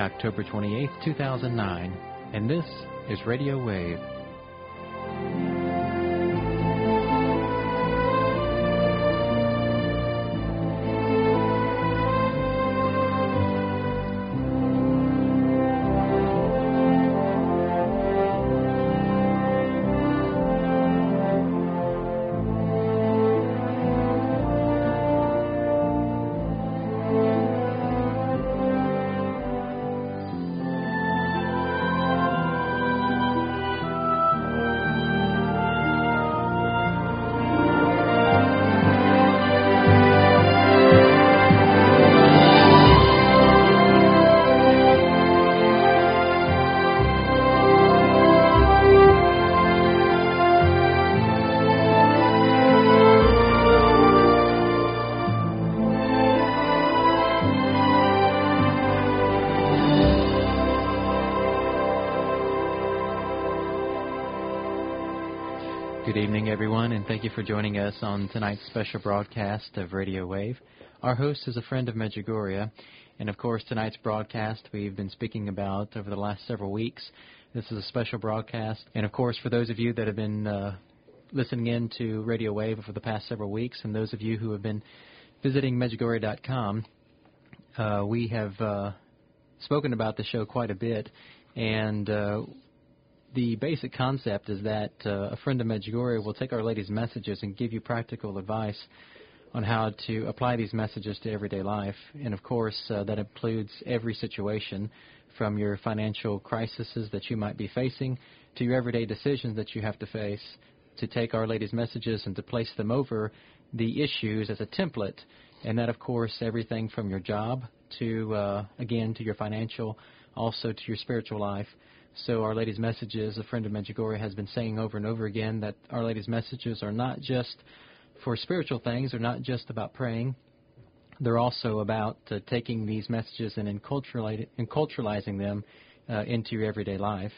October 28, 2009, and this is Radio Wave. Thank you for joining us on tonight's special broadcast of Radio Wave. Our host is a friend of Medjugorje, and of course, tonight's broadcast we've been speaking about over the last several weeks. This is a special broadcast, and of course, for those of you that have been uh, listening in to Radio Wave over the past several weeks, and those of you who have been visiting Medjugorje.com, uh, we have uh, spoken about the show quite a bit, and uh, the basic concept is that uh, a friend of Medjugorje will take Our Lady's messages and give you practical advice on how to apply these messages to everyday life. And of course, uh, that includes every situation from your financial crises that you might be facing to your everyday decisions that you have to face to take Our Lady's messages and to place them over the issues as a template. And that, of course, everything from your job to, uh, again, to your financial, also to your spiritual life. So Our Lady's messages, a friend of Medjugorje has been saying over and over again that Our Lady's messages are not just for spiritual things, they're not just about praying. They're also about uh, taking these messages and enculturalizing them uh, into your everyday life.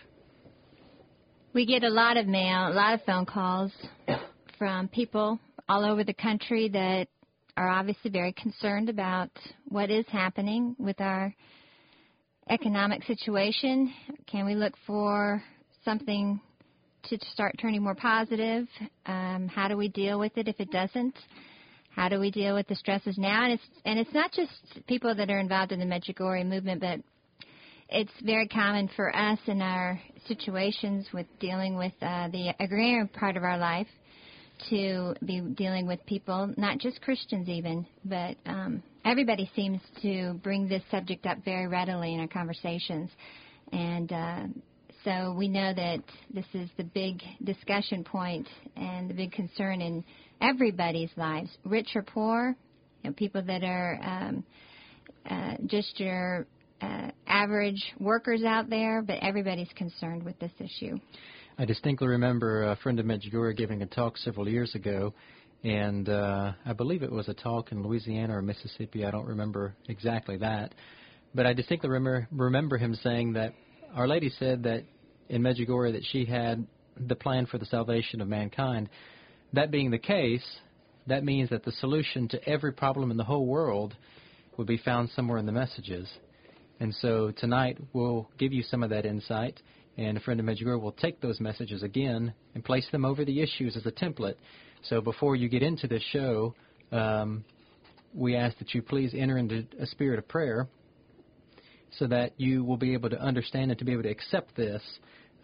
We get a lot of mail, a lot of phone calls from people all over the country that are obviously very concerned about what is happening with our economic situation? Can we look for something to start turning more positive? Um, how do we deal with it if it doesn't? How do we deal with the stresses now? And it's and it's not just people that are involved in the Medjugorje movement, but it's very common for us in our situations with dealing with uh, the agrarian part of our life to be dealing with people, not just Christians even, but um, everybody seems to bring this subject up very readily in our conversations. And uh, so we know that this is the big discussion point and the big concern in everybody's lives, rich or poor, you know, people that are um, uh, just your uh, average workers out there, but everybody's concerned with this issue. I distinctly remember a friend of Medjugorje giving a talk several years ago, and uh, I believe it was a talk in Louisiana or Mississippi. I don't remember exactly that, but I distinctly remember remember him saying that Our Lady said that in Medjugorje that she had the plan for the salvation of mankind. That being the case, that means that the solution to every problem in the whole world would be found somewhere in the messages. And so tonight we'll give you some of that insight and a friend of Medjugorje will take those messages again and place them over the issues as a template. So before you get into this show, um, we ask that you please enter into a spirit of prayer so that you will be able to understand and to be able to accept this.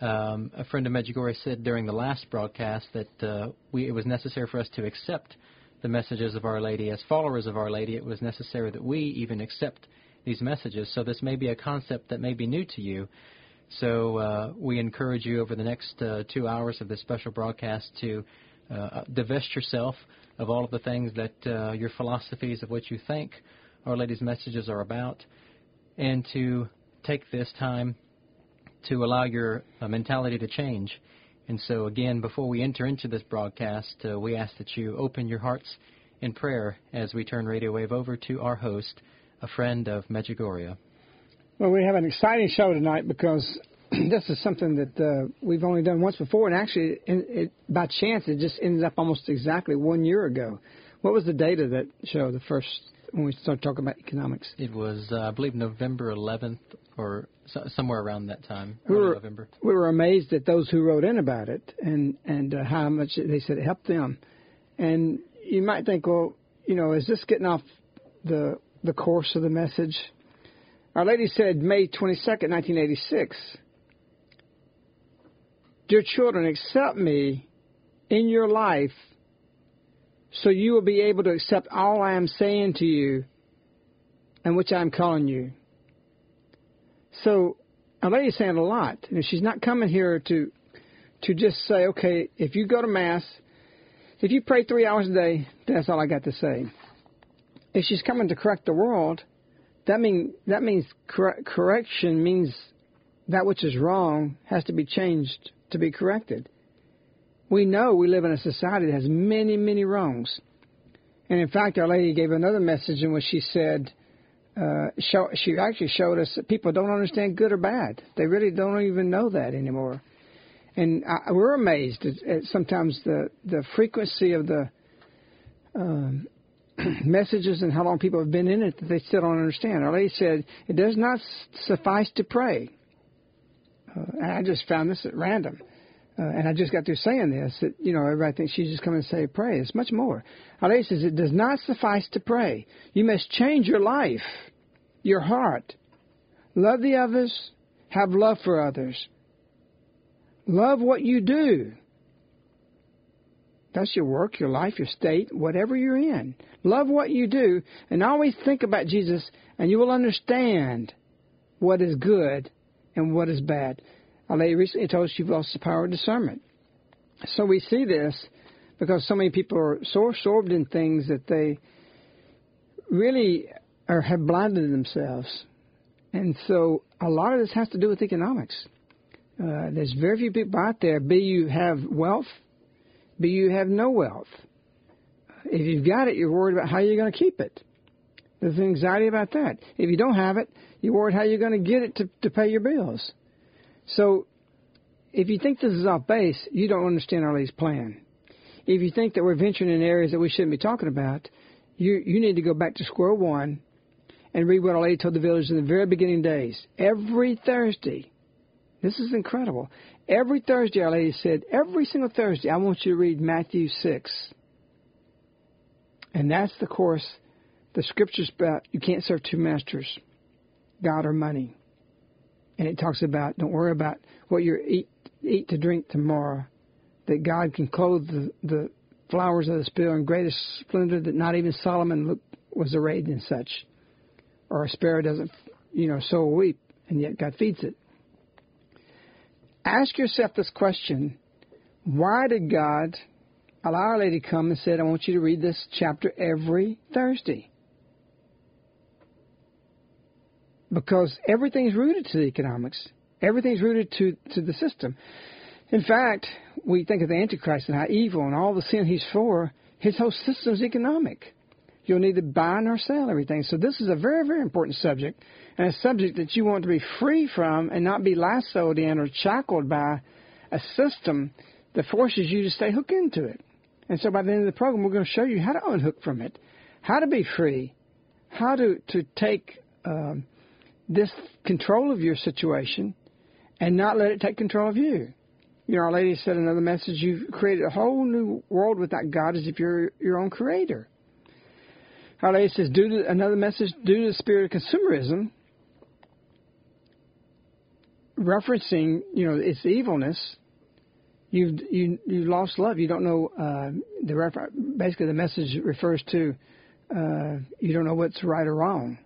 Um, a friend of Medjugorje said during the last broadcast that uh, we, it was necessary for us to accept the messages of Our Lady. As followers of Our Lady, it was necessary that we even accept these messages. So this may be a concept that may be new to you. So uh, we encourage you over the next uh, two hours of this special broadcast to uh, divest yourself of all of the things that uh, your philosophies of what you think Our Lady's messages are about, and to take this time to allow your uh, mentality to change. And so, again, before we enter into this broadcast, uh, we ask that you open your hearts in prayer as we turn Radio Wave over to our host, a friend of Medjugorje. Well, we have an exciting show tonight because this is something that uh, we've only done once before, and actually, it, it, by chance, it just ended up almost exactly one year ago. What was the date of that show? The first when we started talking about economics? It was, uh, I believe, November 11th or so, somewhere around that time, we were, November. We were amazed at those who wrote in about it and and uh, how much they said it helped them. And you might think, well, you know, is this getting off the the course of the message? Our Lady said, May 22nd, 1986. Dear children, accept me in your life so you will be able to accept all I am saying to you and which I am calling you. So Our Lady's saying a lot. And she's not coming here to to just say, okay, if you go to Mass, if you pray three hours a day, that's all I got to say. If she's coming to correct the world, that mean that means cor- correction means that which is wrong has to be changed to be corrected. We know we live in a society that has many, many wrongs. And in fact, Our Lady gave another message in which she said, uh, show, she actually showed us that people don't understand good or bad. They really don't even know that anymore. And I, we're amazed at, at sometimes the, the frequency of the um, messages and how long people have been in it that they still don't understand. Our lady said, it does not suffice to pray. Uh, and I just found this at random. Uh, and I just got through saying this that, you know, everybody thinks she's just coming to say pray. It's much more. Our says, it does not suffice to pray. You must change your life, your heart. Love the others, have love for others. Love what you do. That's your work, your life, your state, whatever you're in. Love what you do, and always think about Jesus, and you will understand what is good and what is bad. Lady recently told us you've lost the power of discernment. So we see this because so many people are so absorbed in things that they really are, have blinded themselves. And so a lot of this has to do with economics. Uh, there's very few people out there, be you have wealth, be you have no wealth. If you've got it, you're worried about how you're going to keep it. There's anxiety about that. If you don't have it, you're worried how you're going to get it to, to pay your bills. So if you think this is off base, you don't understand Our Lady's plan. If you think that we're venturing in areas that we shouldn't be talking about, you, you need to go back to square one and read what Our Lady told the village in the very beginning days. Every Thursday, this is incredible. Every Thursday, Our Lady said, every single Thursday, I want you to read Matthew 6. And that's the course, the scriptures about you can't serve two masters, God or money. And it talks about don't worry about what you eat, eat to drink tomorrow, that God can clothe the, the flowers of the spirit in greatest splendor that not even Solomon was arrayed in such. Or a sparrow doesn't, you know, sow a weep, and yet God feeds it. Ask yourself this question why did God allow Our Lady come and said, I want you to read this chapter every Thursday? Because everything's rooted to the economics. Everything's rooted to, to the system. In fact, we think of the Antichrist and how evil and all the sin he's for, his whole system's economic. You'll need to buy or sell everything. So this is a very, very important subject, and a subject that you want to be free from and not be lassoed in or shackled by a system that forces you to stay hooked into it. And so by the end of the program, we're going to show you how to unhook from it, how to be free, how to, to take um, this control of your situation and not let it take control of you. You know, Our Lady said another message, you've created a whole new world without God as if you're your own creator. Our Lady says, due to another message, due to the spirit of consumerism, referencing, you know, its evilness, you've you you lost love. You don't know uh, the refer- basically the message refers to uh, you don't know what's right or wrong.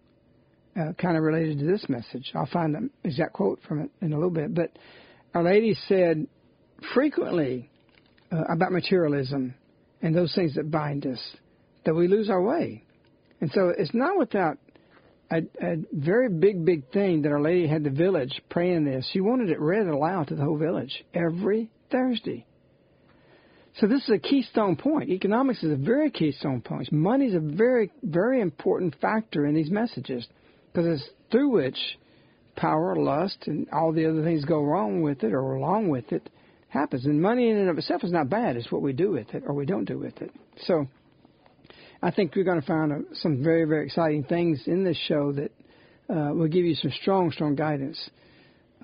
Uh, kind of related to this message. I'll find the exact quote from it in a little bit. But Our Lady said frequently uh, about materialism and those things that bind us that we lose our way. And so it's not without a, a very big, big thing that Our Lady had the village praying this. She wanted it read aloud to the whole village every Thursday. So this is a keystone point. Economics is a very keystone point. Money is a very, very important factor in these messages because it's through which power, lust, and all the other things go wrong with it or along with it happens. And money in and of itself is not bad. It's what we do with it or we don't do with it. So I think we're going to find uh, some very, very exciting things in this show that uh, will give you some strong, strong guidance.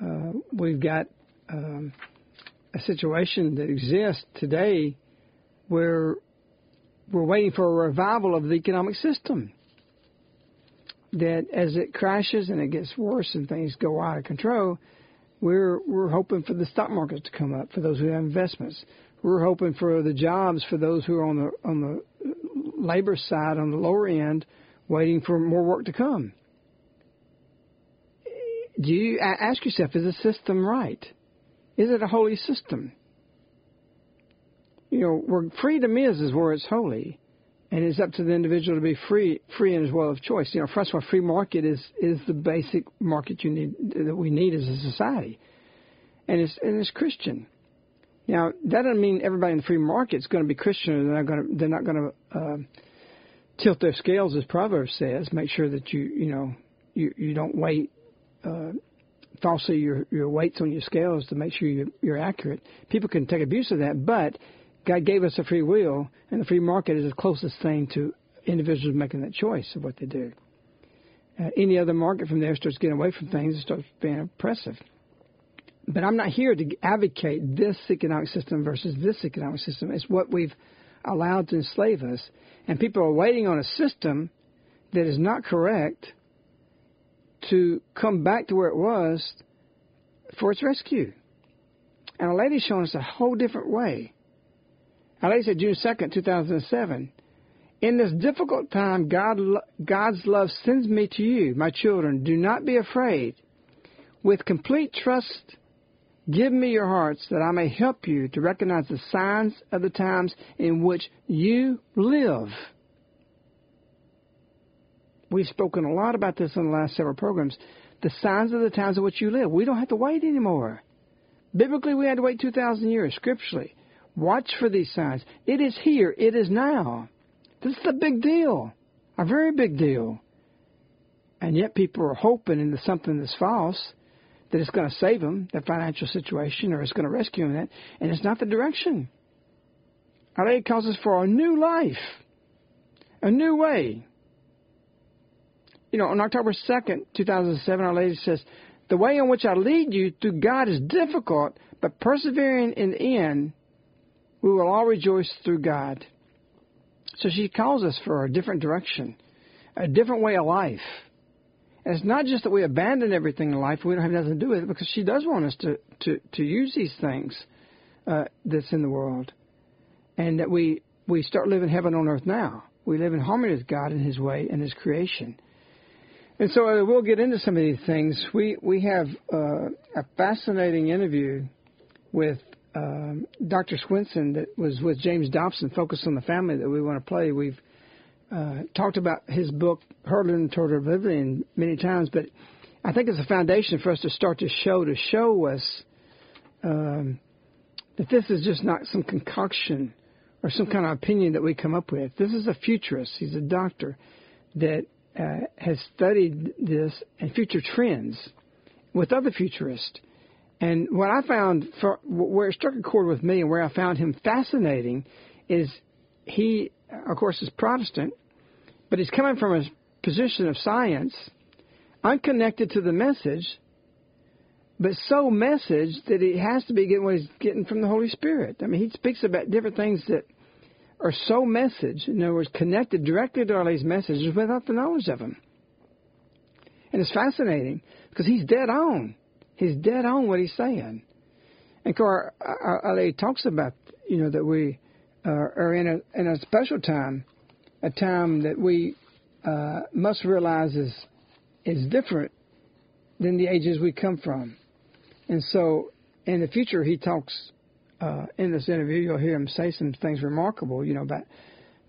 Uh, we've got um, a situation that exists today where we're waiting for a revival of the economic system. That as it crashes and it gets worse and things go out of control, we're we're hoping for the stock market to come up for those who have investments. We're hoping for the jobs for those who are on the on the labor side on the lower end, waiting for more work to come. Do you ask yourself, is the system right? Is it a holy system? You know, where freedom is is where it's holy, and it's up to the individual to be free, free in his will of choice. You know, first of all, free market is is the basic market you need that we need as a society, and it's and it's Christian. Now that doesn't mean everybody in the free market is going to be Christian, or they're not going to they're not going to uh, tilt their scales, as Proverbs says. Make sure that you you know you you don't wait. Uh, falsely your your weights on your scales to make sure you're, you're accurate. People can take abuse of that, but God gave us a free will, and the free market is the closest thing to individuals making that choice of what they do. Uh, any other market from there starts getting away from things and starts being oppressive. But I'm not here to advocate this economic system versus this economic system. It's what we've allowed to enslave us. And people are waiting on a system that is not correct to come back to where it was for its rescue. And a lady's showing us a whole different way. Lady said June 2nd, 2007. In this difficult time, God, God's love sends me to you, my children. Do not be afraid. With complete trust, give me your hearts that I may help you to recognize the signs of the times in which you live. We've spoken a lot about this in the last several programs. The signs of the times in which you live. We don't have to wait anymore. Biblically, we had to wait 2,000 years. Scripturally, watch for these signs. It is here. It is now. This is a big deal, a very big deal. And yet, people are hoping into something that's false, that it's going to save them, their financial situation, or it's going to rescue them. That, and it's not the direction. Our Lady calls us for a new life, a new way you know, on October 2nd, 2007, Our Lady says, The way in which I lead you through God is difficult, but persevering in the end, we will all rejoice through God. So she calls us for a different direction, a different way of life. And it's not just that we abandon everything in life, we don't have nothing to do with it, because she does want us to, to, to use these things uh, that's in the world. And that we, we start living heaven on earth now. We live in harmony with God and His way and His creation. And so uh, we'll get into some of these things. We we have uh, a fascinating interview with um, Dr. Swenson that was with James Dobson, focused on the family that we want to play. We've uh, talked about his book, Hurtling Toward Oblivion, many times, but I think it's a foundation for us to start to show to show us um, that this is just not some concoction or some kind of opinion that we come up with. This is a futurist. He's a doctor that uh, has studied this and future trends with other futurists. And what I found, for, where it struck a chord with me and where I found him fascinating, is he, of course, is Protestant, but he's coming from a position of science, unconnected to the message, but so message that he has to be getting what he's getting from the Holy Spirit. I mean, he speaks about different things that are so message, in other words, connected directly to all these messages without the knowledge of them. And it's fascinating because he's dead on. He's dead on what he's saying. And Our Lady talks about, you know, that we uh, are in a, in a special time, a time that we uh, must realize is, is different than the ages we come from. And so in the future, he talks uh, in this interview, you'll hear him say some things remarkable, you know, about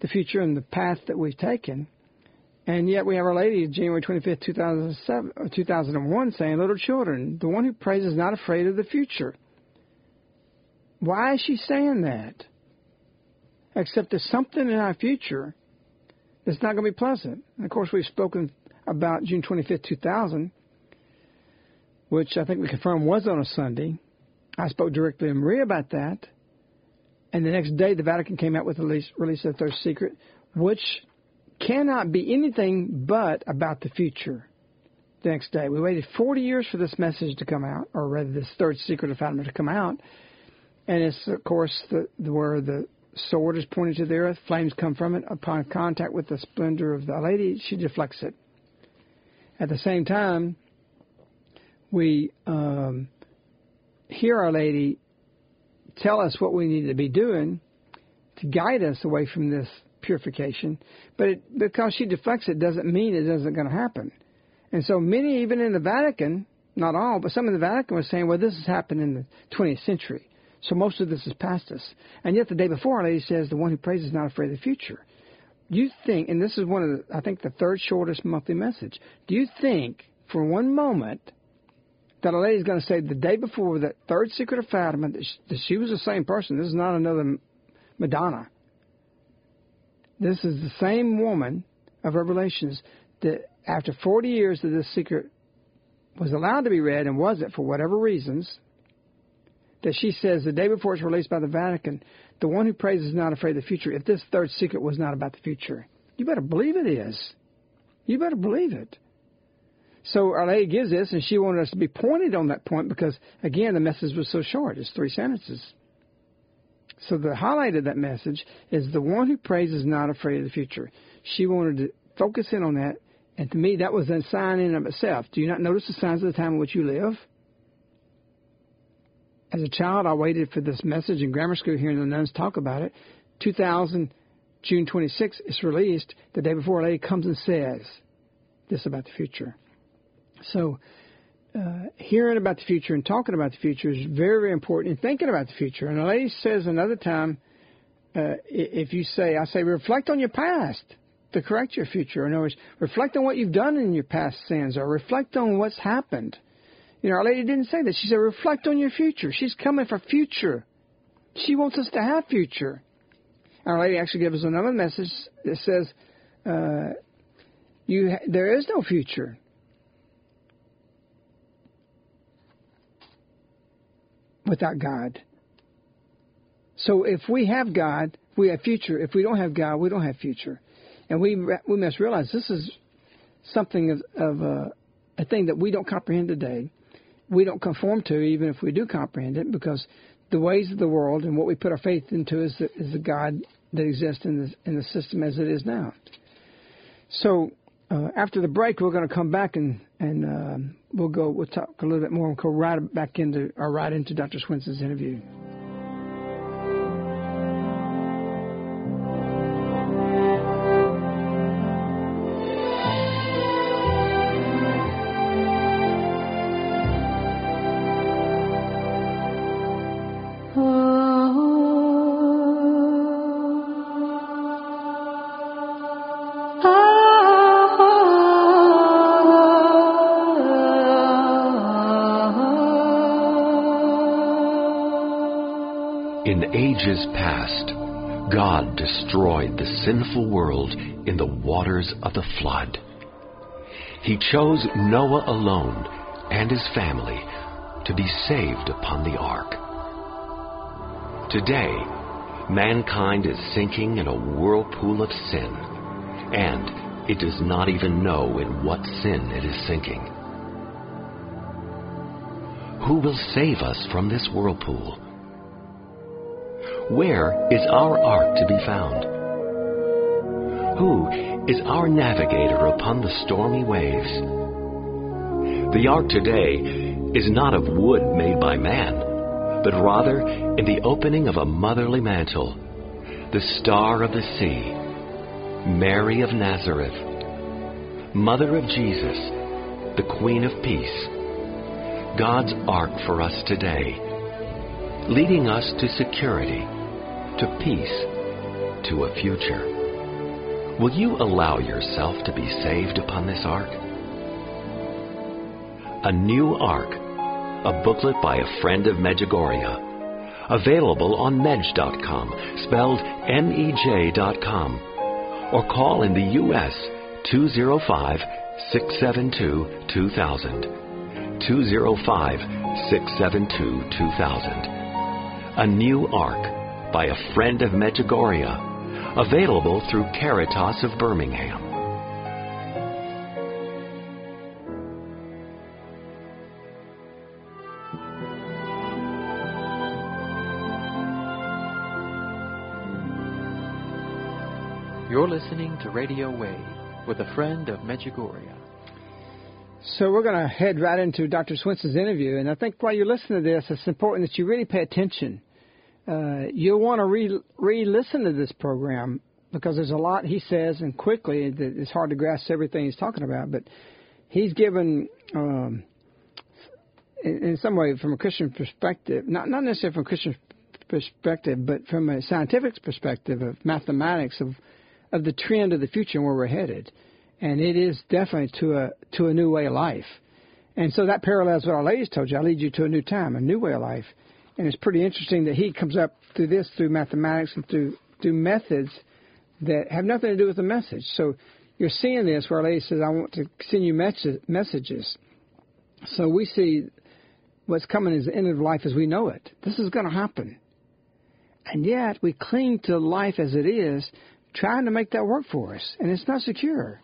the future and the path that we've taken. And yet we have Our Lady, January 25th, 2007, 2001, saying, Little children, the one who prays is not afraid of the future. Why is she saying that? Except there's something in our future that's not going to be pleasant. And of course, we've spoken about June 25th, 2000, which I think we confirmed was on a Sunday. I spoke directly to Maria about that. And the next day, the Vatican came out with the release, release of the Third Secret, which cannot be anything but about the future. The next day, we waited 40 years for this message to come out, or rather, this third secret of Fatima to come out. And it's, of course, the, where the sword is pointed to the earth, flames come from it. Upon contact with the splendor of the lady, she deflects it. At the same time, we um, hear Our Lady tell us what we need to be doing to guide us away from this purification. But it, because she deflects it doesn't mean it isn't going to happen. And so many, even in the Vatican, not all, but some in the Vatican were saying, well, this has happened in the 20th century. So most of this is past us. And yet the day before, Our Lady says, the one who prays is not afraid of the future. Do you think, and this is one of the, I think, the third shortest monthly message. Do you think, for one moment, that Our Lady is going to say the day before that third secret of Fatima that she, that she was the same person? This is not another Madonna. This is the same woman of Revelations that after 40 years that this secret was allowed to be read and wasn't for whatever reasons, that she says the day before it's released by the Vatican, the one who prays is not afraid of the future. If this third secret was not about the future, you better believe it is. You better believe it. So Our Lady gives this, and she wanted us to be pointed on that point because, again, the message was so short. It's three sentences. So the highlight of that message is the one who prays is not afraid of the future. She wanted to focus in on that, and to me, that was a sign in of itself. Do you not notice the signs of the time in which you live? As a child, I waited for this message in grammar school hearing the nuns talk about it. 2000, June 26, it's released. The day before, a lady comes and says this about the future. So, uh, hearing about the future and talking about the future is very, very important. And thinking about the future. And a lady says another time, uh, if you say, I say, reflect on your past to correct your future. In other words, reflect on what you've done in your past sins, or reflect on what's happened. You know, Our Lady didn't say that. She said, reflect on your future. She's coming for future. She wants us to have future. Our Lady actually gives us another message that says, uh, you ha- there is no future. Without God. So if we have God, we have future. If we don't have God, we don't have future. And we we must realize this is something of, of a, a thing that we don't comprehend today. We don't conform to, even if we do comprehend it, because the ways of the world and what we put our faith into is the, is the God that exists in the in the system as it is now. So uh, after the break, we're going to come back and and uh, we'll go. We'll talk a little bit more. We'll go right back into or right into Dr. Swenson's interview. Past, God destroyed the sinful world in the waters of the flood. He chose Noah alone and his family to be saved upon the ark. Today, mankind is sinking in a whirlpool of sin, and it does not even know in what sin it is sinking. Who will save us from this whirlpool? Where is our ark to be found? Who is our navigator upon the stormy waves? The ark today is not of wood made by man, but rather in the opening of a motherly mantle, the star of the sea, Mary of Nazareth, Mother of Jesus, the Queen of Peace, God's ark for us today, leading us to security to peace, to a future. Will you allow yourself to be saved upon this ark? A New Ark, a booklet by a friend of Medjugorje. Available on Mej.com, spelled M-E-J.com. Or call in the U.S. 205 672 2000. 205 672 2000. A New Ark by a friend of Medjugorje, Available through Caritas of Birmingham. You're listening to Radio Wave with a friend of Medjugorje. So we're going to head right into Dr. Swenson's interview, and I think while you're listening to this, it's important that you really pay attention. Uh, you'll want to re- re-listen to this program because there's a lot he says, and quickly it's hard to grasp everything he's talking about. But he's given, um, in, in some way, from a Christian perspective, not not necessarily from a Christian perspective, but from a scientific perspective of mathematics of of the trend of the future and where we're headed. And it is definitely to a to a new way of life. And so that parallels what our ladies told you. I lead you to a new time, a new way of life. And it's pretty interesting that he comes up through this through mathematics and through through methods that have nothing to do with the message. So you're seeing this where lady says, I want to send you messages. So we see what's coming is the end of life as we know it. This is going to happen. And yet we cling to life as it is trying to make that work for us, and it's not secure,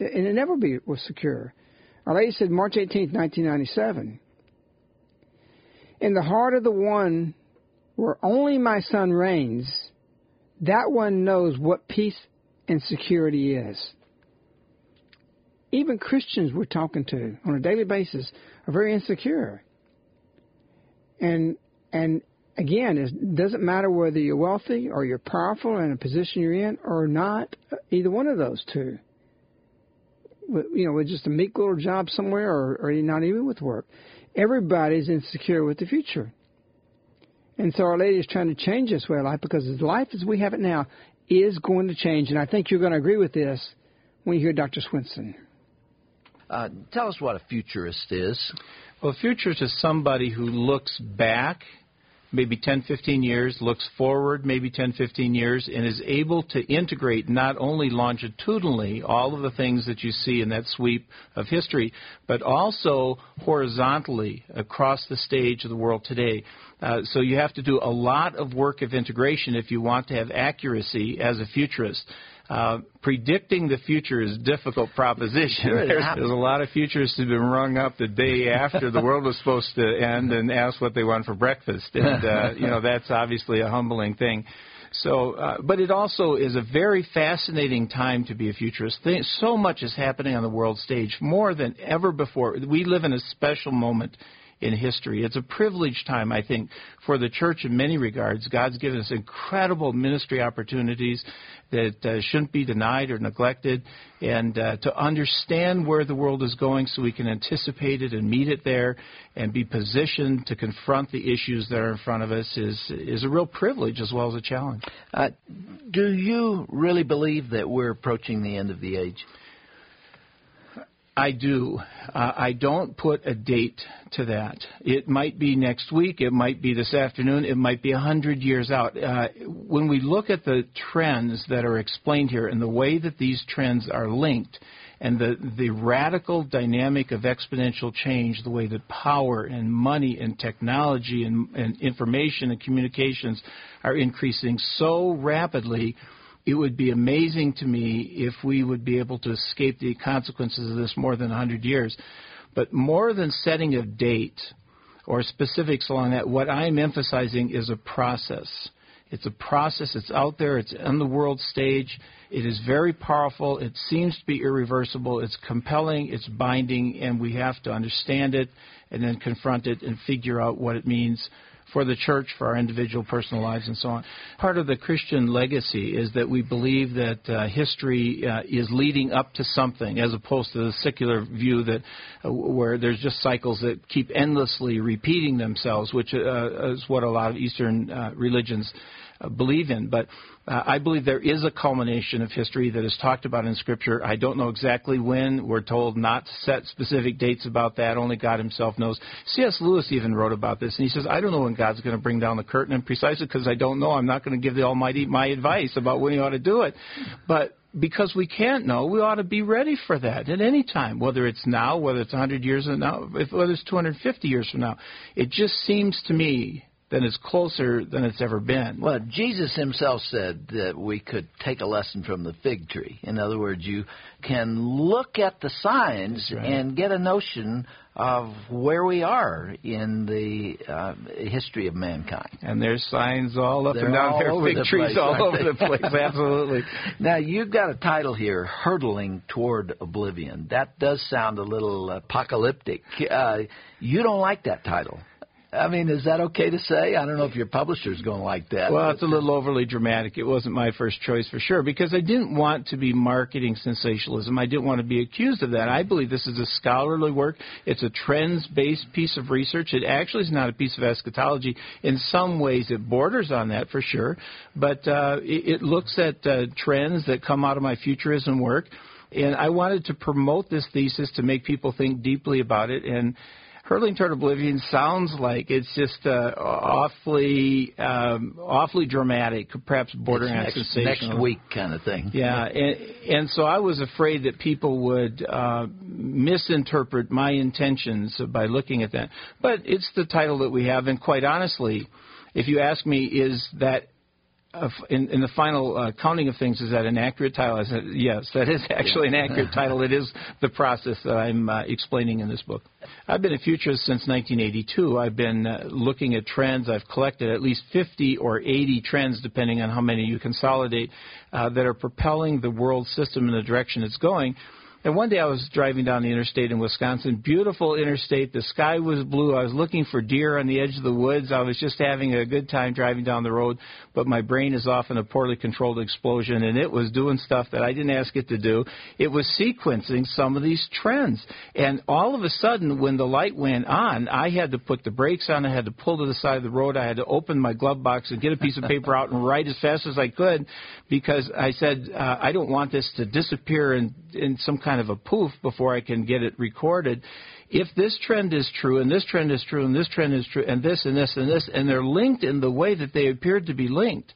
and it never be was secure. Our Lady said, March 18, 1997, in the heart of the one where only my son reigns, that one knows what peace and security is. Even Christians we're talking to on a daily basis are very insecure. And and again, it doesn't matter whether you're wealthy or you're powerful in a position you're in or not, either one of those two. You know, with just a meek little job somewhere or, or not even with work. Everybody's insecure with the future. And so Our Lady is trying to change this way of life because life as we have it now is going to change. And I think you're going to agree with this when you hear Dr. Swenson. Uh, tell us what a futurist is. Well, a futurist is somebody who looks back maybe 10, 15 years, looks forward maybe 10, 15 years, and is able to integrate not only longitudinally all of the things that you see in that sweep of history, but also horizontally across the stage of the world today. Uh, so you have to do a lot of work of integration if you want to have accuracy as a futurist. Uh, predicting the future is a difficult proposition. Sure there's, there's, a lot of futurists who've been rung up the day after the world was supposed to end and asked what they want for breakfast, and uh, you know that's obviously a humbling thing. So, uh, but it also is a very fascinating time to be a futurist. So much is happening on the world stage, more than ever before. We live in a special moment in history. It's a privileged time, I think, for the church in many regards. God's given us incredible ministry opportunities that uh, shouldn't be denied or neglected, and uh, to understand where the world is going so we can anticipate it and meet it there and be positioned to confront the issues that are in front of us is, is a real privilege as well as a challenge. Uh, do you really believe that we're approaching the end of the age? I do. Uh, I don't put a date to that. It might be next week. It might be this afternoon. It might be a hundred years out. Uh, when we look at the trends that are explained here and the way that these trends are linked, and the, the radical dynamic of exponential change, the way that power and money and technology and, and information and communications are increasing so rapidly, it would be amazing to me if we would be able to escape the consequences of this more than 100 years. But more than setting a date or specifics along that, what I'm emphasizing is a process. It's a process. It's out there. It's on the world stage. It is very powerful. It seems to be irreversible. It's compelling. It's binding, and we have to understand it and then confront it and figure out what it means for the church, for our individual personal lives, and so on. Part of the Christian legacy is that we believe that uh, history uh, is leading up to something, as opposed to the secular view that uh, where there's just cycles that keep endlessly repeating themselves, which uh, is what a lot of Eastern uh, religions believe in. But uh, I believe there is a culmination of history that is talked about in Scripture. I don't know exactly when. We're told not to set specific dates about that. Only God Himself knows. C.S. Lewis even wrote about this, and he says, I don't know when God's going to bring down the curtain, and precisely because I don't know, I'm not going to give the Almighty my advice about when He ought to do it. But because we can't know, we ought to be ready for that at any time, whether it's now, whether it's 100 years from now, whether it's 250 years from now. It just seems to me then it's closer than it's ever been. Well, Jesus himself said that we could take a lesson from the fig tree. In other words, you can look at the signs right. and get a notion of where we are in the uh, history of mankind. And there's signs all up They're and down there, fig the trees place, all over the place. Absolutely. Now, you've got a title here, Hurtling Toward Oblivion. That does sound a little apocalyptic. Uh, you don't like that title. I mean, is that okay to say? I don't know if your publisher's going to like that. Well, it's a little overly dramatic. It wasn't my first choice for sure because I didn't want to be marketing sensationalism. I didn't want to be accused of that. I believe this is a scholarly work. It's a trends-based piece of research. It actually is not a piece of eschatology. In some ways, it borders on that for sure, but uh, it, it looks at uh, trends that come out of my futurism work. And I wanted to promote this thesis to make people think deeply about it and Hurtling Toward Oblivion sounds like it's just uh, awfully, um, awfully dramatic, perhaps bordering on sensational. next week kind of thing. Yeah, and, and so I was afraid that people would uh, misinterpret my intentions by looking at that. But it's the title that we have, and quite honestly, if you ask me, is that uh, in, in the final uh, counting of things, is that an accurate title? I said, yes, that is actually an accurate title. It is the process that I'm uh, explaining in this book. I've been a futurist since 1982. I've been uh, looking at trends. I've collected at least 50 or 80 trends, depending on how many you consolidate, uh, that are propelling the world system in the direction it's going. And one day I was driving down the interstate in Wisconsin, beautiful interstate. The sky was blue. I was looking for deer on the edge of the woods. I was just having a good time driving down the road, but my brain is off in a poorly controlled explosion, and it was doing stuff that I didn't ask it to do. It was sequencing some of these trends. And all of a sudden, when the light went on, I had to put the brakes on. I had to pull to the side of the road. I had to open my glove box and get a piece of paper out and write as fast as I could because I said, uh, I don't want this to disappear in, in some kind of a poof before I can get it recorded. If this trend is true, and this trend is true, and this trend is true, and this, and this, and this, and they're linked in the way that they appeared to be linked,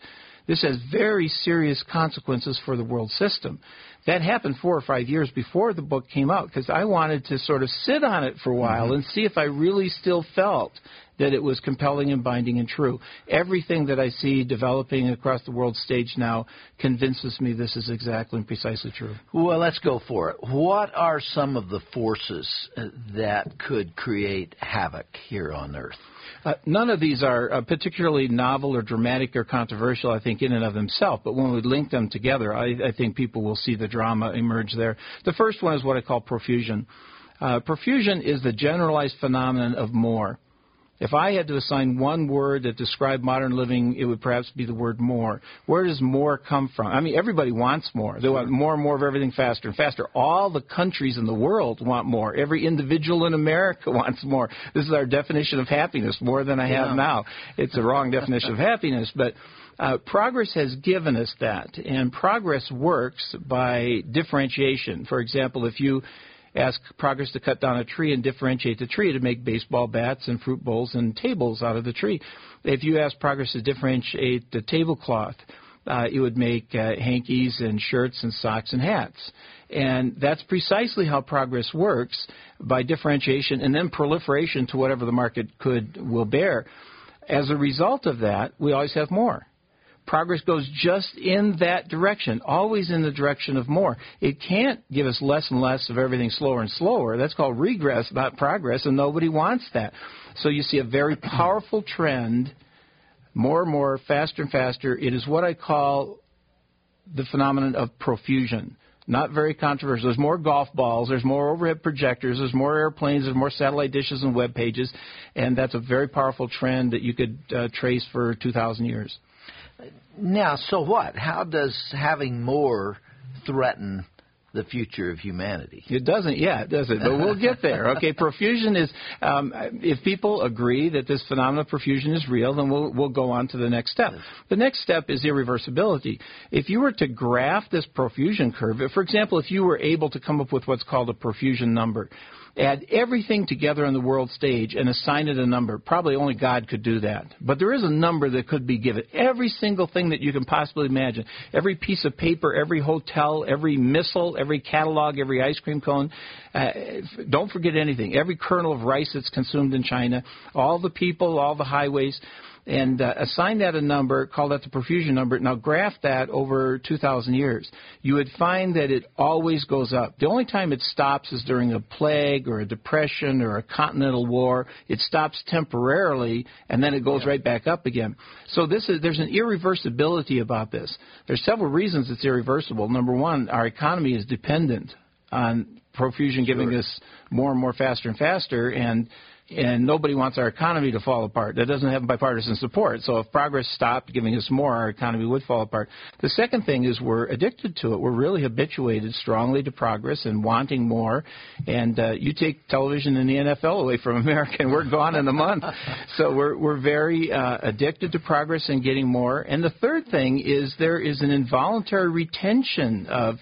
this has very serious consequences for the world system. That happened four or five years before the book came out because I wanted to sort of sit on it for a while and see if I really still felt that it was compelling and binding and true. Everything that I see developing across the world stage now convinces me this is exactly and precisely true. Well, let's go for it. What are some of the forces uh, that could create havoc here on Earth? Uh, none of these are uh, particularly novel or dramatic or controversial, I think, in and of themselves. But when we link them together, I, I think people will see the drama emerge there. The first one is what I call profusion. Uh, profusion is the generalized phenomenon of more. If I had to assign one word that described modern living, it would perhaps be the word more. Where does more come from? I mean, everybody wants more. They want more and more of everything faster and faster. All the countries in the world want more. Every individual in America wants more. This is our definition of happiness, more than I have Yeah. now. It's a wrong definition of happiness, but uh, progress has given us that, and progress works by differentiation. For example, if you ask progress to cut down a tree and differentiate the tree to make baseball bats and fruit bowls and tables out of the tree. If you ask progress to differentiate the tablecloth, uh, it would make uh, hankies and shirts and socks and hats. And that's precisely how progress works by differentiation and then proliferation to whatever the market could will bear. As a result of that, we always have more progress goes just in that direction, always in the direction of more. It can't give us less and less of everything slower and slower. That's called regress, not progress, and nobody wants that. So you see a very powerful trend, more and more, faster and faster. It is what I call the phenomenon of profusion. Not very controversial. There's more golf balls, there's more overhead projectors, there's more airplanes, there's more satellite dishes and web pages, and that's a very powerful trend that you could uh, trace for 2,000 years. Now, so what? How does having more threaten the future of humanity? It doesn't yet, does it? But we'll get there. Okay, profusion is, um, if people agree that this phenomenon of profusion is real, then we'll, we'll go on to the next step. The next step is irreversibility. If you were to graph this profusion curve, for example, if you were able to come up with what's called a profusion number, add everything together on the world stage and assign it a number. Probably only God could do that. But there is a number that could be given. Every single thing that you can possibly imagine. Every piece of paper, every hotel, every missile, every catalog, every ice cream cone. Uh, don't forget anything. Every kernel of rice that's consumed in China. All the people, all the highways. And uh, assign that a number, call that the profusion number. Now graph that over 2,000 years. You would find that it always goes up. The only time it stops is during a plague or a depression or a continental war. It stops temporarily and then it goes yeah. right back up again. So this is there's an irreversibility about this. There's several reasons it's irreversible. Number one, our economy is dependent on profusion giving us more and more faster and faster and and nobody wants our economy to fall apart. That doesn't have bipartisan support. So if progress stopped giving us more, our economy would fall apart. The second thing is we're addicted to it. We're really habituated strongly to progress and wanting more. And uh, you take television and the NFL away from America, and we're gone in a month. So we're we're very uh, addicted to progress and getting more. And the third thing is there is an involuntary retention of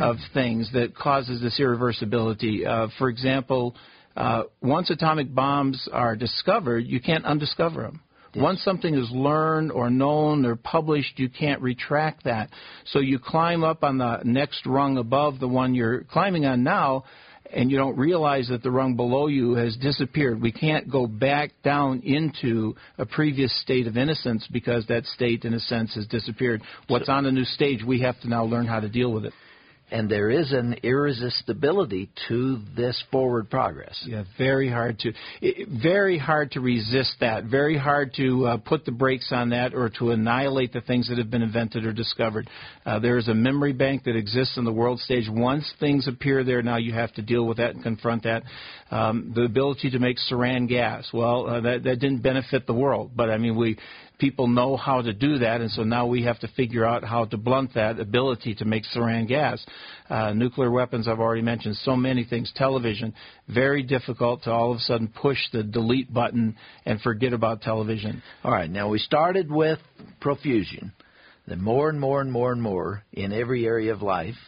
of things that causes this irreversibility. Uh, for example uh, once atomic bombs are discovered, you can't undiscover them. Yes. Once something is learned or known or published, you can't retract that. So you climb up on the next rung above the one you're climbing on now, and you don't realize that the rung below you has disappeared. We can't go back down into a previous state of innocence because that state, in a sense, has disappeared. What's on the new stage, we have to now learn how to deal with it and there is an irresistibility to this forward progress. Yeah, very hard to very hard to resist that. Very hard to uh, put the brakes on that or to annihilate the things that have been invented or discovered. Uh, there is a memory bank that exists in the world stage. Once things appear there, now you have to deal with that and confront that. Um, the ability to make sarin gas. Well, uh, that that didn't benefit the world, but I mean we people know how to do that, and so now we have to figure out how to blunt that ability to make sarin gas. Uh, nuclear weapons, I've already mentioned, so many things. Television, very difficult to all of a sudden push the delete button and forget about television. All right, now we started with profusion, then more and more and more and more in every area of life,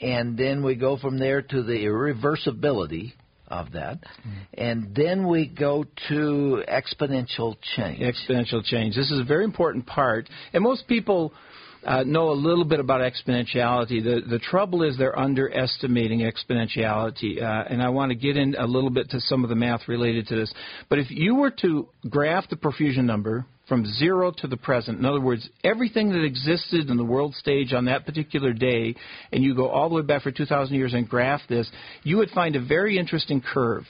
and then we go from there to the irreversibility of that. Mm-hmm. And then we go to exponential change. Exponential change. This is a very important part. And most people uh, know a little bit about exponentiality. The, the trouble is they're underestimating exponentiality. Uh, and I want to get in a little bit to some of the math related to this. But if you were to graph the profusion number, from zero to the present. In other words, everything that existed in the world stage on that particular day, and you go all the way back for 2,000 years and graph this, you would find a very interesting curve.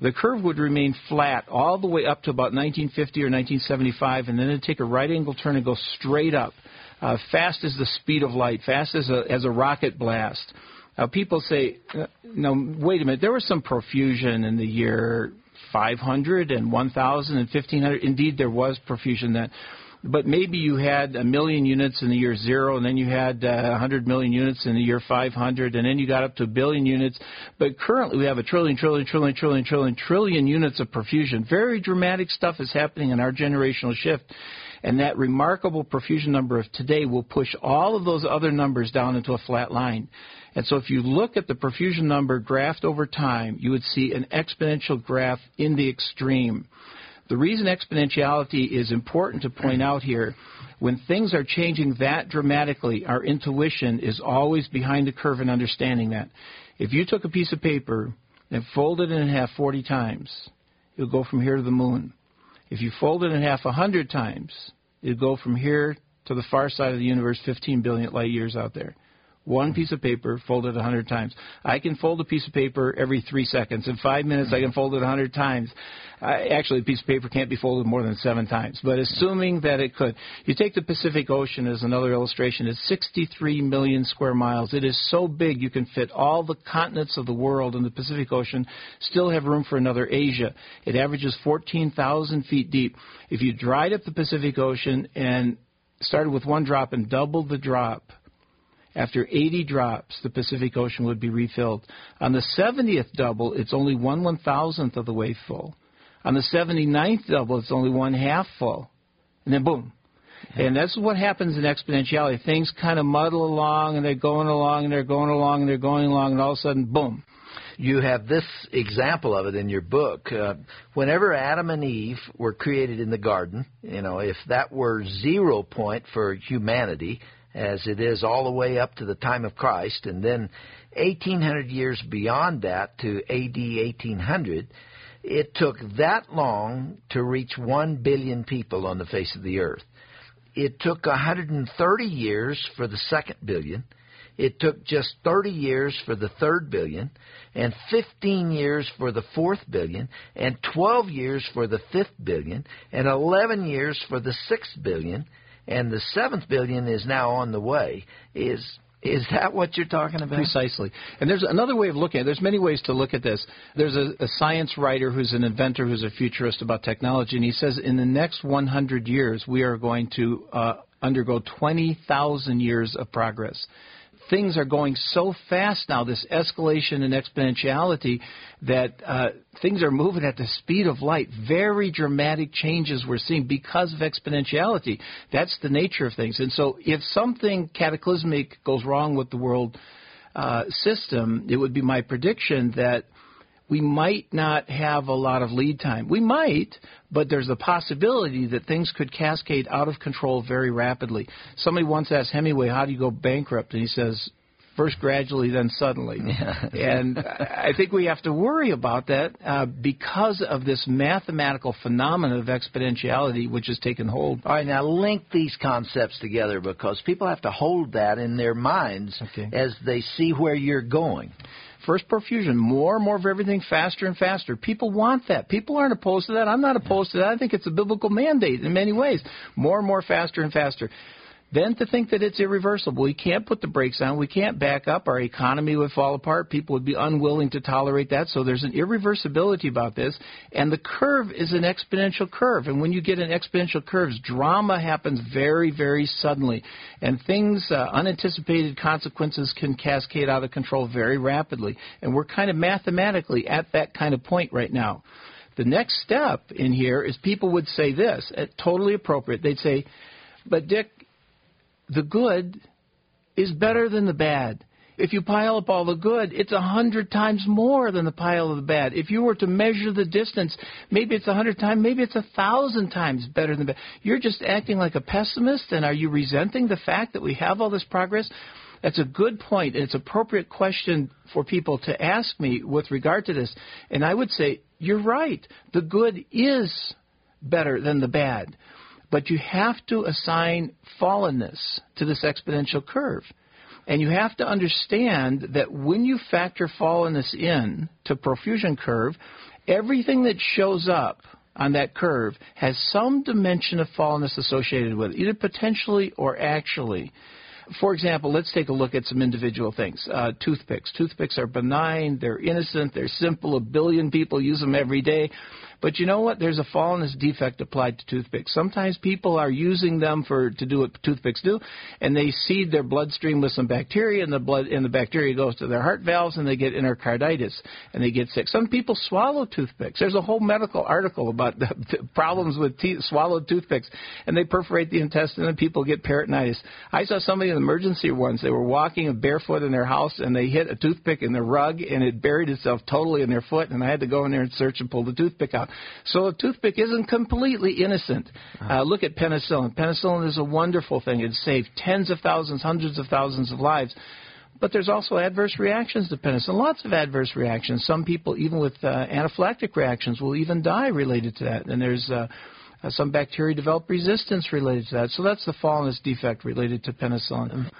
The curve would remain flat all the way up to about 1950 or 1975, and then it'd take a right angle turn and go straight up, uh, fast as the speed of light, fast as a, as a rocket blast. Now, people say, uh, no, wait a minute, there was some profusion in the year 500 and 1,000 and 1,500. Indeed, there was profusion then. But maybe you had a million units in the year zero, and then you had uh, 100 million units in the year 500, and then you got up to a billion units. But currently, we have a trillion, trillion, trillion, trillion, trillion, trillion units of profusion. Very dramatic stuff is happening in our generational shift. And that remarkable profusion number of today will push all of those other numbers down into a flat line. And so if you look at the profusion number graphed over time, you would see an exponential graph in the extreme. The reason exponentiality is important to point out here, when things are changing that dramatically, our intuition is always behind the curve in understanding that. If you took a piece of paper and folded it in half 40 times, it would go from here to the moon. If you fold it in half a 100 times, it would go from here to the far side of the universe 15 billion light years out there. One piece of paper folded a hundred times. I can fold a piece of paper every three seconds. In five minutes, I can fold it a hundred times. I, actually, a piece of paper can't be folded more than seven times. But assuming that it could, you take the Pacific Ocean as another illustration. It's 63 million square miles. It is so big you can fit all the continents of the world in the Pacific Ocean. Still have room for another Asia. It averages 14,000 feet deep. If you dried up the Pacific Ocean and started with one drop and doubled the drop after 80 drops, the Pacific Ocean would be refilled. On the 70th double, it's only one one thousandth of the way full. On the 79th double, it's only one half full. And then boom. And that's what happens in exponentiality. Things kind of muddle along, and they're going along, and they're going along, and they're going along, and all of a sudden, boom. You have this example of it in your book. Uh, whenever Adam and Eve were created in the garden, you know, if that were zero point for humanity, as it is all the way up to the time of Christ, and then 1800 years beyond that to AD 1800, It took that long to reach 1 billion people on the face of the earth. It took 130 years for the second billion. It took just 30 years for the third billion, and 15 years for the fourth billion, and 12 years for the fifth billion, and 11 years for the sixth billion, and the seventh billion is now on the way. Is is that what you're talking about? Precisely. And there's another way of looking at it. There's many ways to look at this. There's a, a, science writer who's an inventor, who's a futurist about technology, and he says in the next 100 years, we are going to uh, undergo 20,000 years of progress things are going so fast now, this escalation and exponentiality, that uh, things are moving at the speed of light. Very dramatic changes we're seeing because of exponentiality. That's the nature of things. And so, if something cataclysmic goes wrong with the world uh, system, it would be my prediction that we might not have a lot of lead time. We might, but there's a possibility that things could cascade out of control very rapidly. Somebody once asked Hemingway, How do you go bankrupt? And he says, First gradually, then suddenly. Yeah. and I think we have to worry about that uh, because of this mathematical phenomenon of exponentiality which has taken hold. All right, now link these concepts together because people have to hold that in their minds okay. as they see where you're going. First profusion, more and more of everything faster and faster. People want that. People aren't opposed to that. I'm not opposed to that. I think it's a biblical mandate in many ways. More and more faster and faster. Then to think that it's irreversible. We can't put the brakes on. We can't back up. Our economy would fall apart. People would be unwilling to tolerate that. So there's an irreversibility about this. And the curve is an exponential curve. And when you get an exponential curve, drama happens very, very suddenly. And things, uh, unanticipated consequences can cascade out of control very rapidly. And we're kind of mathematically at that kind of point right now. The next step in here is people would say this, uh, totally appropriate. They'd say, but Dick, the good is better than the bad. If you pile up all the good, it's a hundred times more than the pile of the bad. If you were to measure the distance, maybe it's a hundred times, maybe it's a thousand times better than the bad. You're just acting like a pessimist, and are you resenting the fact that we have all this progress? That's a good point, and it's an appropriate question for people to ask me with regard to this. And I would say, you're right. The good is better than the bad. But you have to assign fallenness to this exponential curve. And you have to understand that when you factor fallenness in to profusion curve, everything that shows up on that curve has some dimension of fallenness associated with it, either potentially or actually. For example, let's take a look at some individual things. Uh, toothpicks. Toothpicks are benign, they're innocent, they're simple. A billion people use them every day. But you know what? There's a fallenness defect applied to toothpicks. Sometimes people are using them for to do what toothpicks do, and they seed their bloodstream with some bacteria, and the blood and the bacteria goes to their heart valves, and they get endocarditis, and they get sick. Some people swallow toothpicks. There's a whole medical article about the, the problems with teeth, swallowed toothpicks, and they perforate the intestine, and people get peritonitis. I saw somebody in the emergency once. They were walking barefoot in their house, and they hit a toothpick in the rug, and it buried itself totally in their foot, and I had to go in there and search and pull the toothpick out. So a toothpick isn't completely innocent. Uh, look at penicillin. Penicillin is a wonderful thing. It saved tens of thousands, hundreds of thousands of lives. But there's also adverse reactions to penicillin, lots of adverse reactions. Some people, even with uh, anaphylactic reactions, will even die related to that. And there's uh, uh, some bacteria develop resistance related to that. So that's the fallenness defect related to penicillin.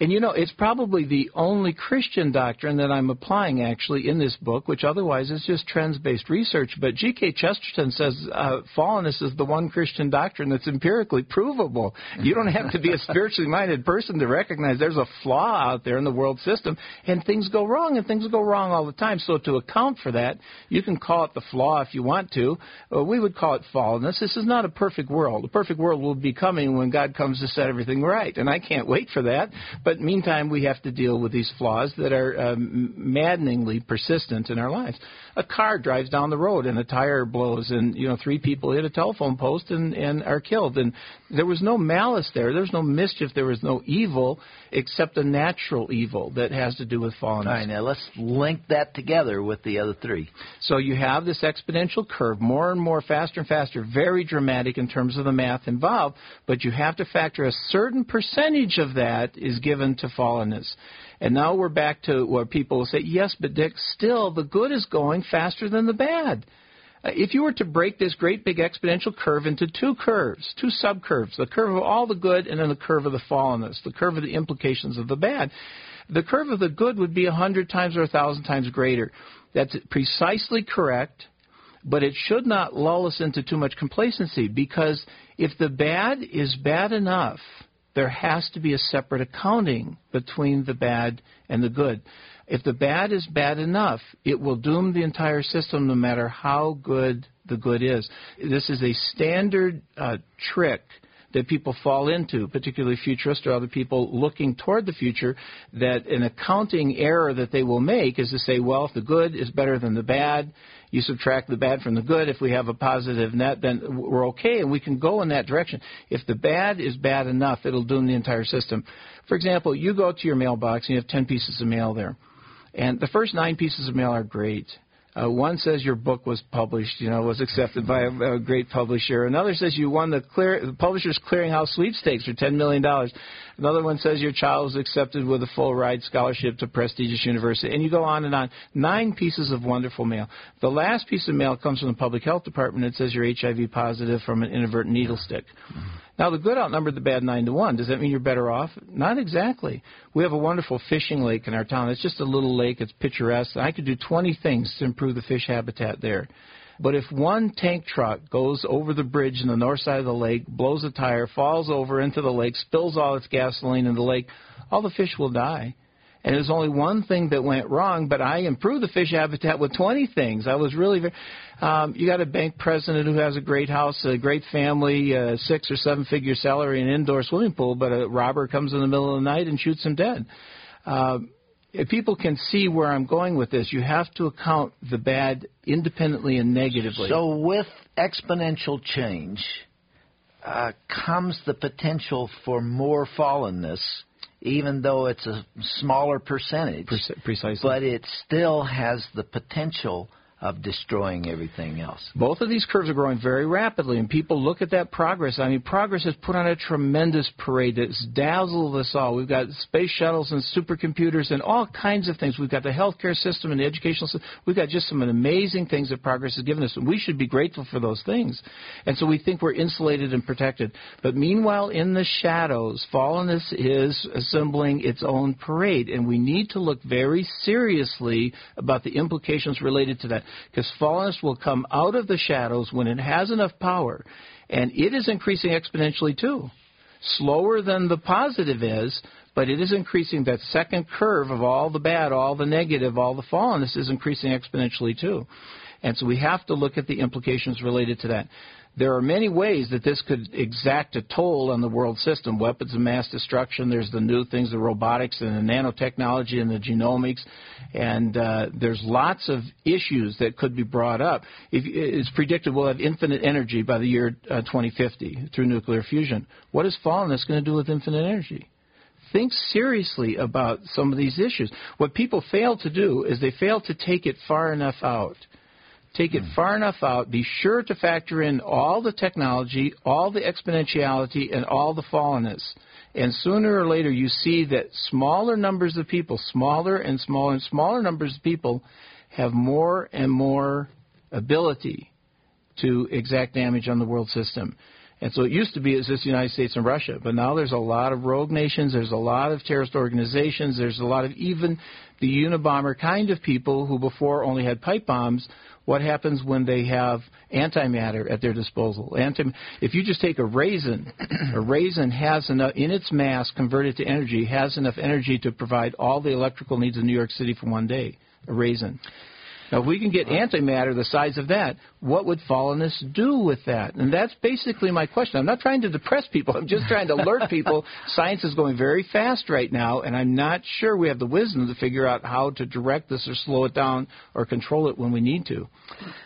And you know, it's probably the only Christian doctrine that I'm applying actually in this book, which otherwise is just trends based research. But G.K. Chesterton says uh, fallenness is the one Christian doctrine that's empirically provable. You don't have to be a spiritually minded person to recognize there's a flaw out there in the world system, and things go wrong, and things go wrong all the time. So to account for that, you can call it the flaw if you want to. Uh, we would call it fallenness. This is not a perfect world. The perfect world will be coming when God comes to set everything right, and I can't wait for that. But meantime, we have to deal with these flaws that are um, maddeningly persistent in our lives. A car drives down the road and a tire blows, and you know three people hit a telephone post and, and are killed. And there was no malice there. There was no mischief. There was no evil except a natural evil that has to do with fallenness. All right, now let's link that together with the other three. So you have this exponential curve, more and more, faster and faster, very dramatic in terms of the math involved, but you have to factor a certain percentage of that is given to fallenness. And now we're back to where people will say, yes, but Dick, still the good is going faster than the bad. Uh, if you were to break this great big exponential curve into two curves, two subcurves, the curve of all the good and then the curve of the fallenness, the curve of the implications of the bad, the curve of the good would be a hundred times or a thousand times greater. That's precisely correct, but it should not lull us into too much complacency because if the bad is bad enough, there has to be a separate accounting between the bad and the good. If the bad is bad enough, it will doom the entire system no matter how good the good is. This is a standard uh, trick that people fall into, particularly futurists or other people looking toward the future, that an accounting error that they will make is to say, well, if the good is better than the bad, you subtract the bad from the good. If we have a positive net, then we're okay, and we can go in that direction. If the bad is bad enough, it'll doom the entire system. For example, you go to your mailbox and you have 10 pieces of mail there. And the first nine pieces of mail are great. Uh, one says your book was published, you know, was accepted by a, a great publisher. Another says you won the, clear, the Publishers Clearinghouse sweepstakes for $10 million. Another one says your child was accepted with a full ride scholarship to prestigious university. And you go on and on. Nine pieces of wonderful mail. The last piece of mail comes from the public health department. It says you're HIV positive from an inadvertent needle stick. Now, the good outnumbered the bad 9 to 1. Does that mean you're better off? Not exactly. We have a wonderful fishing lake in our town. It's just a little lake. It's picturesque. I could do 20 things to improve the fish habitat there. But if one tank truck goes over the bridge in the north side of the lake, blows a tire, falls over into the lake, spills all its gasoline in the lake, all the fish will die. And there's only one thing that went wrong, but I improved the fish habitat with 20 things. I was really very. Um, you got a bank president who has a great house, a great family, a six or seven figure salary, an indoor swimming pool, but a robber comes in the middle of the night and shoots him dead. Uh, if people can see where I'm going with this, you have to account the bad independently and negatively. So, with exponential change uh, comes the potential for more fallenness even though it's a smaller percentage. Precisely. But it still has the potential of destroying everything else. Both of these curves are growing very rapidly, and people look at that progress. I mean, progress has put on a tremendous parade that's dazzled us all. We've got space shuttles and supercomputers and all kinds of things. We've got the healthcare system and the educational system. We've got just some amazing things that progress has given us, and we should be grateful for those things. And so we think we're insulated and protected. But meanwhile, in the shadows, fallenness is assembling its own parade, and we need to look very seriously about the implications related to that because fallenness will come out of the shadows when it has enough power, and it is increasing exponentially too. Slower than the positive is, but it is increasing that second curve of all the bad, all the negative, all the fallenness is increasing exponentially too. And so we have to look at the implications related to that. There are many ways that this could exact a toll on the world system. Weapons of mass destruction. There's the new things, the robotics and the nanotechnology and the genomics, and uh, there's lots of issues that could be brought up. If, it's predicted we'll have infinite energy by the year uh, 2050 through nuclear fusion. What is fallenness going to do with infinite energy? think seriously about some of these issues. What people fail to do is they fail to take it far enough out. Take it hmm. far enough out. Be sure to factor in all the technology, all the exponentiality, and all the fallenness. And sooner or later, you see that smaller numbers of people, smaller and smaller and smaller numbers of people, have more and more ability to exact damage on the world system. And so it used to be it's just the United States and Russia, but now there's a lot of rogue nations, there's a lot of terrorist organizations, there's a lot of even the Unabomber kind of people who before only had pipe bombs what happens when they have antimatter at their disposal. Antim- if you just take a raisin, a raisin has enough in its mass converted to energy has enough energy to provide all the electrical needs of New York City for one day. A raisin. Now, if we can get antimatter the size of that, what would fallenness do with that? And that's basically my question. I'm not trying to depress people. I'm just trying to alert people. Science is going very fast right now, and I'm not sure we have the wisdom to figure out how to direct this or slow it down or control it when we need to.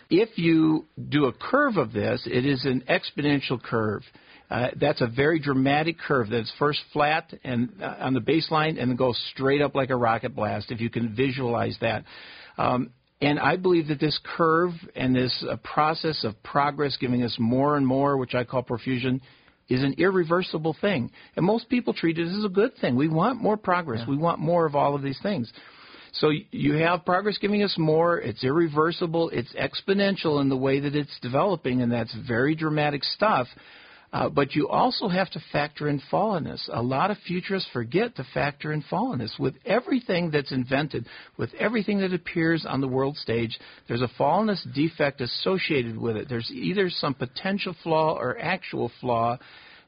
If you do a curve of this, it is an exponential curve. Uh, that's a very dramatic curve that's first flat and uh, on the baseline and then goes straight up like a rocket blast if you can visualize that. Um, and I believe that this curve and this uh, process of progress giving us more and more, which I call profusion, is an irreversible thing. And most people treat it as a good thing. We want more progress. Yeah. We want more of all of these things. So you have progress giving us more. It's irreversible. It's exponential in the way that it's developing, and that's very dramatic stuff. Uh, but you also have to factor in fallenness. A lot of futurists forget to factor in fallenness. With everything that's invented, with everything that appears on the world stage, there's a fallenness defect associated with it. There's either some potential flaw or actual flaw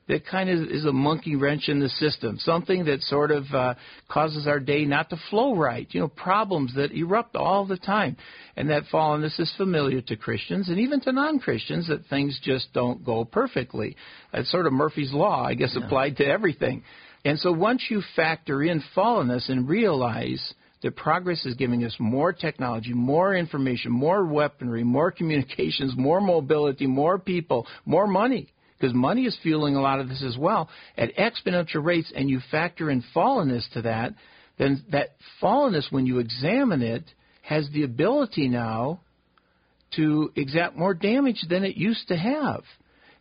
that kind of is a monkey wrench in the system, something that sort of uh, causes our day not to flow right. You know, problems that erupt all the time, and that fallenness is familiar to Christians and even to non-Christians that things just don't go perfectly. It's sort of Murphy's law, I guess, yeah. applied to everything. And so once you factor in fallenness and realize that progress is giving us more technology, more information, more weaponry, more communications, more mobility, more people, more money because money is fueling a lot of this as well at exponential rates, and you factor in fallenness to that, then that fallenness, when you examine it, has the ability now to exact more damage than it used to have.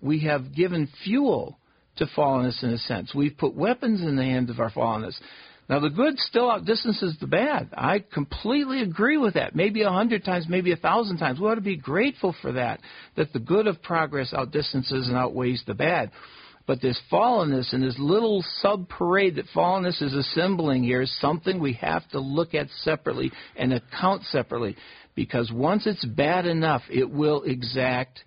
We have given fuel to fallenness in a sense. We've put weapons in the hands of our fallenness. Now, the good still outdistances the bad. I completely agree with that. Maybe a hundred times, maybe a thousand times. We ought to be grateful for that, that the good of progress outdistances and outweighs the bad. But this fallenness and this little sub parade that fallenness is assembling here is something we have to look at separately and account separately. Because once it's bad enough, it will exact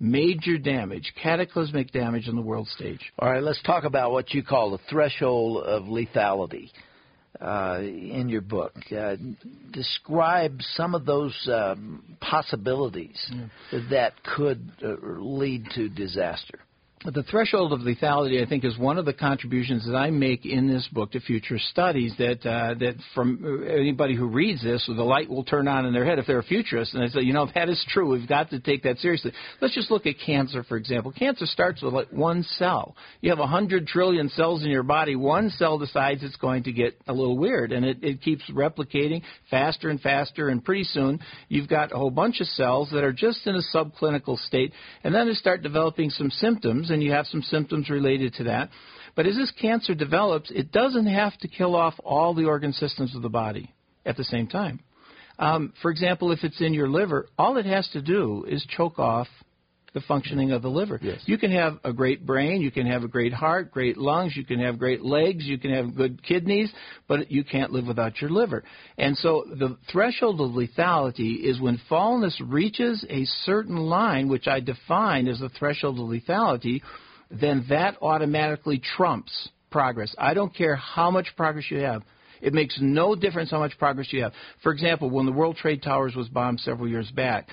major damage, cataclysmic damage on the world stage. All right, let's talk about what you call the threshold of lethality uh, in your book. Uh, describe some of those um, possibilities yeah. that could uh, lead to disaster the threshold of lethality, I think, is one of the contributions that I make in this book to future studies. That uh, that from anybody who reads this, the light will turn on in their head if they're a futurist, and I say, you know, that is true. We've got to take that seriously. Let's just look at cancer, for example. Cancer starts with like one cell. You have a hundred trillion cells in your body. One cell decides it's going to get a little weird, and it, it keeps replicating faster and faster, and pretty soon you've got a whole bunch of cells that are just in a subclinical state, and then they start developing some symptoms and you have some symptoms related to that. But as this cancer develops, it doesn't have to kill off all the organ systems of the body at the same time. Um, for example, if it's in your liver, all it has to do is choke off the functioning of the liver. Yes. You can have a great brain, you can have a great heart, great lungs, you can have great legs, you can have good kidneys, but you can't live without your liver. And so the threshold of lethality is when fallenness reaches a certain line, which I define as the threshold of lethality, then that automatically trumps progress. I don't care how much progress you have. It makes no difference how much progress you have. For example, when the World Trade Towers was bombed several years back,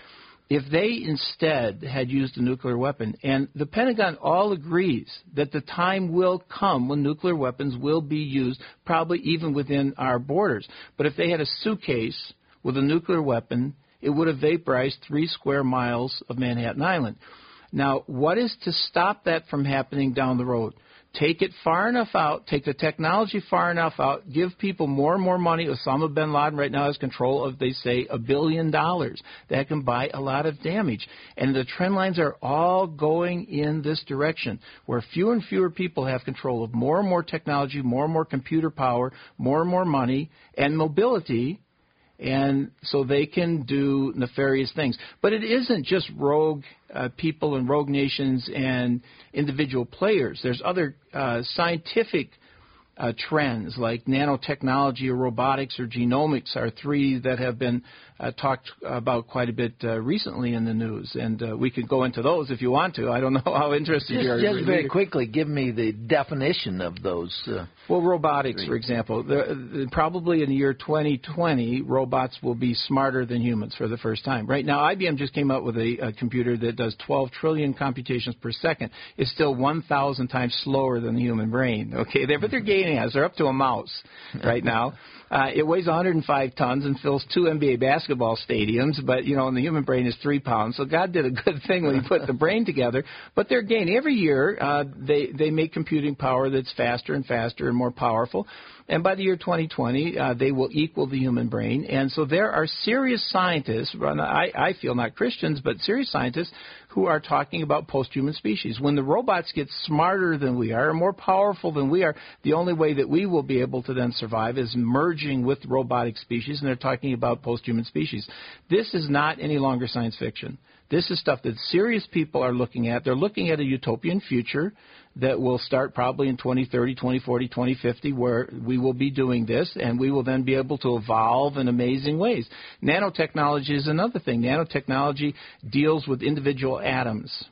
if they instead had used a nuclear weapon, and the Pentagon all agrees that the time will come when nuclear weapons will be used, probably even within our borders. But if they had a suitcase with a nuclear weapon, it would have vaporized three square miles of Manhattan Island. Now, what is to stop that from happening down the road? Take it far enough out, take the technology far enough out, give people more and more money. Osama bin Laden right now has control of, they say, a billion dollars. That can buy a lot of damage. And the trend lines are all going in this direction, where fewer and fewer people have control of more and more technology, more and more computer power, more and more money, and mobility and so they can do nefarious things. But it isn't just rogue uh, people and rogue nations and individual players. There's other uh, scientific uh, trends like nanotechnology or robotics or genomics are three that have been uh, talked about quite a bit uh, recently in the news, and uh, we could go into those if you want to. I don't know how interested just, you are. Just very quickly, give me the definition of those. Uh, well, robotics, for example, the, the, probably in the year 2020, robots will be smarter than humans for the first time. Right now, IBM just came out with a, a computer that does 12 trillion computations per second. It's still 1,000 times slower than the human brain. Okay, they're, but they're gaining as they're up to a mouse right now. Uh, it weighs 105 tons and fills two NBA basketball stadiums, but you know, and the human brain is three pounds. So God did a good thing when He put the brain together. But they're gaining every year. Uh, they they make computing power that's faster and faster and more powerful. And by the year 2020, uh, they will equal the human brain. And so there are serious scientists, I, I feel not Christians, but serious scientists who are talking about post-human species. When the robots get smarter than we are, more powerful than we are, the only way that we will be able to then survive is merging with robotic species, and they're talking about post-human species. This is not any longer science fiction. This is stuff that serious people are looking at. They're looking at a utopian future that will start probably in 2030, 2040, 2050, where we will be doing this, and we will then be able to evolve in amazing ways. Nanotechnology is another thing. Nanotechnology deals with individual atoms.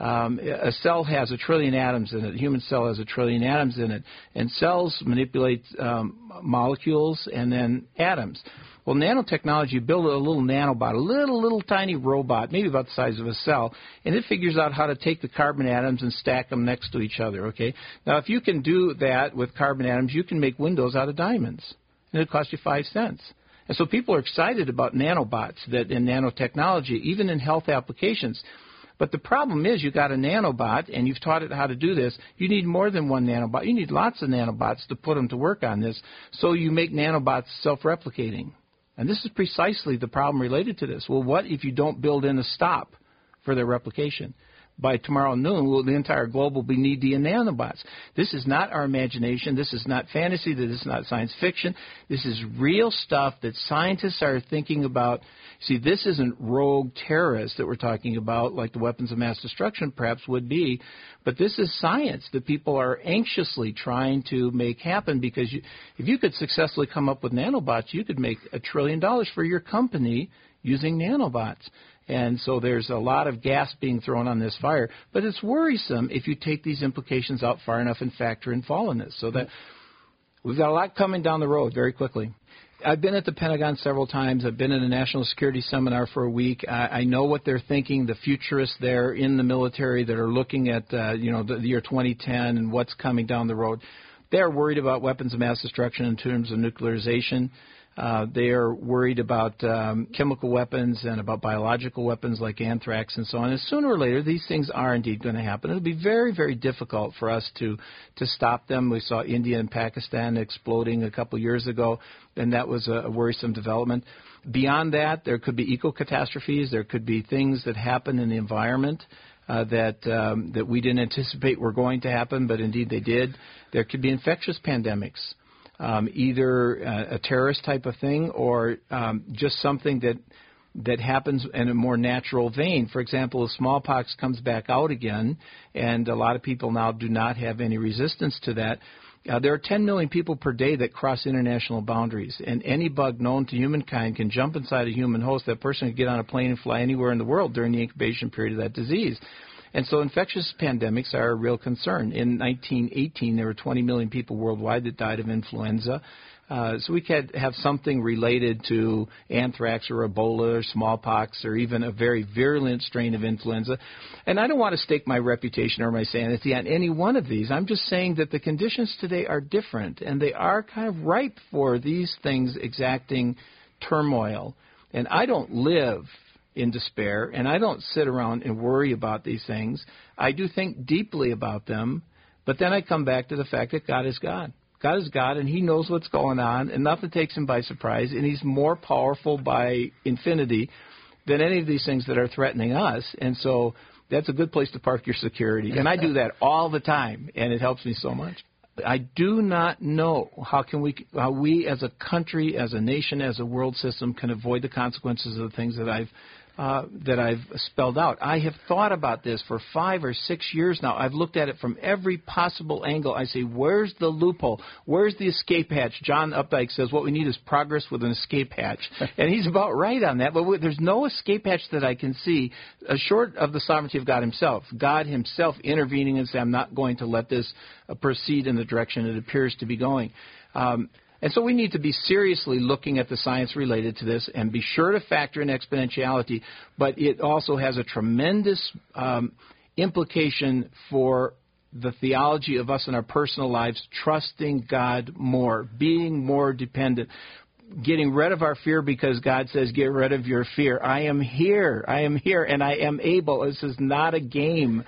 Um, a cell has a trillion atoms in it. A human cell has a trillion atoms in it. And cells manipulate um, molecules and then atoms. Well, nanotechnology, you build a little nanobot, a little, little tiny robot, maybe about the size of a cell, and it figures out how to take the carbon atoms and stack them next to each other, okay? Now, if you can do that with carbon atoms, you can make windows out of diamonds, and it costs you five cents. And so people are excited about nanobots that in nanotechnology, even in health applications. But the problem is you got a nanobot and you've taught it how to do this. You need more than one nanobot. You need lots of nanobots to put them to work on this. So you make nanobots self-replicating. And this is precisely the problem related to this. Well, what if you don't build in a stop for their replication? By tomorrow noon, will the entire globe will be knee-deep in nanobots. This is not our imagination. This is not fantasy. This is not science fiction. This is real stuff that scientists are thinking about See, this isn't rogue terrorists that we're talking about, like the weapons of mass destruction perhaps would be, but this is science that people are anxiously trying to make happen because you, if you could successfully come up with nanobots, you could make a trillion dollars for your company using nanobots. And so there's a lot of gas being thrown on this fire. But it's worrisome if you take these implications out far enough and factor in fallenness. So that we've got a lot coming down the road very quickly. I've been at the Pentagon several times. I've been in a national security seminar for a week. I, I know what they're thinking. The futurists there in the military that are looking at uh, you know the, the year 2010 and what's coming down the road. They're worried about weapons of mass destruction in terms of nuclearization. Uh, they are worried about um, chemical weapons and about biological weapons like anthrax and so on. And sooner or later, these things are indeed going to happen. It'll be very, very difficult for us to to stop them. We saw India and Pakistan exploding a couple years ago, and that was a, a worrisome development. Beyond that, there could be eco catastrophes. There could be things that happen in the environment. Uh, that um, that we didn't anticipate were going to happen, but indeed they did. There could be infectious pandemics um, either a, a terrorist type of thing or um, just something that that happens in a more natural vein. For example, if smallpox comes back out again, and a lot of people now do not have any resistance to that. Uh, there are 10 million people per day that cross international boundaries, and any bug known to humankind can jump inside a human host. That person can get on a plane and fly anywhere in the world during the incubation period of that disease. And so infectious pandemics are a real concern. In 1918, there were 20 million people worldwide that died of influenza. Uh, so we could have something related to anthrax or Ebola or smallpox or even a very virulent strain of influenza. And I don't want to stake my reputation or my sanity on any one of these. I'm just saying that the conditions today are different and they are kind of ripe for these things exacting turmoil. And I don't live in despair, and I don't sit around and worry about these things. I do think deeply about them, but then I come back to the fact that God is God. God is God, and He knows what's going on, and nothing takes Him by surprise, and He's more powerful by infinity than any of these things that are threatening us. And so that's a good place to park your security. And I do that all the time, and it helps me so much. I do not know how can we how we as a country, as a nation, as a world system can avoid the consequences of the things that I've uh, that I've spelled out. I have thought about this for five or six years now. I've looked at it from every possible angle. I say, where's the loophole? Where's the escape hatch? John Updike says what we need is progress with an escape hatch, and he's about right on that. But there's no escape hatch that I can see, uh, short of the sovereignty of God Himself. God Himself intervening and saying, "I'm not going to let this uh, proceed in the direction it appears to be going." Um, and so we need to be seriously looking at the science related to this and be sure to factor in exponentiality, but it also has a tremendous um, implication for the theology of us in our personal lives, trusting God more, being more dependent, getting rid of our fear because God says, get rid of your fear. I am here. I am here and I am able. This is not a game.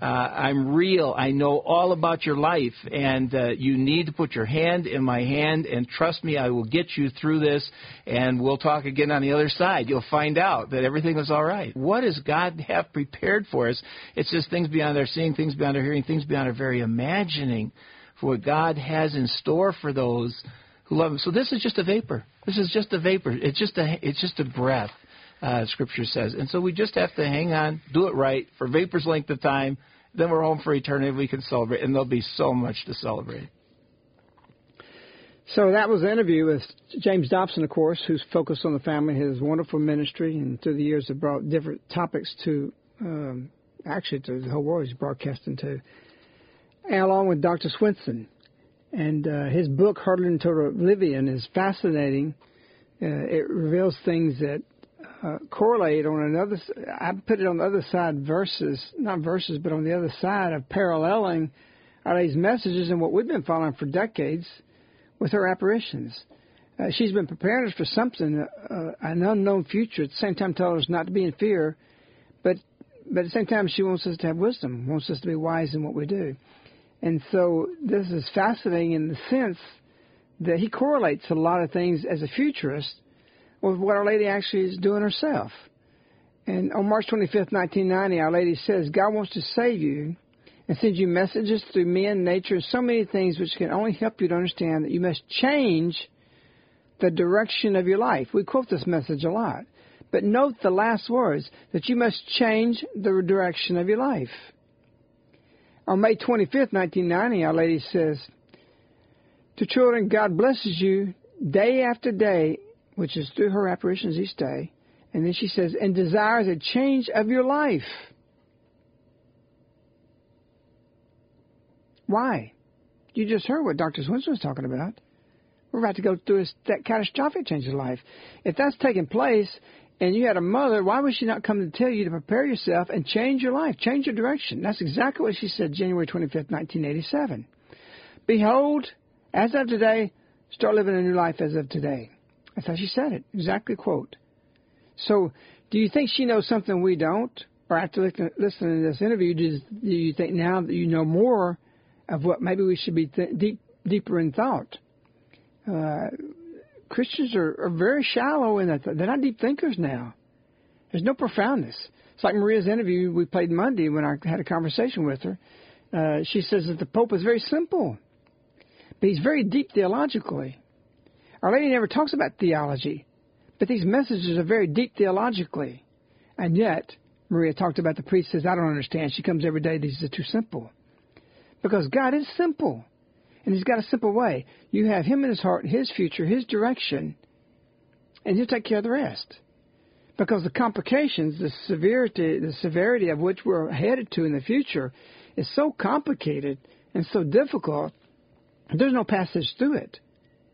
Uh, I'm real. I know all about your life, and uh, you need to put your hand in my hand and trust me. I will get you through this, and we'll talk again on the other side. You'll find out that everything is all right. What does God have prepared for us? It's just things beyond our seeing, things beyond our hearing, things beyond our very imagining for what God has in store for those who love Him. So this is just a vapor. This is just a vapor. It's just a it's just a breath. Uh, scripture says, and so we just have to hang on, do it right for vapor's length of time. Then we're home for eternity. We can celebrate, and there'll be so much to celebrate. So that was the interview with James Dobson, of course, who's focused on the family, his wonderful ministry, and through the years have brought different topics to, um, actually, to the whole world he's broadcasting to. And along with Dr. Swenson, and uh, his book, Hurtling Toward Oblivion, is fascinating. Uh, it reveals things that uh, correlate on another. I put it on the other side, verses, not verses, but on the other side of paralleling these messages and what we've been following for decades with her apparitions. Uh, she's been preparing us for something, uh, an unknown future. At the same time, telling us not to be in fear, but but at the same time, she wants us to have wisdom, wants us to be wise in what we do. And so this is fascinating in the sense that he correlates a lot of things as a futurist with what Our Lady actually is doing herself. And on March 25th, 1990, Our Lady says, God wants to save you and send you messages through men, nature, and so many things which can only help you to understand that you must change the direction of your life. We quote this message a lot. But note the last words that you must change the direction of your life. On May 25th, 1990, Our Lady says, To children, God blesses you day after day, which is through her apparitions each day. And then she says, and desires a change of your life. Why? You just heard what Dr. Swenson was talking about. We're about to go through that catastrophic change of life. If that's taking place and you had a mother, why would she not come to tell you to prepare yourself and change your life, change your direction? That's exactly what she said January 25th, 1987. Behold, as of today, start living a new life as of today. That's how she said it. Exactly quote. So, do you think she knows something we don't? Or after listening to this interview, do you think now that you know more of what maybe we should be th- deep, deeper in thought? Uh, Christians are, are very shallow in that. They're not deep thinkers now. There's no profoundness. It's like Maria's interview we played Monday when I had a conversation with her. Uh, she says that the Pope is very simple, but he's very deep theologically. Our Lady never talks about theology, but these messages are very deep theologically. And yet, Maria talked about the priest says, I don't understand. She comes every day, these are too simple. Because God is simple. And He's got a simple way. You have Him in His heart, His future, His direction, and He'll take care of the rest. Because the complications, the severity, the severity of which we're headed to in the future, is so complicated and so difficult. There's no passage through it.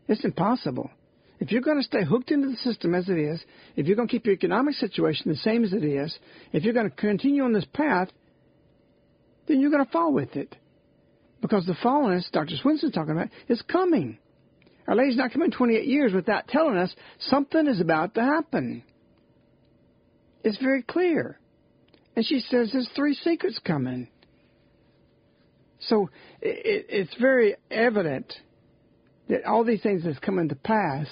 It's impossible. If you're going to stay hooked into the system as it is, if you're going to keep your economic situation the same as it is, if you're going to continue on this path, then you're going to fall with it. Because the fallenness Dr. Swenson's talking about is coming. Our Lady's not coming 28 years without telling us something is about to happen. It's very clear. And she says there's three secrets coming. So it, it's very evident that all these things that's coming to pass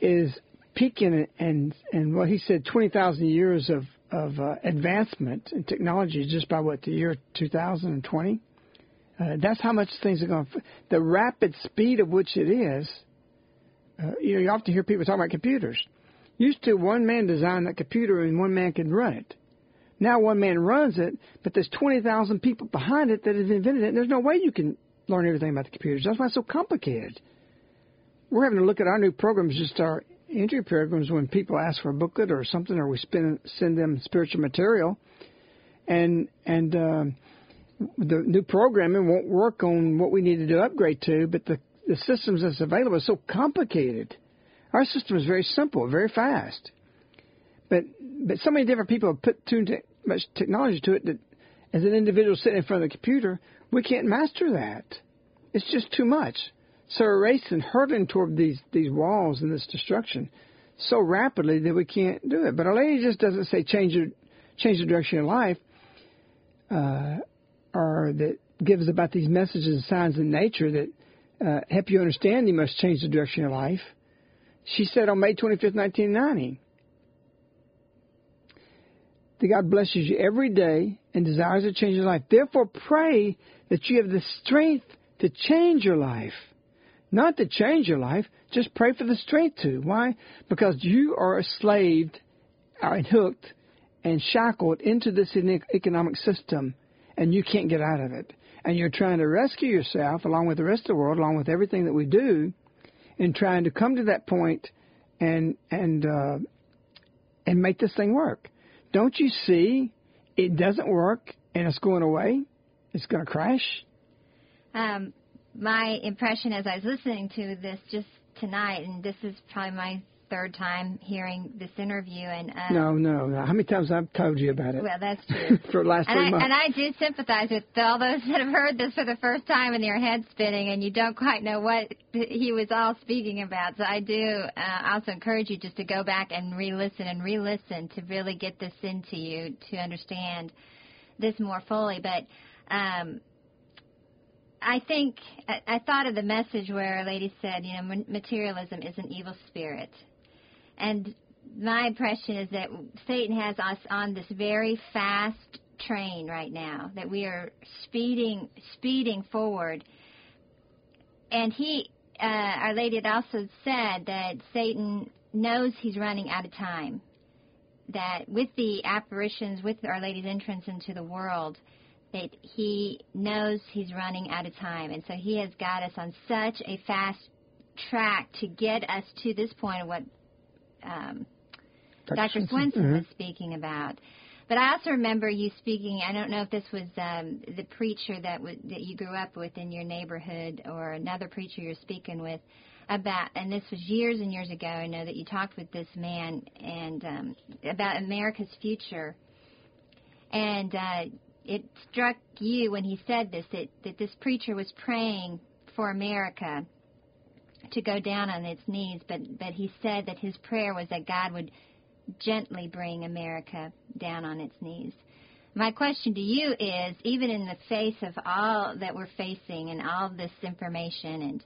is peaking and and what he said 20,000 years of of uh, advancement in technology just by what the year 2020 uh, that's how much things are going. The rapid speed of which it is. Uh, you know, you often hear people talk about computers. Used to, one man designed that computer and one man could run it. Now one man runs it, but there's 20,000 people behind it that have invented it, and there's no way you can learn everything about the computers. That's why it's so complicated. We're having to look at our new programs, just our entry programs, when people ask for a booklet or something, or we spend, send them spiritual material, and and um, the new programming won't work on what we needed to do upgrade to, but the, the systems that's available are so complicated. Our system is very simple, very fast. But but so many different people have put too much technology to it that as an individual sitting in front of the computer, we can't master that. It's just too much. So we're racing, hurtling toward these, these walls and this destruction so rapidly that we can't do it. But Our Lady just doesn't say change your, change the direction of your life uh, or that gives about these messages and signs in nature that uh, help you understand you must change the direction of your life. She said on May 25th, 1990, that God blesses you every day and desires to change your life. Therefore, pray that you have the strength to change your life. Not to change your life, just pray for the strength to. Why? Because you are enslaved and hooked and shackled into this economic system and you can't get out of it. And you're trying to rescue yourself along with the rest of the world, along with everything that we do, in trying to come to that point and and uh, and make this thing work. Don't you see? It doesn't work, and it's going away. It's going to crash. Um, my impression as I was listening to this just tonight, and this is probably my third time hearing this interview. And um, no, no, no. How many times I've told you about it? Well, that's true. for the last and three I, months. And I do sympathize with all those that have heard this for the first time and their head spinning, and you don't quite know what he was all speaking about. So I do uh, also encourage you just to go back and re-listen and re-listen to really get this into you to understand this more fully. But um, I think I, I thought of the message where a lady said, you know, materialism is an evil spirit. And my impression is that Satan has us on this very fast train right now, that we are speeding speeding forward. And he, uh, Our Lady had also said that Satan knows he's running out of time. That with the apparitions, with Our Lady's entrance into the world, that he knows he's running out of time. And so he has got us on such a fast track to get us to this point of what um, Dr. Swenson mm-hmm. was speaking about. But I also remember you speaking. I don't know if this was um, the preacher that w- that you grew up with in your neighborhood, or another preacher you're speaking with about. And this was years and years ago. I know that you talked with this man and um, about America's future. And uh, it struck you when he said this that that this preacher was praying for America to go down on its knees, but but he said that his prayer was that God would gently bring America down on its knees. My question to you is, even in the face of all that we're facing and all this information, and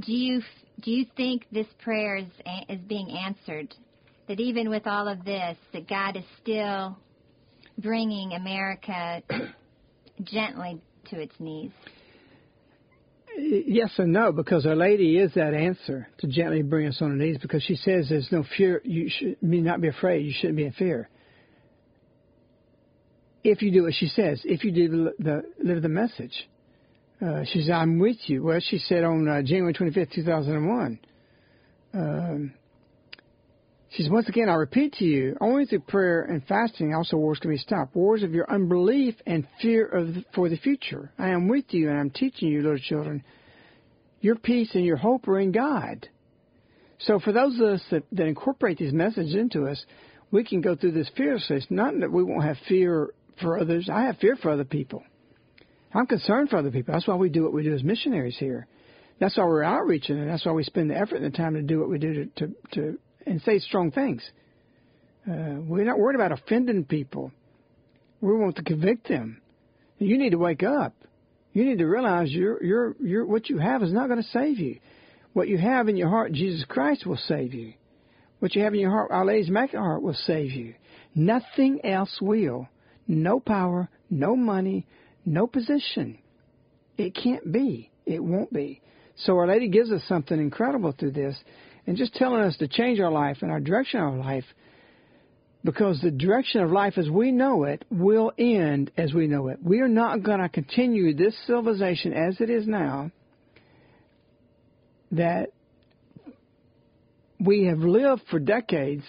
do you do you think this prayer is is being answered? That even with all of this, that God is still bringing America gently to its knees. Yes and no, because Our Lady is that answer to gently bring us on our knees. Because she says there's no fear. You should not be afraid. You shouldn't be in fear. If you do what she says, if you do the, the live the message, uh, she says, "I'm with you." Well, she said on uh, January 25th, 2001. Um, says, once again, I repeat to you, only through prayer and fasting also wars can be stopped. Wars of your unbelief and fear of the, for the future. I am with you and I'm teaching you, little children. Your peace and your hope are in God. So for those of us that, that incorporate these messages into us, we can go through this fearlessness. Not that we won't have fear for others. I have fear for other people. I'm concerned for other people. That's why we do what we do as missionaries here. That's why we're outreaching, and that's why we spend the effort and the time to do what we do to, to, to and say strong things. Uh, we're not worried about offending people. We want to convict them. You need to wake up. You need to realize your your your what you have is not going to save you. What you have in your heart, Jesus Christ will save you. What you have in your heart, Our Lady's Immaculate Heart will save you. Nothing else will. No power, no money, no position. It can't be. It won't be. So Our Lady gives us something incredible through this and just telling us to change our life and our direction of life because the direction of life as we know it will end as we know it. We are not going to continue this civilization as it is now that we have lived for decades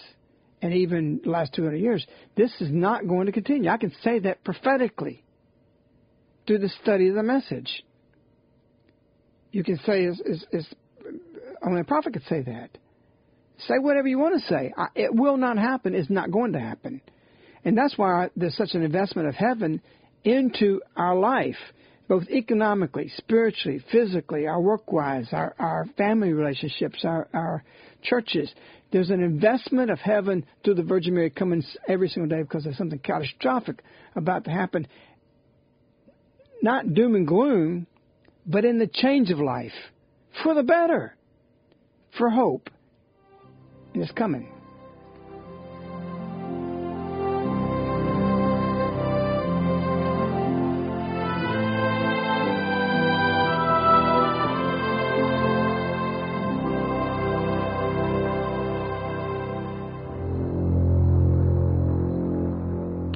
and even the last 200 years. This is not going to continue. I can say that prophetically through the study of the message. You can say as, as, as only a prophet could say that. Say whatever you want to say. It will not happen. It's not going to happen. And that's why there's such an investment of heaven into our life, both economically, spiritually, physically, our work wise, our, our family relationships, our, our churches. There's an investment of heaven through the Virgin Mary coming every single day because there's something catastrophic about to happen. not doom and gloom, but in the change of life for the better, for hope. And it's coming.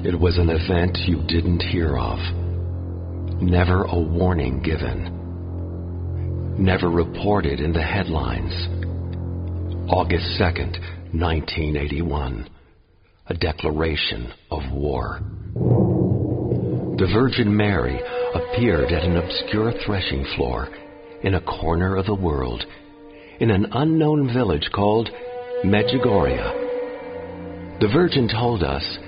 It was an event you didn't hear of. Never a warning given. Never reported in the headlines. August 2nd, 1981. A declaration of war. The Virgin Mary appeared at an obscure threshing floor in a corner of the world in an unknown village called Medjugorje. The Virgin told us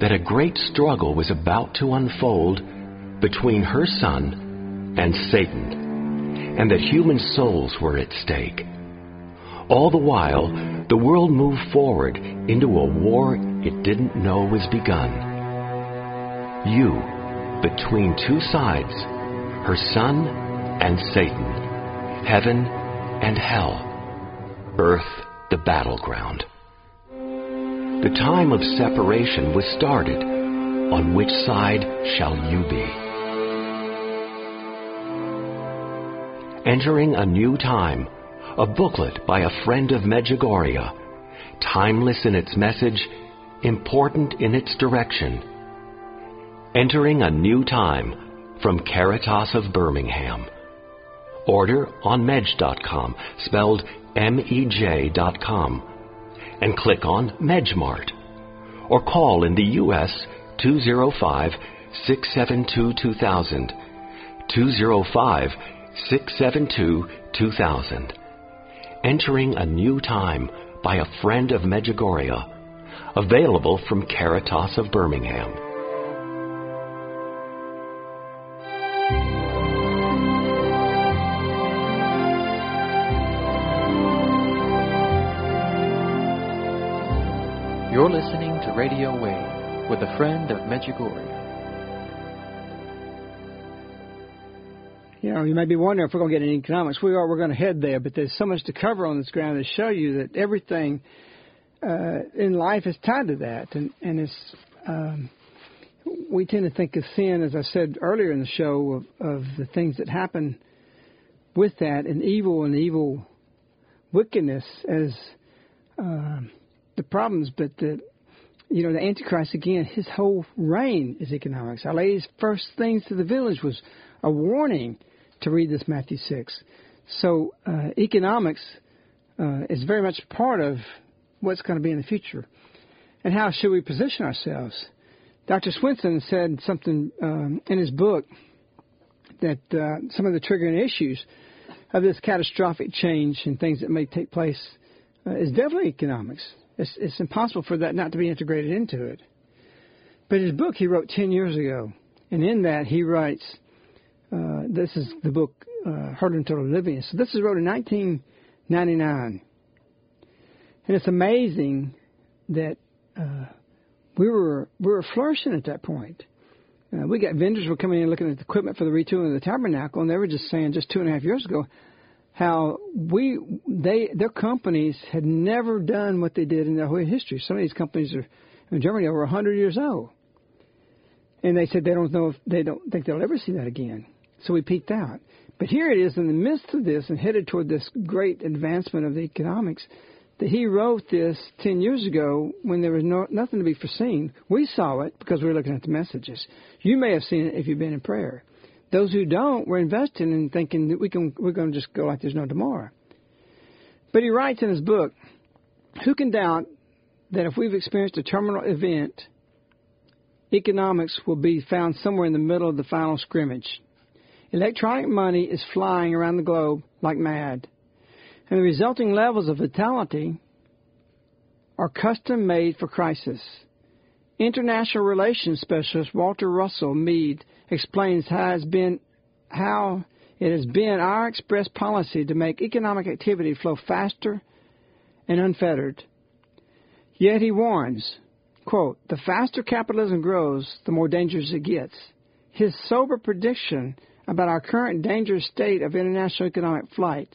that a great struggle was about to unfold between her son and Satan, and that human souls were at stake. All the while, the world moved forward into a war it didn't know was begun. You, between two sides, her son and Satan, heaven and hell, earth the battleground. The time of separation was started. On which side shall you be? Entering a New Time, a booklet by a friend of Medjugorje, timeless in its message, important in its direction. Entering a New Time from Caritas of Birmingham. Order on Medj.com, spelled M-E-J.com and click on MedjMart. Or call in the U.S. 205 672 2000. 205 672 2000. Entering a New Time by a friend of Medjugorje. Available from Caritas of Birmingham. You're listening to Radio Wave with a friend of Medjugorje. You know, you may be wondering if we're going to get into economics. We are. We're going to head there, but there's so much to cover on this ground to show you that everything uh, in life is tied to that, and and it's. Um, we tend to think of sin, as I said earlier in the show, of, of the things that happen with that, and evil and evil wickedness as uh, the problems, but the you know the Antichrist again, his whole reign is economics. Our Lady's first things to the village was a warning to read this Matthew six. So uh, economics uh, is very much part of what's going to be in the future, and how should we position ourselves? Dr. Swenson said something um, in his book that uh, some of the triggering issues of this catastrophic change and things that may take place uh, is definitely economics. It's, it's impossible for that not to be integrated into it. But his book he wrote 10 years ago, and in that he writes, uh, this is the book, uh, Hurtling Toward Oblivion. So this is wrote in 1999. And it's amazing that uh, we were we were flourishing at that point. Uh, we got vendors were coming in looking at the equipment for the retooling of the tabernacle, and they were just saying just two and a half years ago, how we they their companies had never done what they did in their whole history. Some of these companies are in Germany over 100 years old, and they said they don't know if they don't think they'll ever see that again. So we peaked out. But here it is in the midst of this and headed toward this great advancement of the economics that he wrote this 10 years ago when there was no, nothing to be foreseen. We saw it because we were looking at the messages. You may have seen it if you've been in prayer. Those who don't were investing and thinking that we can we're going to just go like there's no tomorrow. But he writes in his book, who can doubt that if we've experienced a terminal event, economics will be found somewhere in the middle of the final scrimmage. Electronic money is flying around the globe like mad, and the resulting levels of vitality are custom made for crisis. International relations specialist Walter Russell Mead explains how, been, how it has been our express policy to make economic activity flow faster and unfettered. Yet he warns, quote, the faster capitalism grows, the more dangerous it gets. his sober prediction about our current dangerous state of international economic flight,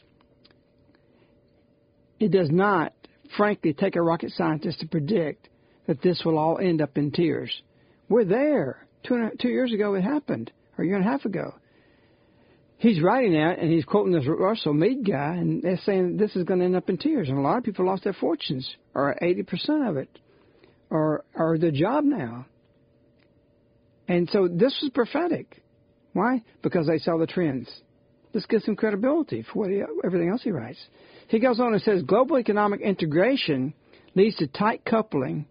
it does not, frankly, take a rocket scientist to predict that this will all end up in tears. We're there. Two, two years ago it happened, or a year and a half ago. He's writing that, and he's quoting this Russell Mead guy, and they're saying this is going to end up in tears. And a lot of people lost their fortunes, or 80% of it, or, or their job now. And so this was prophetic. Why? Because they saw the trends. This gives him credibility for what he, everything else he writes. He goes on and says global economic integration leads to tight coupling,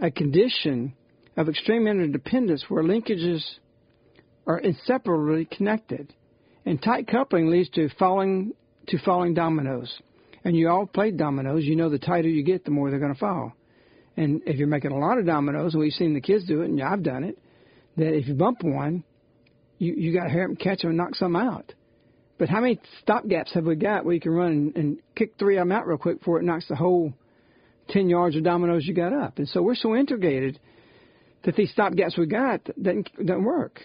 a condition of extreme interdependence where linkages are inseparably connected. And tight coupling leads to falling to falling dominoes. And you all played dominoes, you know the tighter you get, the more they're going to fall. And if you're making a lot of dominoes, and we've seen the kids do it, and I've done it, that if you bump one, you you got to hurry up and catch them and knock some out. But how many stop gaps have we got where you can run and, kick three of them out real quick before it knocks the whole ten yards of dominoes you got up? And so we're so integrated that these stop gaps we got doesn't doesn't work.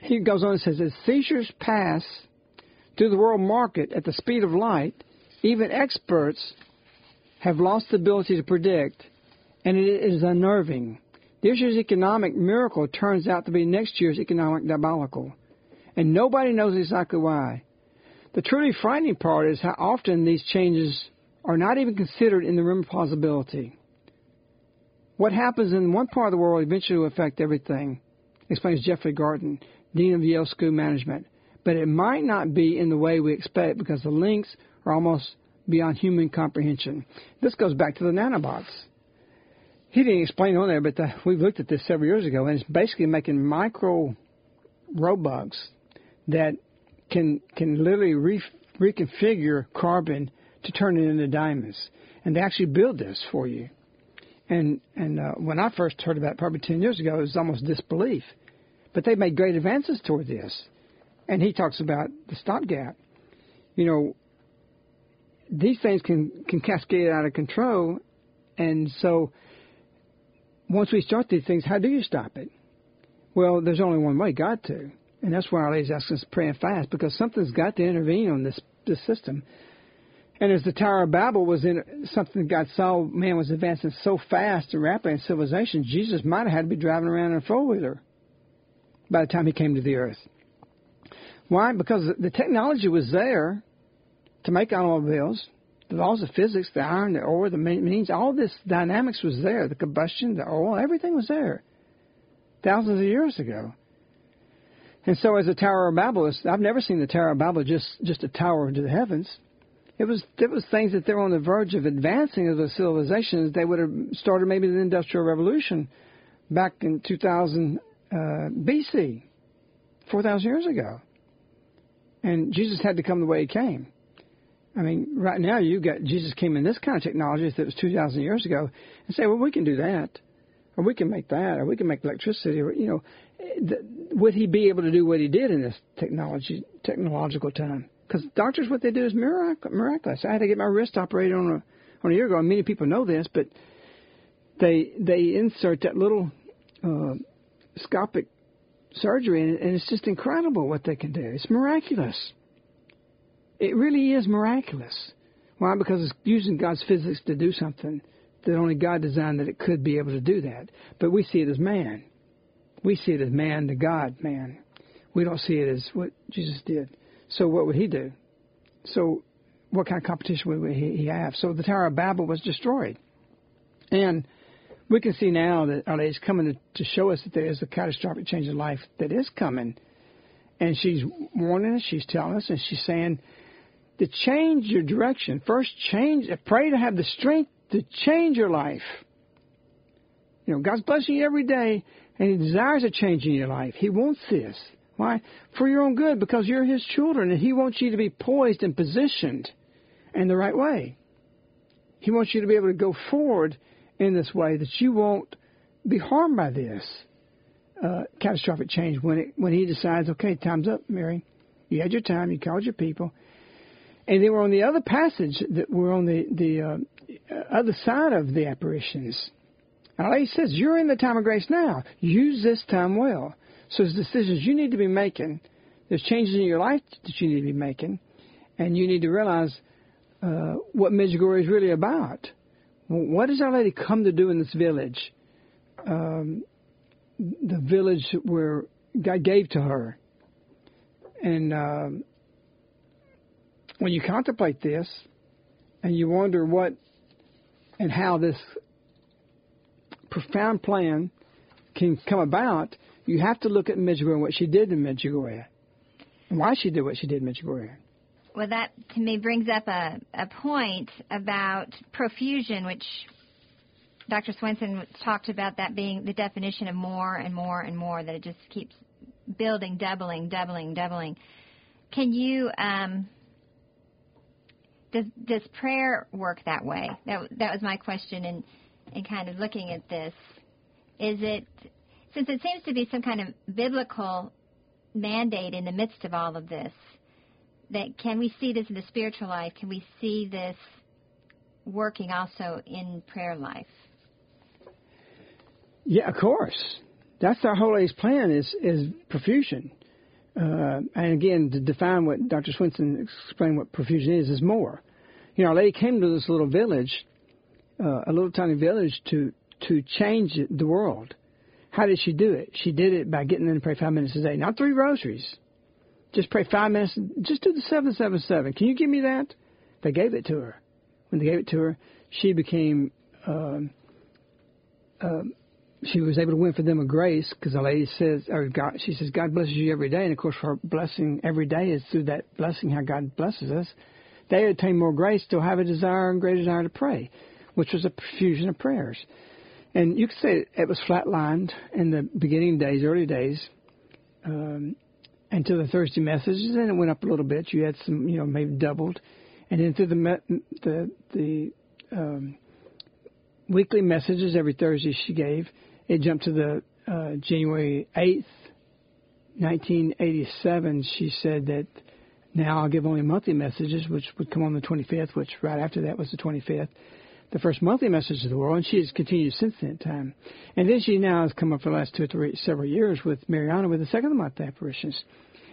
He goes on and says, as seizures pass through the world market at the speed of light, even experts have lost the ability to predict, and it is unnerving. This year's economic miracle turns out to be next year's economic diabolical, and nobody knows exactly why. The truly frightening part is how often these changes are not even considered in the realm of plausibility. What happens in one part of the world eventually will affect everything, explains Jeffrey Garten, Dean of Yale School of Management. But it might not be in the way we expect because the links are almost beyond human comprehension. This goes back to the nanobots. He didn't explain on there, but the, we looked at this several years ago, and it's basically making micro robots that can can literally re, reconfigure carbon to turn it into diamonds, and they actually build this for you. And and uh, when I first heard about it, probably ten years ago, it was almost disbelief. But they've made great advances toward this. And he talks about the stopgap. You know, these things can, can cascade out of control. And so once we start these things, how do you stop it? Well, there's only one way, God to. And that's why our lady's asking us to pray and fast, because something's got to intervene on this, this system. And as the Tower of Babel was in something God saw, man was advancing so fast and rapidly in civilization, Jesus might have had to be driving around in a four wheeler by the time he came to the earth. Why? Because the technology was there to make automobiles. The laws of physics, the iron, the ore, the means, all this dynamics was there. The combustion, the oil, everything was there thousands of years ago. And so, as the Tower of Babel, I've never seen the Tower of Babel just just a tower into the heavens. It was it was things that they were on the verge of advancing as a civilization. They would have started maybe the Industrial Revolution back in 2000 uh, BC, 4,000 years ago. And Jesus had to come the way he came. I mean, right now you got Jesus came in this kind of technology that was 2,000 years ago and say, well, we can do that, or we can make that, or we can make electricity, or, you know, would he be able to do what he did in this technology, technological time? Because doctors, what they do is miraculous. I had to get my wrist operated on a on a year ago. And many people know this, but they they insert that little uh, scopic surgery, and it's just incredible what they can do. It's miraculous. It really is miraculous. Why? Because it's using God's physics to do something that only God designed that it could be able to do that. But we see it as man. We see it as man to God, man. We don't see it as what Jesus did. So what would he do? So what kind of competition would he have? So the Tower of Babel was destroyed. And we can see now that oh, Our Lady's coming to show us that there is a catastrophic change in life that is coming. And she's warning us, she's telling us, and she's saying to change your direction. First, change, pray to have the strength to change your life. You know, God's blessing you every day, and He desires a change in your life. He wants this. Why? For your own good, because you're His children, and He wants you to be poised and positioned in the right way. He wants you to be able to go forward in this way that you won't be harmed by this uh, catastrophic change when it when he decides, okay, time's up, Mary. You had your time. You called your people, and then we're on the other passage that we're on the the uh, other side of the apparitions. Now, he says, you're in the time of grace now. Use this time well. So there's decisions you need to be making. There's changes in your life that you need to be making, and you need to realize uh, what Medjugorje is really about. What does Our Lady come to do in this village? Um, the village where God gave to her. And um, when you contemplate this and you wonder what and how this profound plan can come about, you have to look at Medjugorje and what she did in Medjugorje and why she did what she did in Medjugorje. Well, that to me brings up a, a point about profusion, which Dr. Swenson talked about that being the definition of more and more and more, that it just keeps building, doubling, doubling, doubling. Can you, um, does, does prayer work that way? That, that was my question in, in kind of looking at this. Is it, since it seems to be some kind of biblical mandate in the midst of all of this, that can we see this in the spiritual life? Can we see this working also in prayer life? Yeah, of course. That's our whole A's plan is is profusion. Uh, and again, to define what Dr. Swenson explained what profusion is, is more. You know, Our Lady came to this little village, uh, a little tiny village, to to change the world. How did she do it? She did it by getting in to pray five minutes a day, not three rosaries. Just pray five minutes. Just do the seven seven seven. Can you give me that? They gave it to her. When they gave it to her, she became. Um, um, she was able to win for them a grace because the lady says, or God, she says, God blesses you every day, and of course, her blessing every day is through that blessing how God blesses us. They attain more grace to have a desire and great desire to pray, which was a profusion of prayers. And you could say it was flatlined in the beginning days, early days. Um, until the Thursday messages, and it went up a little bit. You had some, you know, maybe doubled, and then through the the the um, weekly messages every Thursday she gave, it jumped to the uh, January eighth, nineteen eighty seven. She said that now I'll give only monthly messages, which would come on the twenty fifth, which right after that was the twenty fifth. The first monthly message to the world, and she has continued since that time. And then she now has come up for the last two or three several years with Mirjana with the second of month apparitions.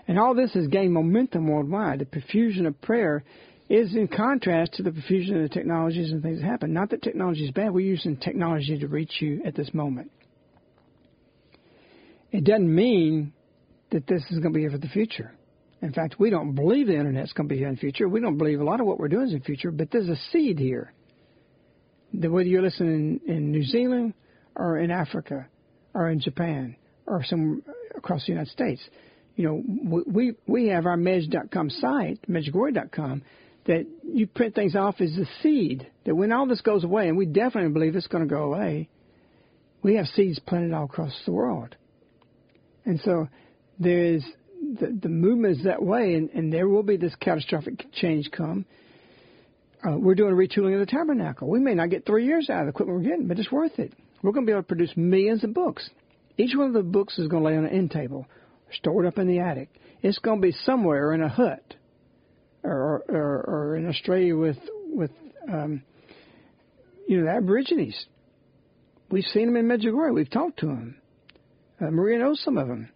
And all this has gained momentum worldwide. The profusion of prayer is in contrast to the profusion of the technologies and things that happen. Not that technology is bad, we're using technology to reach you at this moment. It doesn't mean that this is going to be here for the future. In fact, we don't believe the internet's going to be here in the future. We don't believe a lot of what we're doing is in the future, but there's a seed here. Whether you're listening in New Zealand or in Africa or in Japan or some across the United States, you know, we we have our Medj.com site, Medjugorje.com, that you print things off as a seed. That when all this goes away, and we definitely believe it's going to go away, we have seeds planted all across the world. And so there is the, the movement is that way, and, and there will be this catastrophic change come. Uh, we're doing a retooling of the tabernacle. We may not get three years out of the equipment we're getting, but it's worth it. We're going to be able to produce millions of books. Each one of the books is going to lay on an end table stored up in the attic. It's going to be somewhere in a hut, or or, or in Australia with with um, you know the Aborigines. We've seen them in Medjugorje. We've talked to them. Uh, Maria knows some of them.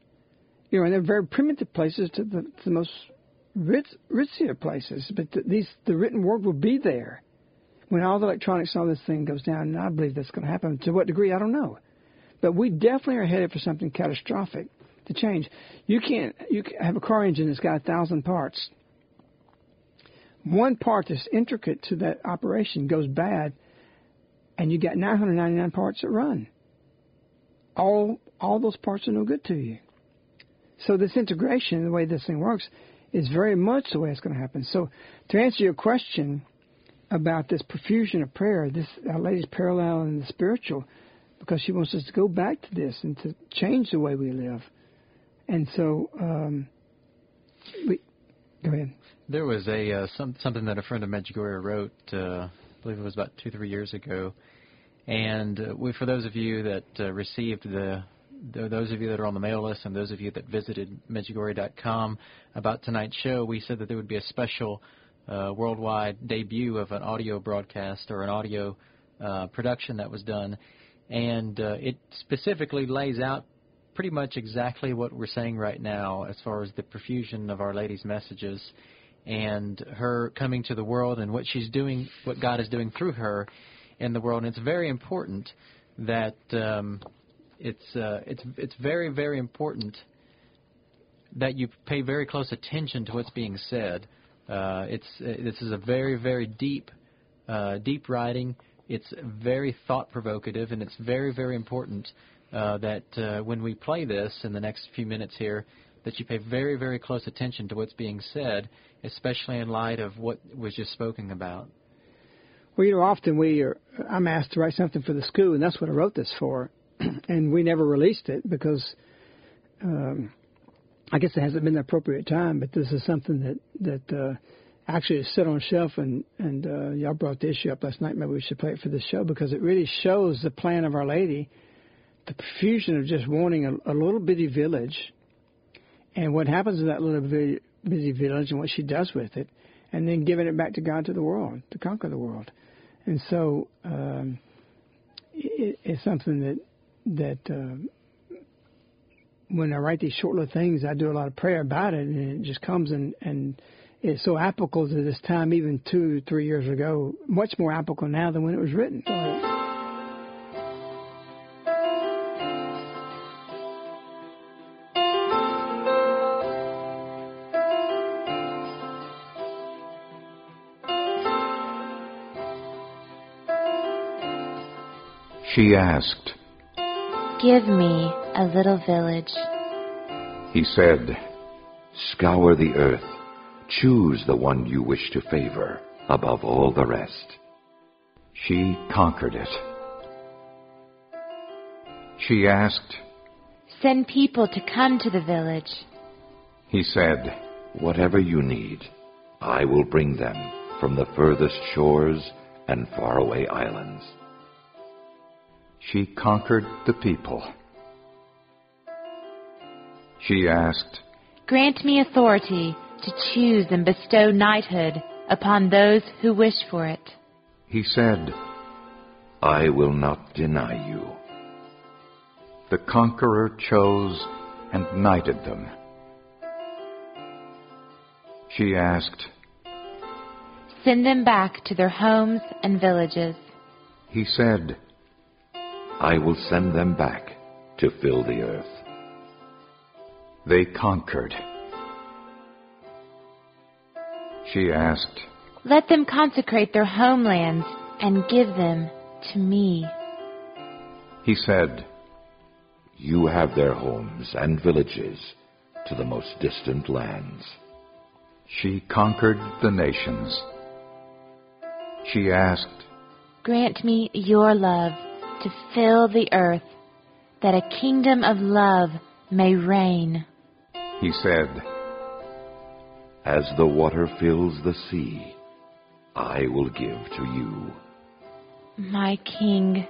You know, and they're very primitive places to the, to the most rich, richier places. But the, these the written word will be there when all the electronics, all this thing goes down. And I believe that's going to happen. To what degree, I don't know. But we definitely are headed for something catastrophic to change. You can't you can have a car engine that's got a thousand parts. One part that's intricate to that operation goes bad, and you got 999 parts that run. All all those parts are no good to you. So this integration, the way this thing works, is very much the way it's going to happen. So to answer your question about this profusion of prayer, this Our Lady's parallel in the spiritual, because she wants us to go back to this and to change the way we live. And so, um, we, go ahead. There was a uh, some, something that a friend of Medjugorje wrote. Uh, I believe it was about two, three years ago. And uh, we, for those of you that uh, received the, the, those of you that are on the mail list, and those of you that visited Medjugorje.com about tonight's show, we said that there would be a special uh, worldwide debut of an audio broadcast or an audio uh, production that was done, and uh, it specifically lays out pretty much exactly what we're saying right now as far as the profusion of Our Lady's messages and her coming to the world and what she's doing, what God is doing through her in the world. And it's very important that um, it's uh, it's it's very very important that you pay very close attention to what's being said. Uh, it's uh, this is a very very deep uh, deep writing. It's very thought provocative, and it's very very important uh, that uh, when we play this in the next few minutes here, that you pay very very close attention to what's being said, especially in light of what was just spoken about. Well, you know, often we are, I'm asked to write something for the school, and that's what I wrote this for. and we never released it because um, I guess it hasn't been the appropriate time. But this is something that that uh, actually is set on shelf, and and uh, y'all brought the issue up last night. Maybe we should play it for this show because it really shows the plan of Our Lady, the profusion of just wanting a, a little bitty village, and what happens in that little bitty, bitty village, and what she does with it, and then giving it back to God to the world to conquer the world, and so. Um, it, it's something that that uh, when I write these short little things, I do a lot of prayer about it, and it just comes and and it's so applicable to this time, even two, three years ago, much more applicable now than when it was written. She asked, Give me a little village. He said, Scour the earth. Choose the one you wish to favor above all the rest. She conquered it. She asked, Send people to come to the village. He said, Whatever you need, I will bring them from the furthest shores and faraway islands. She conquered the people. She asked, Grant me authority to choose and bestow knighthood upon those who wish for it. He said, I will not deny you. The conqueror chose and knighted them. She asked, Send them back to their homes and villages. He said, I will send them back to fill the earth. They conquered. She asked, Let them consecrate their homelands and give them to me. He said, You have their homes and villages to the most distant lands. She conquered the nations. She asked, Grant me your love to fill the earth, that a kingdom of love may reign. He said, As the water fills the sea, I will give to you. My king,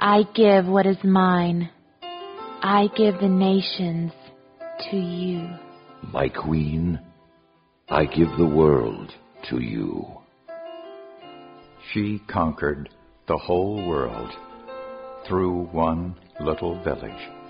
I give what is mine. I give the nations to you. My queen, I give the world to you. She conquered the whole world through one little village.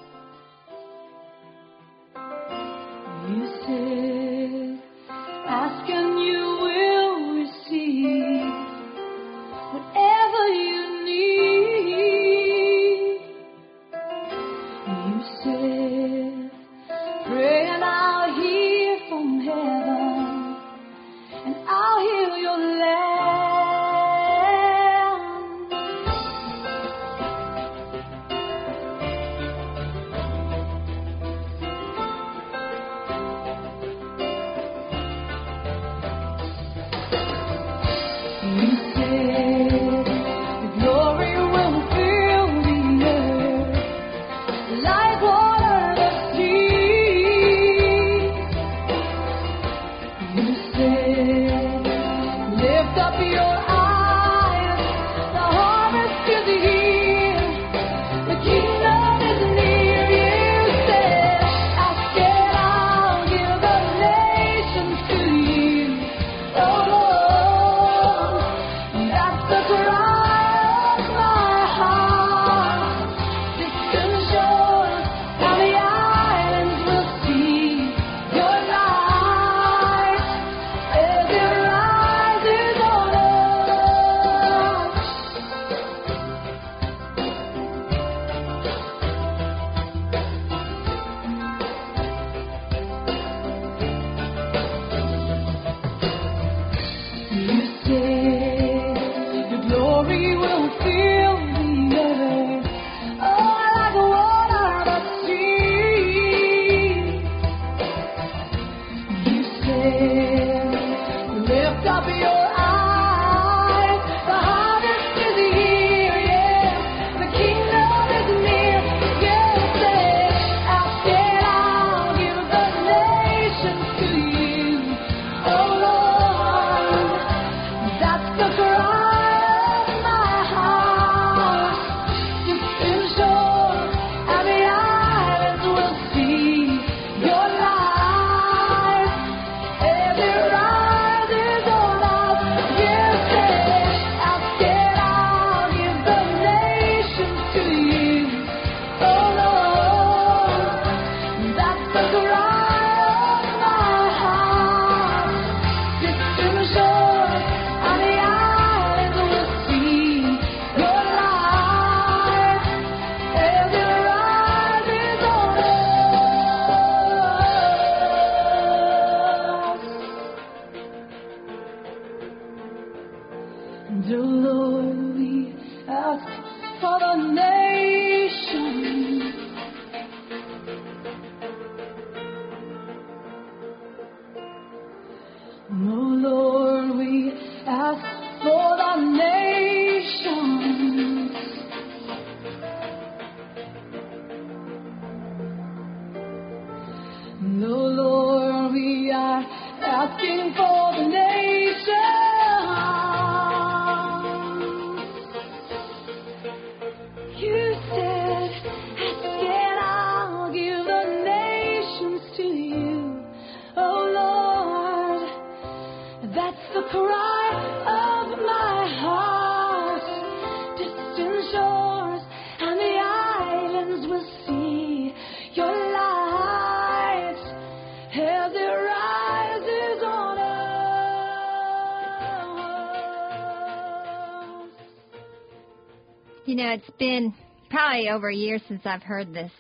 You know, it's been probably over a year since I've heard this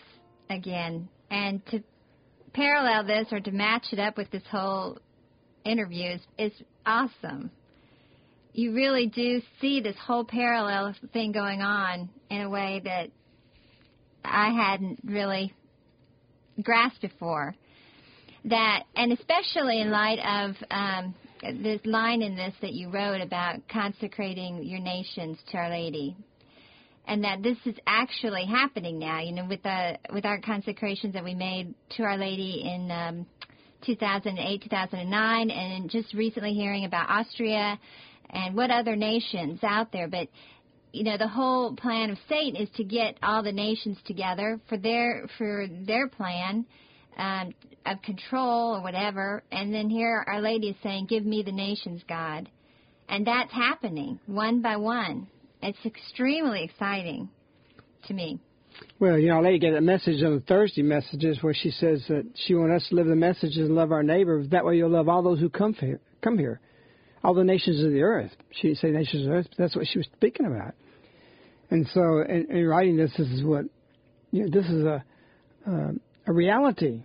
again. And to parallel this or to match it up with this whole interview is, is awesome. You really do see this whole parallel thing going on in a way that I hadn't really grasped before. That, and especially in light of um, this line in this that you wrote about consecrating your nations to Our Lady, and that this is actually happening now. You know, with the with our consecrations that we made to Our Lady in um, 2008, 2009, and just recently hearing about Austria and what other nations out there. But you know, the whole plan of Satan is to get all the nations together for their for their plan um, of control or whatever. And then here Our Lady is saying, "Give me the nations, God," and that's happening one by one. It's extremely exciting to me. Well, you know, Our Lady gave that message on the Thursday messages where she says that she wants us to live the messages and love our neighbor. That way you'll love all those who come here. Come here. All the nations of the earth. She didn't say nations of the earth, but that's what she was speaking about. And so, in, in writing this, this is what, you know, this is a, uh, a reality.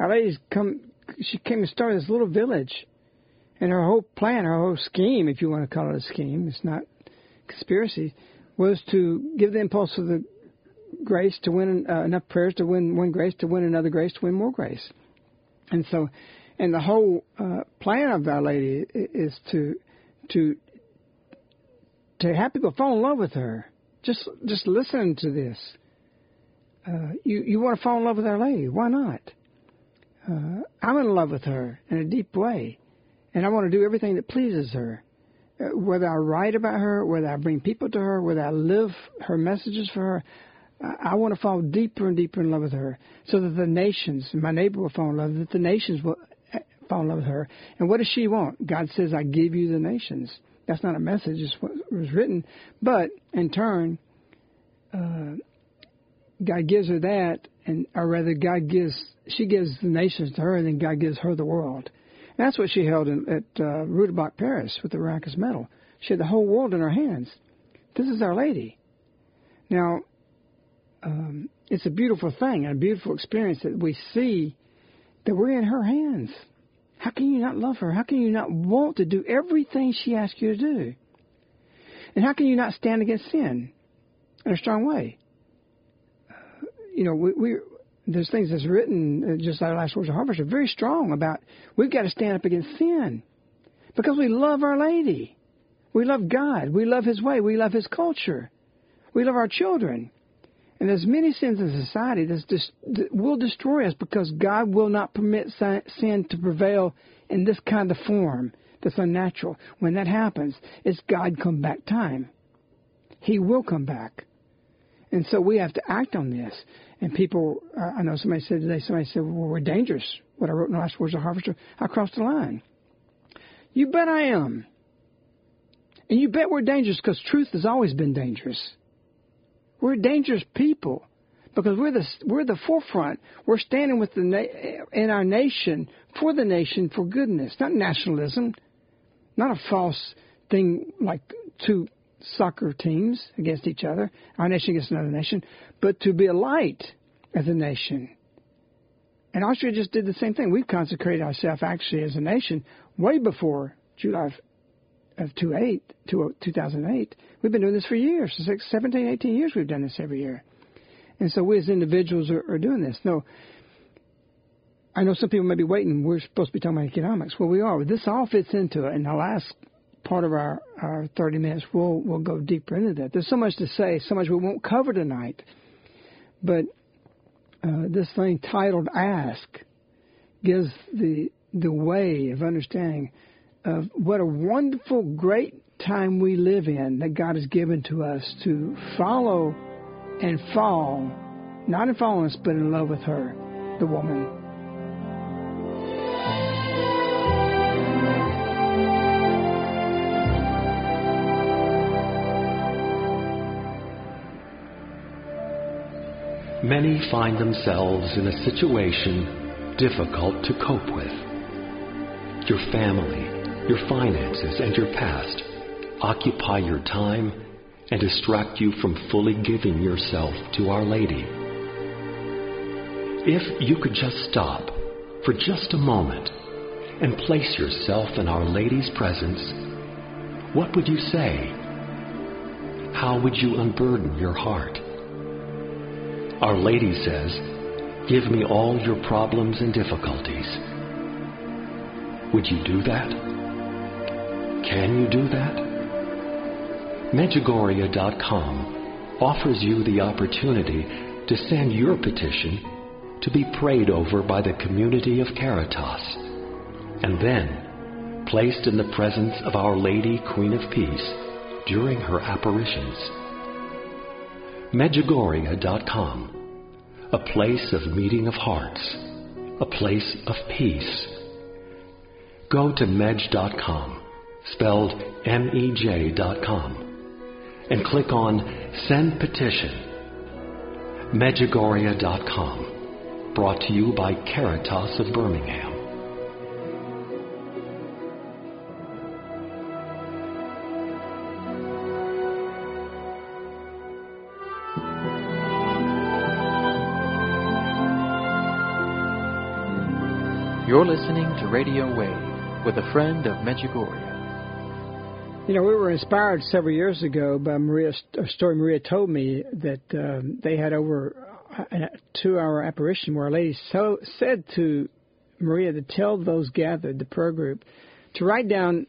Our Lady's come, she came and started this little village. And her whole plan, her whole scheme, if you want to call it a scheme, it's not conspiracy, was to give the impulse of the grace to win uh, enough prayers to win one grace to win another grace to win more grace. And so, and the whole uh, plan of Our Lady is to to to have people fall in love with her. Just just listen to this. Uh, you you want to fall in love with Our Lady? Why not? Uh, I'm in love with her in a deep way, and I want to do everything that pleases her. Uh, whether I write about her, whether I bring people to her, whether I live her messages for her, I, I want to fall deeper and deeper in love with her, so that the nations, my neighbor will fall in love, that the nations will uh, fall in love with her. And what does she want? God says, "I give you the nations." That's not a message; it's what was written. But in turn, uh, God gives her that, and or rather, God gives she gives the nations to her, and then God gives her the world. And that's what she held in, at uh, Rue du Bac, Paris, with the Miraculous medal. She had the whole world in her hands. This is Our Lady. Now, um, it's a beautiful thing, and a beautiful experience that we see that we're in her hands. How can you not love her? How can you not want to do everything she asks you to do? And how can you not stand against sin in a strong way? Uh, you know, we, we there's things that's written, uh, just like last words of harvest, are very strong about we've got to stand up against sin because we love Our Lady. We love God. We love His way. We love His culture. We love our children. And there's many sins in society that's that will destroy us because God will not permit sin to prevail in this kind of form that's unnatural. When that happens, it's God come back time. He will come back. And so we have to act on this. And people, uh, I know somebody said today, somebody said, well, we're dangerous. What I wrote in the last words of Harvester, I crossed the line. You bet I am. And you bet we're dangerous because truth has always been dangerous. We're dangerous people because we're the we're the forefront. We're standing with the na- in our nation for the nation for goodness, not nationalism, not a false thing like two soccer teams against each other, our nation against another nation, but to be a light as a nation. And Austria just did the same thing. We've consecrated ourselves actually as a nation way before July of 2008. We've been doing this for years. Six, 17, 18 years we've done this every year. And so we as individuals are, are doing this. No, I know some people may be waiting. We're supposed to be talking about economics. Well, we are. This all fits into it. In the last part of our, our 30 minutes, we'll, we'll go deeper into that. There's so much to say, so much we won't cover tonight. But uh, this thing titled Ask gives the, the way of understanding of what a wonderful, great time we live in that God has given to us to follow and fall, not in following us, but in love with her, the woman. Many find themselves in a situation difficult to cope with. Your family, your finances, and your past occupy your time and distract you from fully giving yourself to Our Lady. If you could just stop for just a moment and place yourself in Our Lady's presence, what would you say? How would you unburden your heart? Our Lady says, Give me all your problems and difficulties. Would you do that? Can you do that? Medjugorje.com offers you the opportunity to send your petition to be prayed over by the community of Caritas and then placed in the presence of Our Lady Queen of Peace during her apparitions. Medjugorje.com, a place of meeting of hearts, a place of peace. Go to Mej.com spelled M-E-J dot com, and click on Send Petition. Medjugorje.com, brought to you by Caritas of Birmingham. You're listening to Radio Wave with a friend of Medjugorje. You know, we were inspired several years ago by Maria, a story Maria told me that um, they had over a two-hour apparition where a lady so, said to Maria to tell those gathered, the prayer group, to write down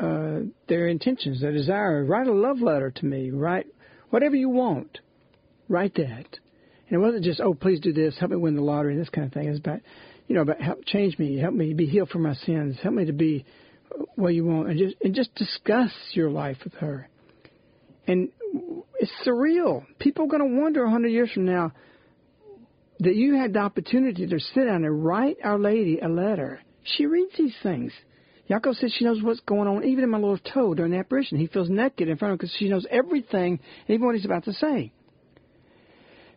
uh, their intentions, their desire. Write a love letter to me. Write whatever you want. Write that. And it wasn't just, oh, please do this, help me win the lottery, this kind of thing. It's about, you know, but help change me, help me be healed from my sins, help me to be what you want, and just and just discuss your life with her. And it's surreal. People are going to wonder a hundred years from now that you had the opportunity to sit down and write Our Lady a letter. She reads these things. Jakov says she knows what's going on, even in my little toe during the apparition. He feels naked in front of him because she knows everything, even what he's about to say.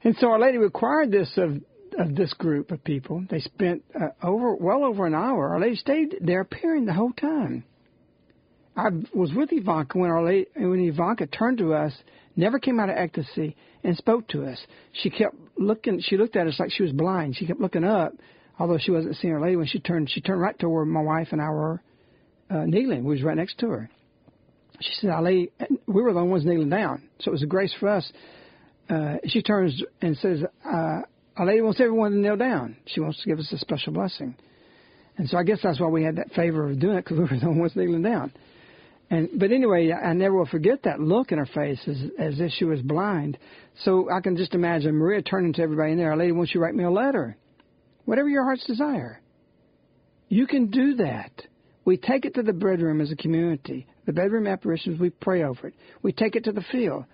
And so Our Lady required this of of this group of people. They spent uh, over well over an hour. Our Lady stayed there appearing the whole time. I was with Ivanka when Our Lady, when Ivanka turned to us, never came out of ecstasy, and spoke to us. She kept looking. She looked at us like she was blind. She kept looking up, although she wasn't seeing Our Lady. When she turned, she turned right to where my wife and I were uh, kneeling. We was right next to her. She said, "Our Lady, we were the only ones kneeling down. So it was a grace for us. Uh, she turns and says, uh, Our Lady wants everyone to kneel down. She wants to give us a special blessing. And so I guess that's why we had that favor of doing it because we were the ones kneeling down. And but anyway, I never will forget that look in her face as as if she was blind. So I can just imagine Maria turning to everybody in there. Our Lady wants you to write me a letter, whatever your heart's desire. You can do that. We take it to the bedroom as a community. The bedroom apparitions, we pray over it. We take it to the field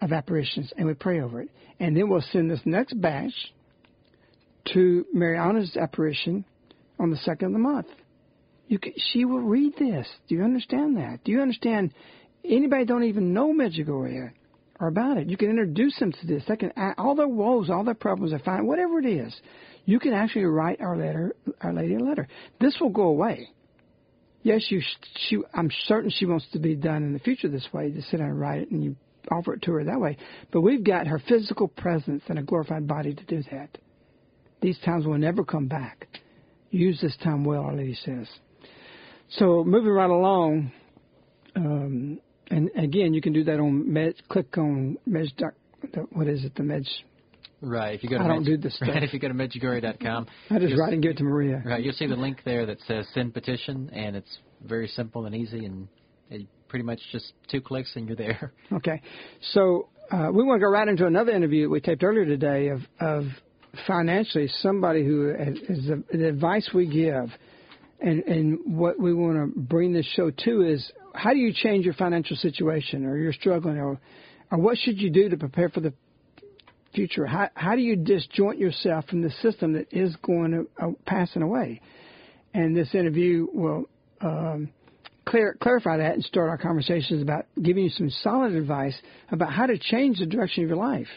of apparitions and we pray over it. And then we'll send this next batch to Mirjana's apparition on the second of the month. You can, she will read this. Do you understand that? Do you understand? Anybody don't even know Medjugorje or about it. You can introduce them to this. They can all their woes, all their problems, they find whatever it is. You can actually write our letter, our lady a letter. This will go away. Yes, you. She, I'm certain she wants to be done in the future this way. To sit down and write it, and you offer it to her that way. But we've got her physical presence and a glorified body to do that. These times will never come back. Use this time well, Our Lady says. So moving right along, um, and again, you can do that on Med. Click on Med. What is it? The Med. Right. If you go to I don't do this stuff. Right, if you go to medjugorje.com, I just write and give it to Maria. Right. You'll see the link there that says send petition, and it's very simple and easy, and it pretty much just two clicks and you're there. Okay. So uh, we want to go right into another interview that we taped earlier today of of financially somebody who is the, the advice we give and and what we want to bring this show to is how do you change your financial situation or you're struggling or or what should you do to prepare for the future how how do you disjoint yourself from the system that is going to uh, passing away and this interview will um, clear, clarify that and start our conversations about giving you some solid advice about how to change the direction of your life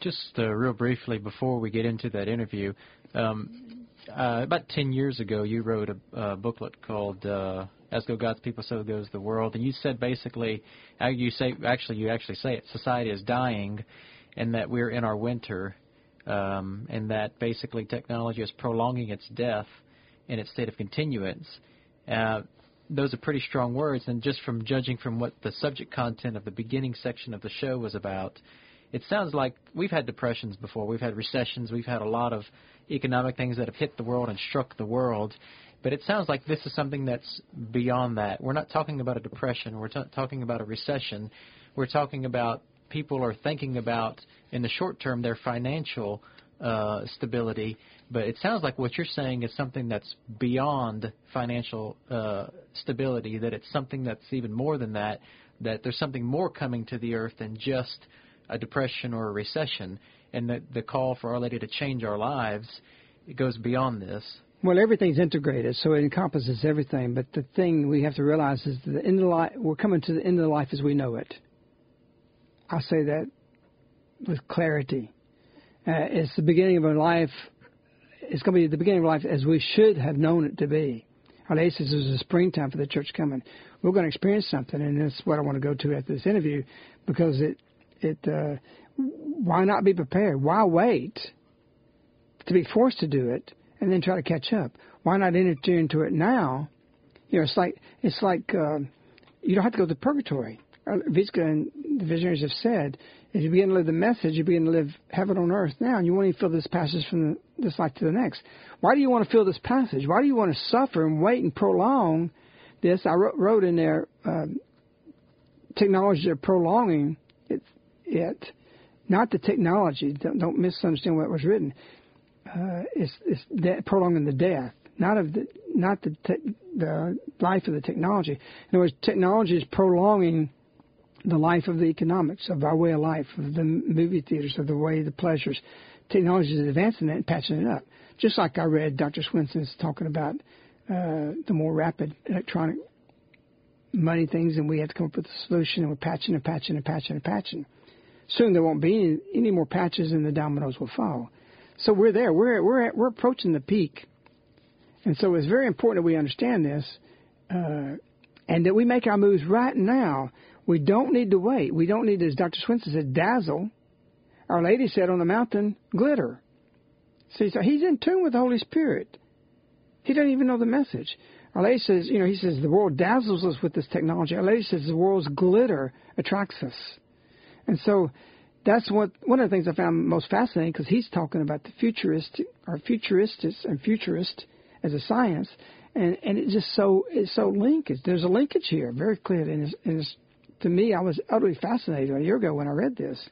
Just uh, real briefly before we get into that interview, um, uh, about 10 years ago, you wrote a, a booklet called uh, "As Go God's People, So Goes the World," and you said basically, you say actually you actually say it, society is dying, and that we're in our winter, um, and that basically technology is prolonging its death in its state of continuance. Uh, those are pretty strong words, and just from judging from what the subject content of the beginning section of the show was about, it sounds like we've had depressions before. We've had recessions. We've had a lot of economic things that have hit the world and struck the world. But it sounds like this is something that's beyond that. We're not talking about a depression. We're t- talking about a recession. We're talking about people are thinking about, in the short term, their financial uh, stability. But it sounds like what you're saying is something that's beyond financial uh, stability, that it's something that's even more than that, that there's something more coming to the earth than just a depression or a recession, and that the call for Our Lady to change our lives it goes beyond this. Well, everything's integrated, so it encompasses everything. But the thing we have to realize is that the end of life, we're coming to the end of life as we know it. I say that with clarity. Uh, it's the beginning of a life. It's going to be the beginning of life as we should have known it to be. Our Lady says there's a springtime for the church coming. We're going to experience something, and that's what I want to go to at this interview, because it it uh, why not be prepared? Why wait to be forced to do it and then try to catch up? Why not enter into it now? You know, it's like it's like uh, you don't have to go to purgatory. Uh, Vicka and the visionaries have said, as you begin to live the message, you begin to live heaven on earth now, and you want to feel this passage from this life to the next. Why do you want to feel this passage? Why do you want to suffer and wait and prolong this? I wrote, wrote in there, um, technology of prolonging it, it, not the technology. Don't, don't misunderstand what was written. Uh, it's it's de- prolonging the death, not of the not the te- the life of the technology. In other words, technology is prolonging the life of the economics of our way of life, of the movie theaters, of the way the pleasures. Technology is advancing that and patching it up. Just like I read Dr. Swenson's talking about uh, the more rapid electronic money things, and we have to come up with a solution, and we're patching and patching and patching and patching. Soon there won't be any, any more patches, and the dominoes will fall. So we're there. We're we're we're approaching the peak, and so it's very important that we understand this, uh, and that we make our moves right now. We don't need to wait. We don't need, as Dr. Swenson said, dazzle. Our Lady said on the mountain, glitter. See, so he's in tune with the Holy Spirit. He doesn't even know the message. Our Lady says, you know, he says the world dazzles us with this technology. Our Lady says the world's glitter attracts us, and so that's what one of the things I found most fascinating because he's talking about the futuristic or futurists and futurist as a science, and and it's just so it's so linkage. There's a linkage here, very clear. And, it's, and it's, to me, I was utterly fascinated a year ago when I read this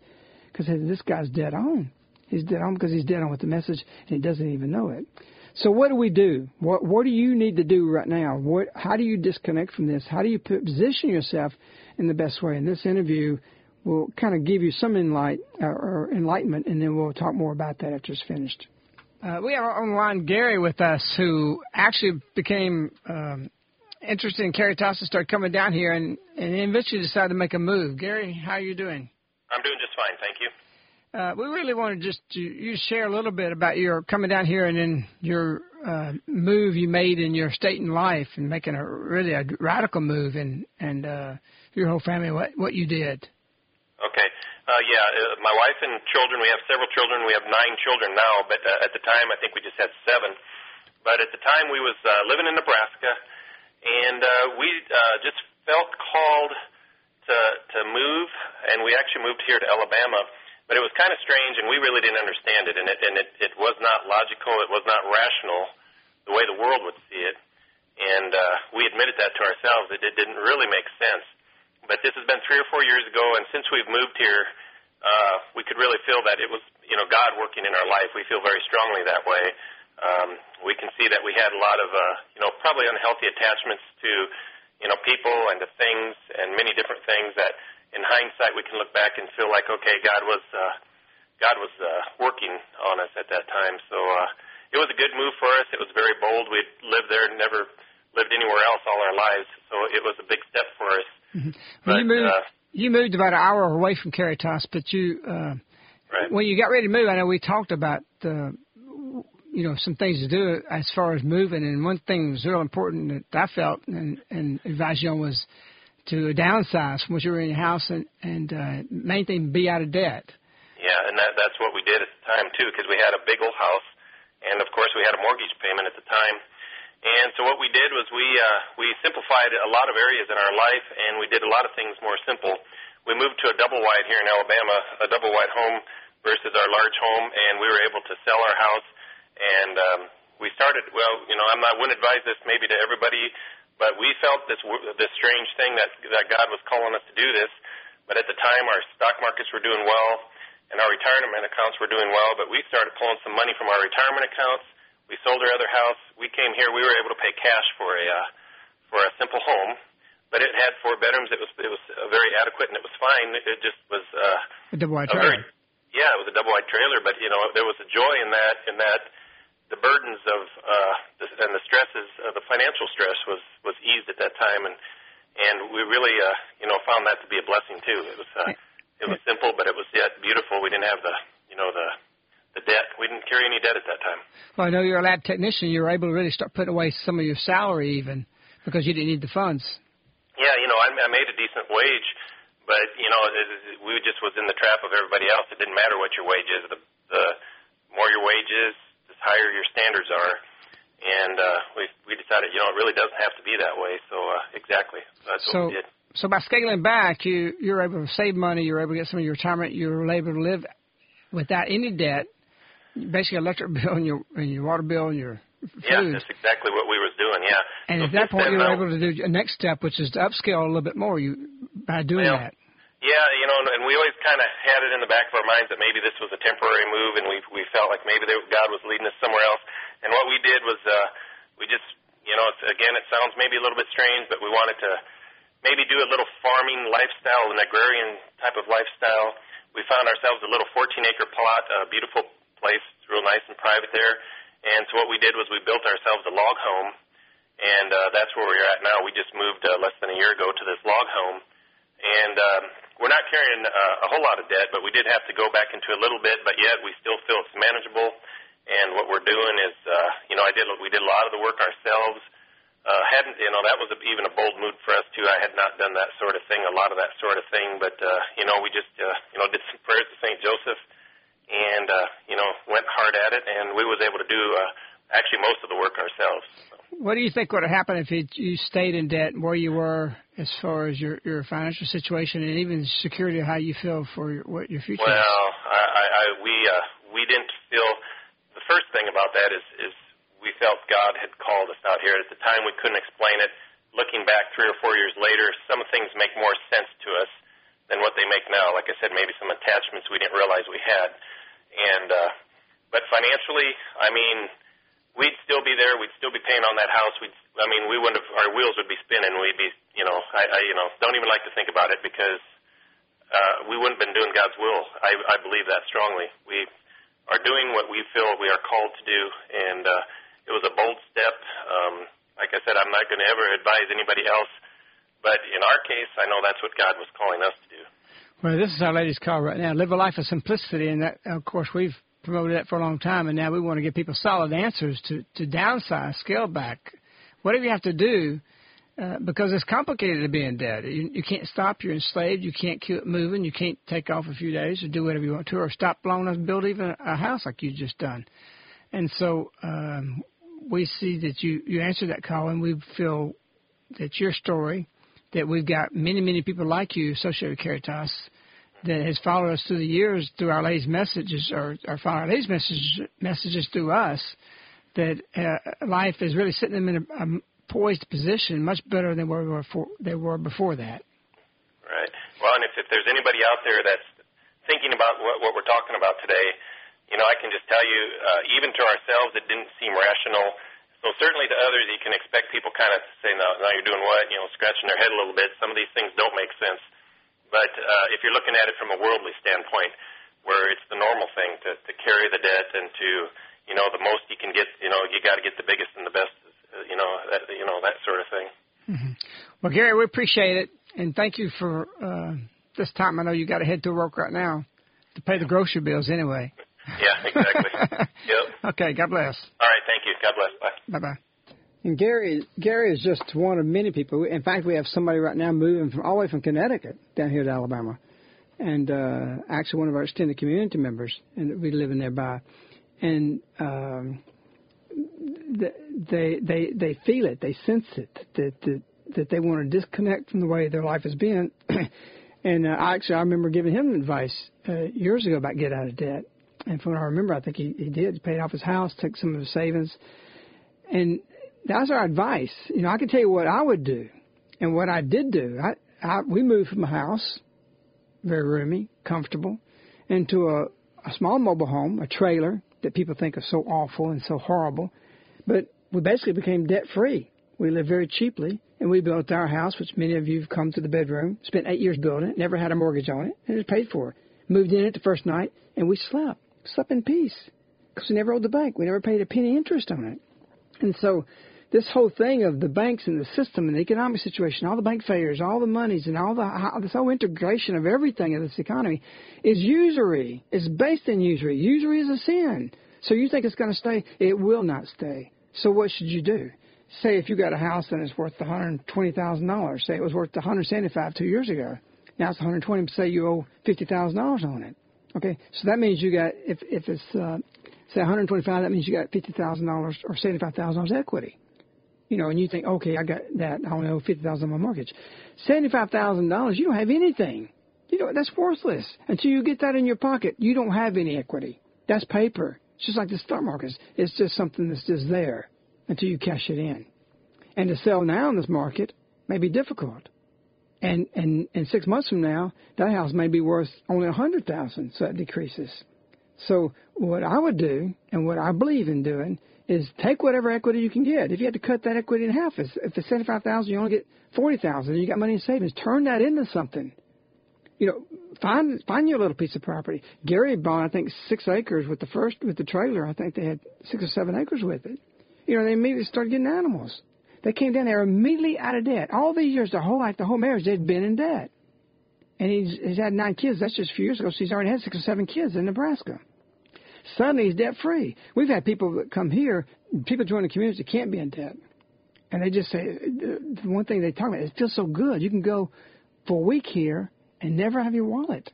because this guy's dead on. He's dead on because he's dead on with the message and he doesn't even know it. So what do we do? What what do you need to do right now? What how do you disconnect from this? How do you position yourself in the best way? And this interview, we'll kind of give you some enlight uh, or enlightenment, and then we'll talk more about that after it's finished. Uh, we have online Gary with us, who actually became um, interested in Caritas and started coming down here, and, and eventually decided to make a move. Gary, how are you doing? I'm doing just fine, thank you. Uh, we really wanted just to you share a little bit about your coming down here and then your uh, move you made in your state and life and making a really a radical move and and uh, your whole family what what you did. Okay. Uh, yeah, uh, my wife and children. We have several children. We have nine children now, but uh, at the time I think we just had seven. But at the time we was uh, living in Nebraska, and uh, we uh, just felt called to to move, and we actually moved here to Alabama but it was kind of strange, and we really didn't understand it, and it and it, it was not logical, it was not rational, the way the world would see it, and uh, we admitted that to ourselves. It, it didn't really make sense. But this has been three or four years ago, and since we've moved here, uh, we could really feel that it was, you know, God working in our life. We feel very strongly that way. Um, we can see that we had a lot of, uh, you know, probably unhealthy attachments to, you know, people and to things and many different things that in hindsight, we can look back and feel like, okay, God was uh, God was uh, working on us at that time. So uh, it was a good move for us. It was very bold. We'd lived there, and never lived anywhere else all our lives. So it was a big step for us. Mm-hmm. Well, but, you moved. Uh, you moved about an hour away from Caritas, but you uh, right. when you got ready to move, I know we talked about the you know some things to do as far as moving, and one thing was real important that I felt and, and advised you on was to downsize what you were in your house and, and uh, main thing, be out of debt. Yeah, and that, that's what we did at the time too, because we had a big old house, and of course we had a mortgage payment at the time. And so what we did was we uh, we simplified a lot of areas in our life, and we did a lot of things more simple. We moved to a double wide here in Alabama, a double wide home versus our large home, and we were able to sell our house. And um, we started. Well, you know, I'm not wouldn't advise this maybe to everybody but we felt this this strange thing that that God was calling us to do this. But at the time, our stock markets were doing well, and our retirement accounts were doing well. But we started pulling some money from our retirement accounts. We sold our other house. We came here. We were able to pay cash for a uh, for a simple home, but it had four bedrooms. It was it was uh, very adequate and it was fine. It just was uh, a double wide trailer. Very, yeah, it was a double wide trailer, but you know there was a joy in that in that the burdens of uh, the, and the stresses, uh, the financial stress was was eased at that time, and and we really uh, you know found that to be a blessing too. It was uh, it was simple, but it was yet beautiful. We didn't have the you know the the debt. We didn't carry any debt at that time. Well, I know you're a lab technician. You were able to really start putting away some of your salary even because you didn't need the funds. Yeah, you know, I, I made a decent wage, but you know, it, it, we just was in the trap of everybody else. It didn't matter what your wage is. The, the more your wage is, higher your standards are. And uh, we we decided, you know, it really doesn't have to be that way. So uh, exactly, that's so, what we did. So by scaling back, you you're able to save money. You're able to get some of your retirement. You're able to live without any debt. Basically, electric bill and your and your water bill and your food. Yeah, that's exactly what we was doing. Yeah. And so at that point, you were able to do a next step, which is to upscale a little bit more. You by doing well, that. Yeah, you know, and we always kind of had it in the back of our minds that maybe this was a temporary move, and we we felt like maybe God was leading us somewhere else. And what we did was uh, we just, you know, it's, again, it sounds maybe a little bit strange, but we wanted to maybe do a little farming lifestyle, an agrarian type of lifestyle. We found ourselves a little 14-acre plot, a beautiful place, real nice and private there. And so what we did was we built ourselves a log home, and uh, that's where we're at now. We just moved uh, less than a year ago to this log home, and um, we're not carrying uh, a whole lot of debt, but we did have to go back into a little bit, but yet we still feel it's manageable. And what we're doing is, uh, you know, I did we did a lot of the work ourselves. Uh, hadn't you know that was a, even a bold move for us too. I had not done that sort of thing, a lot of that sort of thing, but uh, you know we just uh, you know did some prayers to Saint Joseph, and uh, you know went hard at it, and we was able to do uh, actually most of the work ourselves. So. What do you think would have happened if you, stayed in debt where you were as far as your your financial situation and even security? How you feel for your, what your future? Well, is? I, I we uh, we didn't feel. The first thing about that is is we felt God had called us out here. At the time, we couldn't explain it. Looking back three or four years later, some things make more sense to us than what they make now. Like I said, maybe some attachments we didn't realize we had. And uh, but financially, I mean, we'd still be there. We'd still be paying on that house. We'd, I mean, we wouldn't have. Our wheels would be spinning. We'd be, you know, I, I you know, don't even like to think about it because uh, we wouldn't have been doing God's will. I, I believe that strongly. We are doing what we feel we are called to do, and uh, it was a bold step. Um, like I said, I'm not going to ever advise anybody else, but in our case, I know that's what God was calling us to do. Well, this is our ladies' call right now. Live a life of simplicity, and that, of course, we've promoted that for a long time, and now we want to give people solid answers to to downsize, scale back, whatever you have to do, uh, because it's complicated to be in debt. You, you can't stop. You're enslaved. You can't keep moving. You can't take off a few days or do whatever you want to, or stop enough to build even a house like you just done. And so um, we see that you you answer that call, and we feel that your story, that we've got many many people like you associated with Caritas that has followed us through the years through Our Lady's messages or, or followed Our Lady's messages, messages through us, that uh, life is really sitting them in a, a poised position much better than where we were for, they were before that. Right. Well, and if, if there's anybody out there that's thinking about what, what we're talking about today, you know, I can just tell you, uh, even to ourselves, it didn't seem rational. So certainly to others, you can expect people kind of to say, "No, now you're doing what?" You know, scratching their head a little bit. Some of these things don't make sense. But uh, if you're looking at it from a worldly standpoint, where it's the normal thing to, to carry the debt and to, you know, the most you can get, you know, you got to get the biggest and the best, uh, you know, that, you know, that sort of thing. Mm-hmm. Well, Gary, we appreciate it, and thank you for uh, this time. I know you got to head to work right now to pay the grocery bills anyway. Yeah, exactly. yep. Okay. God bless. All right. Thank you. God bless. Bye. Bye bye. And Gary, Gary is just one of many people. In fact, we have somebody right now moving from all the way from Connecticut down here to Alabama, and uh, actually one of our extended community members, and we live in nearby, and um, they they they feel it, they sense it that that that they want to disconnect from the way their life has been. and uh, actually, I remember giving him advice uh, years ago about get out of debt. And from what I remember, I think he, he did. He paid off his house, took some of his savings, and that's our advice. You know, I can tell you what I would do, and what I did do. I, I we moved from a house, very roomy, comfortable, into a, a small mobile home, a trailer that people think are so awful and so horrible, but we basically became debt free. We lived very cheaply, and we built our house, which many of you have come to the bedroom. Spent eight years building it, never had a mortgage on it, and it was paid for. Moved in it the first night, and we slept, slept in peace, because we never owed the bank. We never paid a penny interest on it. And so this whole thing of the banks and the system and the economic situation, all the bank failures, all the monies, and all the this whole integration of everything in this economy is usury. It's based in usury. Usury is a sin. So you think it's going to stay? It will not stay. So what should you do? Say if you got a house and it's worth one hundred twenty thousand dollars. Say it was worth one hundred seventy five two years ago. Now it's one hundred twenty. Say you owe fifty thousand dollars on it. Okay, so that means you got if if it's uh, say one hundred twenty five, that means you got fifty thousand dollars or seventy five thousand dollars equity you know, and you think, okay, I got that. I only owe fifty thousand on my mortgage. Seventy-five thousand dollars, you don't have anything. You know, that's worthless until you get that in your pocket. You don't have any equity. That's paper. It's just like the stock market. It's just something that's just there until you cash it in. And to sell now in this market may be difficult. And and and six months from now, that house may be worth only a hundred thousand, so it decreases. So what I would do, and what I believe in doing, is take whatever equity you can get. If you had to cut that equity in half, if it's seventy five thousand, you only get forty thousand, and you got money in savings, turn that into something. You know, find find your little piece of property. Gary bought, I think, six acres with the first with the trailer. I think they had six or seven acres with it. You know, they immediately started getting animals. They came down there immediately out of debt. All these years, their whole life, the whole marriage, they'd been in debt. And he's he's had nine kids. That's just a few years ago. So he's already had six or seven kids in Nebraska. Suddenly he's debt free. We've had people that come here, people join the community that can't be in debt. And they just say, the one thing they talk about, it feels so good. You can go for a week here and never have your wallet.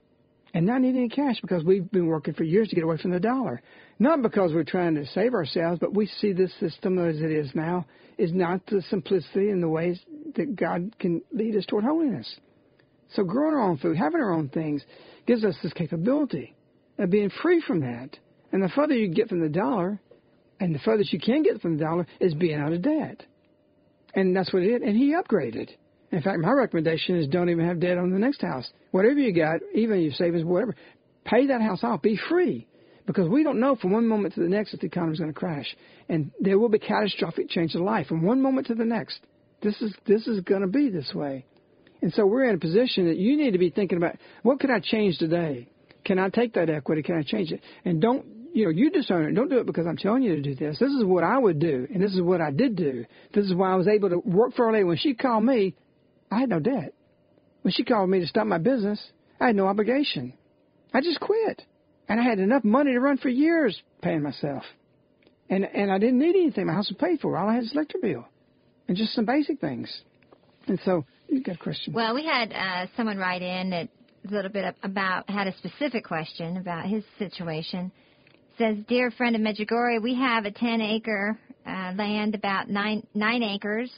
and not need any cash because we've been working for years to get away from the dollar. Not because we're trying to save ourselves, but we see this system as it is now is not the simplicity and the ways that God can lead us toward holiness. So growing our own food, having our own things, gives us this capability of being free from that. And the further you get from the dollar, and the furthest you can get from the dollar, is being out of debt. And that's what he did. And he upgraded. In fact, my recommendation is don't even have debt on the next house. Whatever you got, even your savings, whatever, pay that house off. Be free. Because we don't know from one moment to the next if the economy is going to crash. And there will be catastrophic change in life from one moment to the next. This is, this is going to be this way. And so we're in a position that you need to be thinking about what could I change today? Can I take that equity? Can I change it? And don't, you know, you discern it. Don't do it because I'm telling you to do this. This is what I would do, and this is what I did do. This is why I was able to work for a lady. When she called me, I had no debt. When she called me to stop my business, I had no obligation. I just quit. And I had enough money to run for years paying myself. And and I didn't need anything. My house was paid for. All I had was electric bill. And just some basic things. And so you got a question. Well, we had uh, someone write in that a little bit about had a specific question about his situation. Says, dear friend of Medjugorje, we have a 10 acre uh, land, about nine nine acres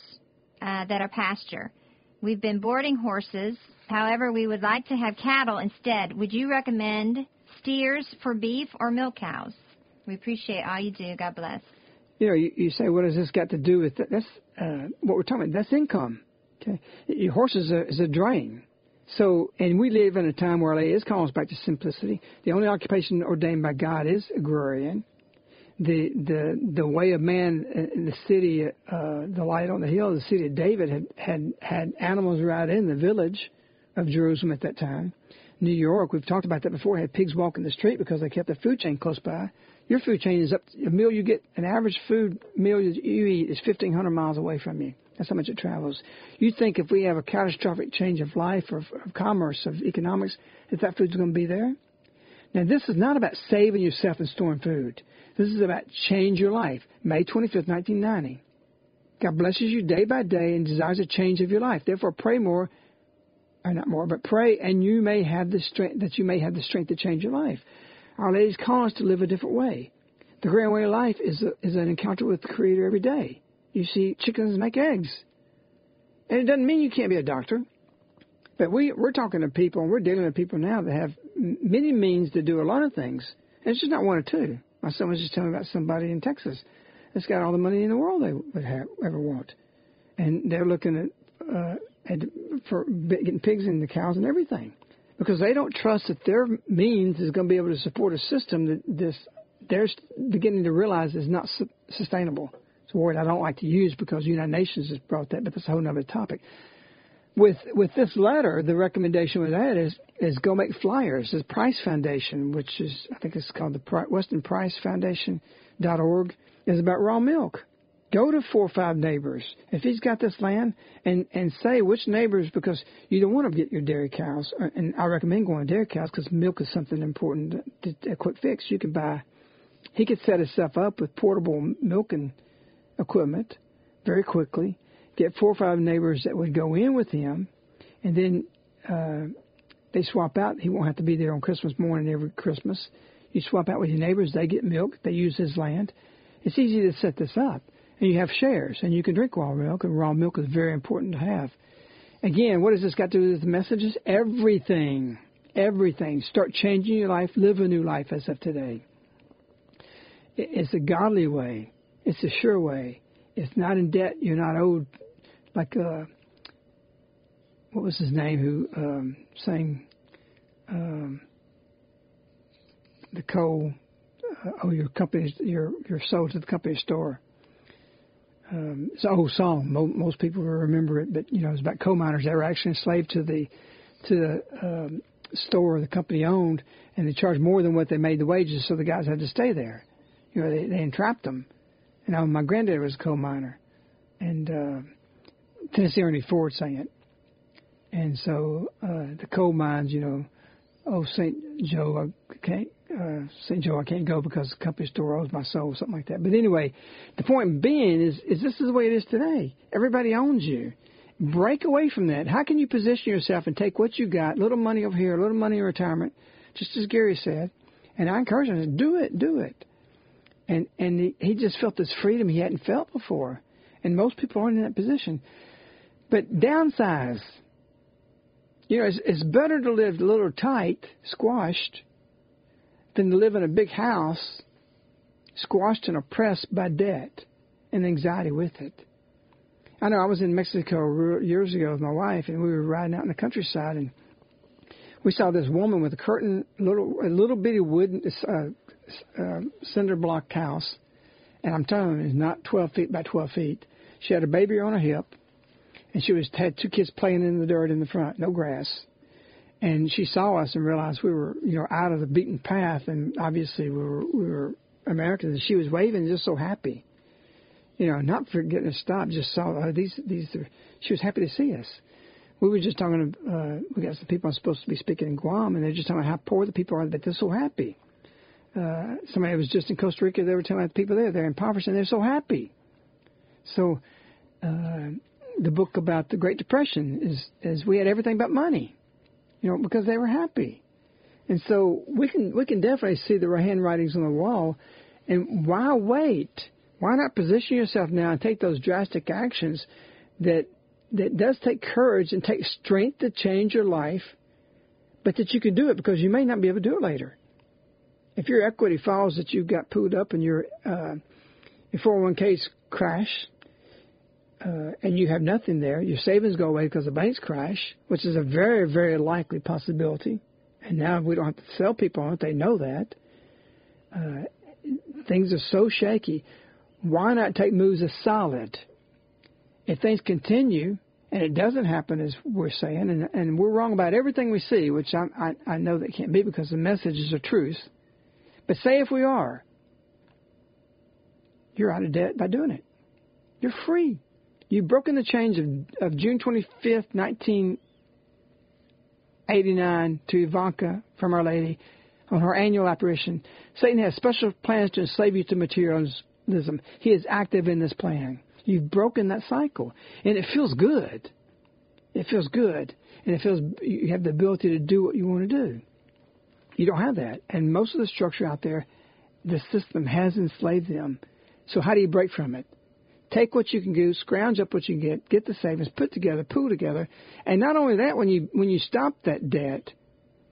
uh, that are pasture. We've been boarding horses. However, we would like to have cattle instead. Would you recommend steers for beef or milk cows? We appreciate all you do. God bless. You know, you, you say, what has this got to do with that? That's uh, what we're talking about. That's income. Okay, your horse is a, is a drain. So, and we live in a time where it is calling us back to simplicity. The only occupation ordained by God is agrarian. The the the way of man in the city, uh, the light on the hill, the city of David had had had animals right in the village of Jerusalem at that time. New York, we've talked about that before, had pigs walking the street because they kept the food chain close by. Your food chain is up. A meal you get, an average food meal you eat is 1,500 miles away from you. That's how much it travels. You think if we have a catastrophic change of life or of, commerce, of economics, that that food's going to be there? Now, this is not about saving yourself and storing food. This is about change your life. May 25th, 1990. God blesses you day by day and desires a change of your life. Therefore, pray more, or not more, but pray, and you may have the strength that you may have the strength to change your life. Our Lady's calling us to live a different way. The grand way of life is a, is an encounter with the Creator every day. You see, chickens make eggs. And it doesn't mean you can't be a doctor. But we, we're talking to people, and we're dealing with people now that have many means to do a lot of things. And it's just not one or two. My son was just telling me about somebody in Texas that's got all the money in the world they would have, ever want. And they're looking at, uh, at for getting pigs and the cows and everything. Because they don't trust that their means is going to be able to support a system that this they're beginning to realize is not su- sustainable. It's a word I don't like to use because the United Nations has brought that, but that's a whole other topic. With with this letter, the recommendation with that is is go make flyers. The Price Foundation, which is I think it's called the Weston Price Foundation dot org, is about raw milk. Go to four or five neighbors if he's got this land, and and say which neighbors because you don't want to get your dairy cows. Uh, and I recommend going to dairy cows because milk is something important, to, a quick fix. You can buy. He could set himself up with portable milk and equipment very quickly, get four or five neighbors that would go in with him, and then uh, they swap out. He won't have to be there on Christmas morning every Christmas. You swap out with your neighbors, they get milk, they use his land. It's easy to set this up. And you have shares, and you can drink raw milk, and raw milk is very important to have. Again, what has this got to do with the messages? Everything. Everything. Start changing your life, live a new life as of today. It's a godly way. It's a sure way. It's not in debt. You're not owed. Like uh, what was his name who um, sang um, the coal? Uh, oh, your company's your your sold to the company store. Um, it's an old song. Most, people will remember it, but you know it's about coal miners that were actually enslaved to the to the um, store the company owned, and they charged more than what they made the wages, so the guys had to stay there. You know, they, they entrapped them. You know, my granddad was a coal miner, and uh, Tennessee Ernie Ford sang it. And so uh, the coal mines, you know, oh Saint Joe, I can't uh, Saint Joe, I can't go because the company store owes my soul, something like that. But anyway, the point being is, is this is the way it is today. Everybody owns you. Break away from that. How can you position yourself and take what you got, little money over here, a little money in retirement, just as Gary said. And I encouraged him to do it, do it. And and he, he just felt this freedom he hadn't felt before. And most people aren't in that position. But downsize. You know, it's, it's better to live a little tight, squashed, than to live in a big house, squashed and oppressed by debt and anxiety with it. I know I was in Mexico years ago with my wife, and we were riding out in the countryside, and we saw this woman with a curtain, little a little bitty wooden uh, uh, cinder block house, and I'm telling you, it's not 12 feet by 12 feet. She had a baby on her hip, and she was had two kids playing in the dirt in the front, no grass. And she saw us and realized we were, you know, out of the beaten path, and obviously we were we were Americans. And she was waving, just so happy you know, not for getting us stopped, just saw uh, these these. Are, she was happy to see us. We were just talking. To, uh, we got some people I'm supposed to be speaking in Guam, and they're just talking about how poor the people are, but they're so happy. Uh, somebody was just in Costa Rica. They were telling the people there. They're impoverished, and they're so happy. So, uh, the book about the Great Depression is is we had everything but money, you know, because they were happy. And so we can we can definitely see the handwritings on the wall. And why wait? Why not position yourself now and take those drastic actions that that does take courage and take strength to change your life, but that you can do it because you may not be able to do it later. If your equity falls that you've got pulled up and your uh, your 401ks crash, uh, and you have nothing there, your savings go away because the banks crash, which is a very, very likely possibility. And now we don't have to sell people on it; they know that. Uh, things are so shaky why not take moves as solid? If things continue and it doesn't happen as we're saying, and, and we're wrong about everything we see, which I, I, I know that can't be because the messages are truth. But say if we are, you're out of debt by doing it. You're free. You've broken the chains of, of June 25th, 1989 to Ivanka from Our Lady on her annual apparition. Satan has special plans to enslave you to materialism he is active in this plan. You've broken that cycle, and it feels good. It feels good, and it feels you have the ability to do what you want to do. You don't have that, and most of the structure out there, the system has enslaved them. So how do you break from it? Take what you can do, scrounge up what you can get, get the savings, put together, pool together, and not only that, when you when you stop that debt,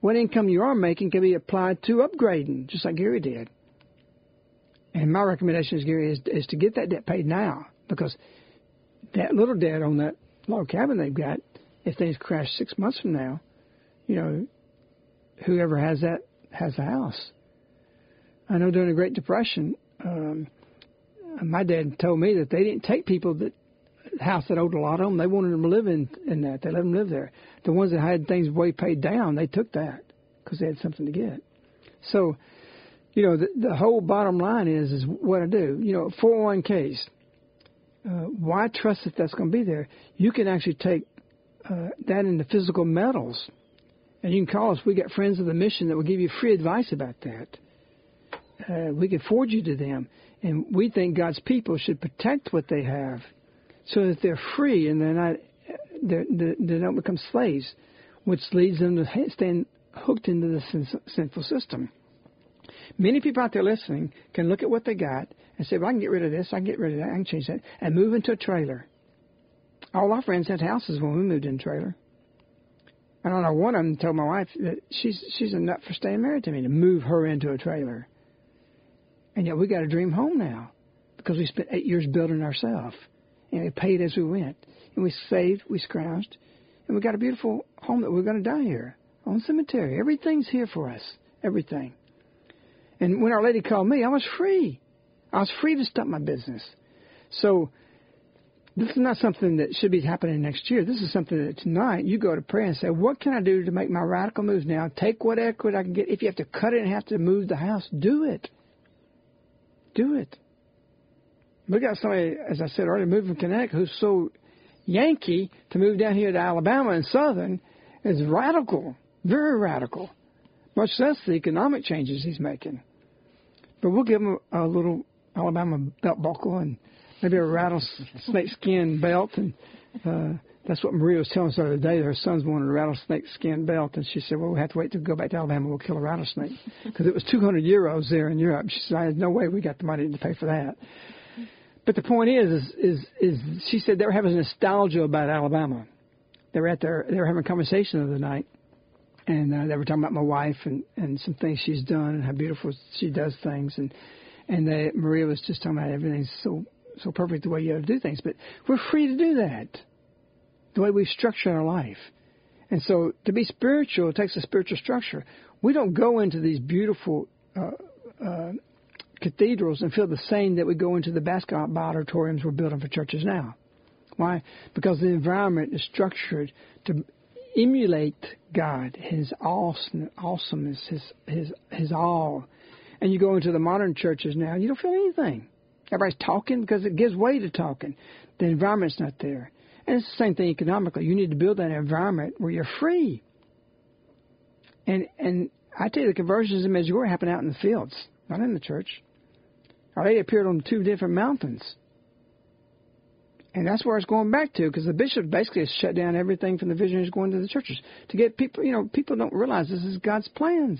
what income you are making can be applied to upgrading, just like Gary did. And my recommendation is, Gary, is, is to get that debt paid now because that little debt on that log cabin they've got, if things crash six months from now, you know, whoever has that has a house. I know during the Great Depression, um, my dad told me that they didn't take people that house that owed a lot of them. They wanted them to live in in that. They let them live there. The ones that had things way paid down, they took that because they had something to get. So you know, the, the whole bottom line is is what I do. You know, 401ks. Uh, why trust that that's going to be there? You can actually take uh, that into physical metals, and you can call us. We got friends of the mission that will give you free advice about that. Uh, we can forward you to them, and we think God's people should protect what they have, so that they're free and they're not they're, they don't become slaves, which leads them to stand hooked into the sinful system. Many people out there listening can look at what they got and say, well, I can get rid of this, I can get rid of that, I can change that, and move into a trailer. All our friends had houses when we moved in a trailer. I don't know, one of them told my wife that she's she's a nut for staying married to me to move her into a trailer. And yet we got a dream home now because we spent eight years building ourselves. And we paid as we went. And we saved, we scrounged, and we got a beautiful home that we're going to die here on cemetery. Everything's here for us. Everything. And when Our Lady called me, I was free. I was free to start my business. So this is not something that should be happening next year. This is something that tonight you go to prayer and say, what can I do to make my radical moves now? Take what equity I can get. If you have to cut it and have to move the house, do it. Do it. We got somebody, as I said earlier, moving from Connecticut who's so Yankee to move down here to Alabama and Southern is radical, very radical. Much less the economic changes he's making. But we'll give him a little Alabama belt buckle and maybe a rattlesnake skin belt and uh, That's what Maria was telling us the other day. Her son's wanted a rattlesnake skin belt, and she said, "Well, we have to wait to go back to Alabama. We'll kill a rattlesnake because it was 200 euros there in Europe." She said, "I had no way we got the money to pay for that." But the point is, is, is, is she said they were having nostalgia about Alabama. They were at their, they were having a conversation the other night, and uh, they were talking about my wife and and some things she's done and how beautiful she does things, and and they, Maria was just talking about everything's so so perfect the way you have to do things, but we're free to do that, the way we structure our life. And so to be spiritual, it takes a spiritual structure. We don't go into these beautiful uh, uh, cathedrals and feel the same that we go into the basketball auditoriums we're building for churches now. Why? Because the environment is structured to emulate God, His awesome, awesomeness, His His His all. And you go into the modern churches now, you don't feel anything. Everybody's talking because it gives way to talking. The environment's not there. And it's the same thing economically. You need to build that environment where you're free. And and I tell you, the conversions in Medjugorje happen out in the fields, not in the church. Our Lady appeared on two different mountains. And that's where it's going back to, because the bishop basically has shut down everything from the visionaries going to the churches to get people. You know, people don't realize this is God's plans.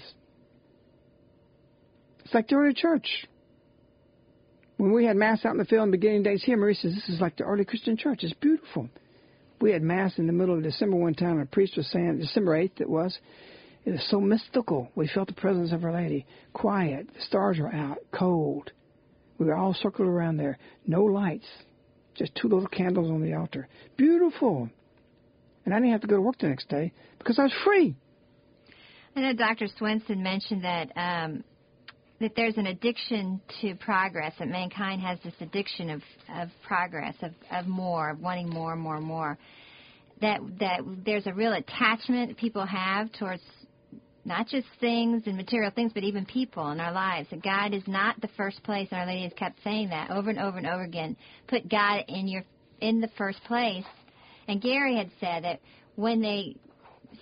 It's like during a church. When we had mass out in the field in the beginning days here, Marie says this is like the early Christian church. It's beautiful. We had mass in the middle of December one time, and a priest was saying, December 8th it was, it is so mystical. We felt the presence of Our Lady. Quiet. The stars are out. Cold. We were all circled around there. No lights. Just two little candles on the altar. Beautiful. And I didn't have to go to work the next day because I was free. I know Dr. Swenson mentioned that um, that there's an addiction to progress. That mankind has this addiction of of progress, of of more, of wanting more, more, more. That that there's a real attachment people have towards not just things and material things, but even people in our lives. That God is not the first place, and Our Lady has kept saying that over and over and over again. Put God in your in the first place. And Gary had said that when they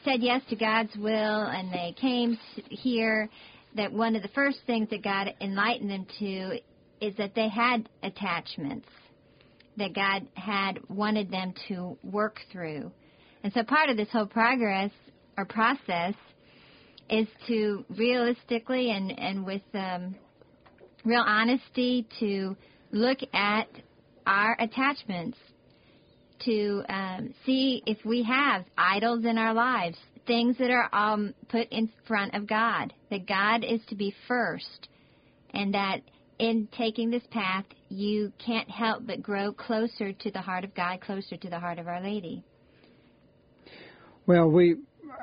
said yes to God's will and they came here, that one of the first things that God enlightened them to is that they had attachments that God had wanted them to work through. And so part of this whole progress or process is to realistically and, and with um, real honesty to look at our attachments, to um, see if we have idols in our lives, things that are um, put in front of God, that God is to be first, and that in taking this path, you can't help but grow closer to the heart of God, closer to the heart of Our Lady. Well, we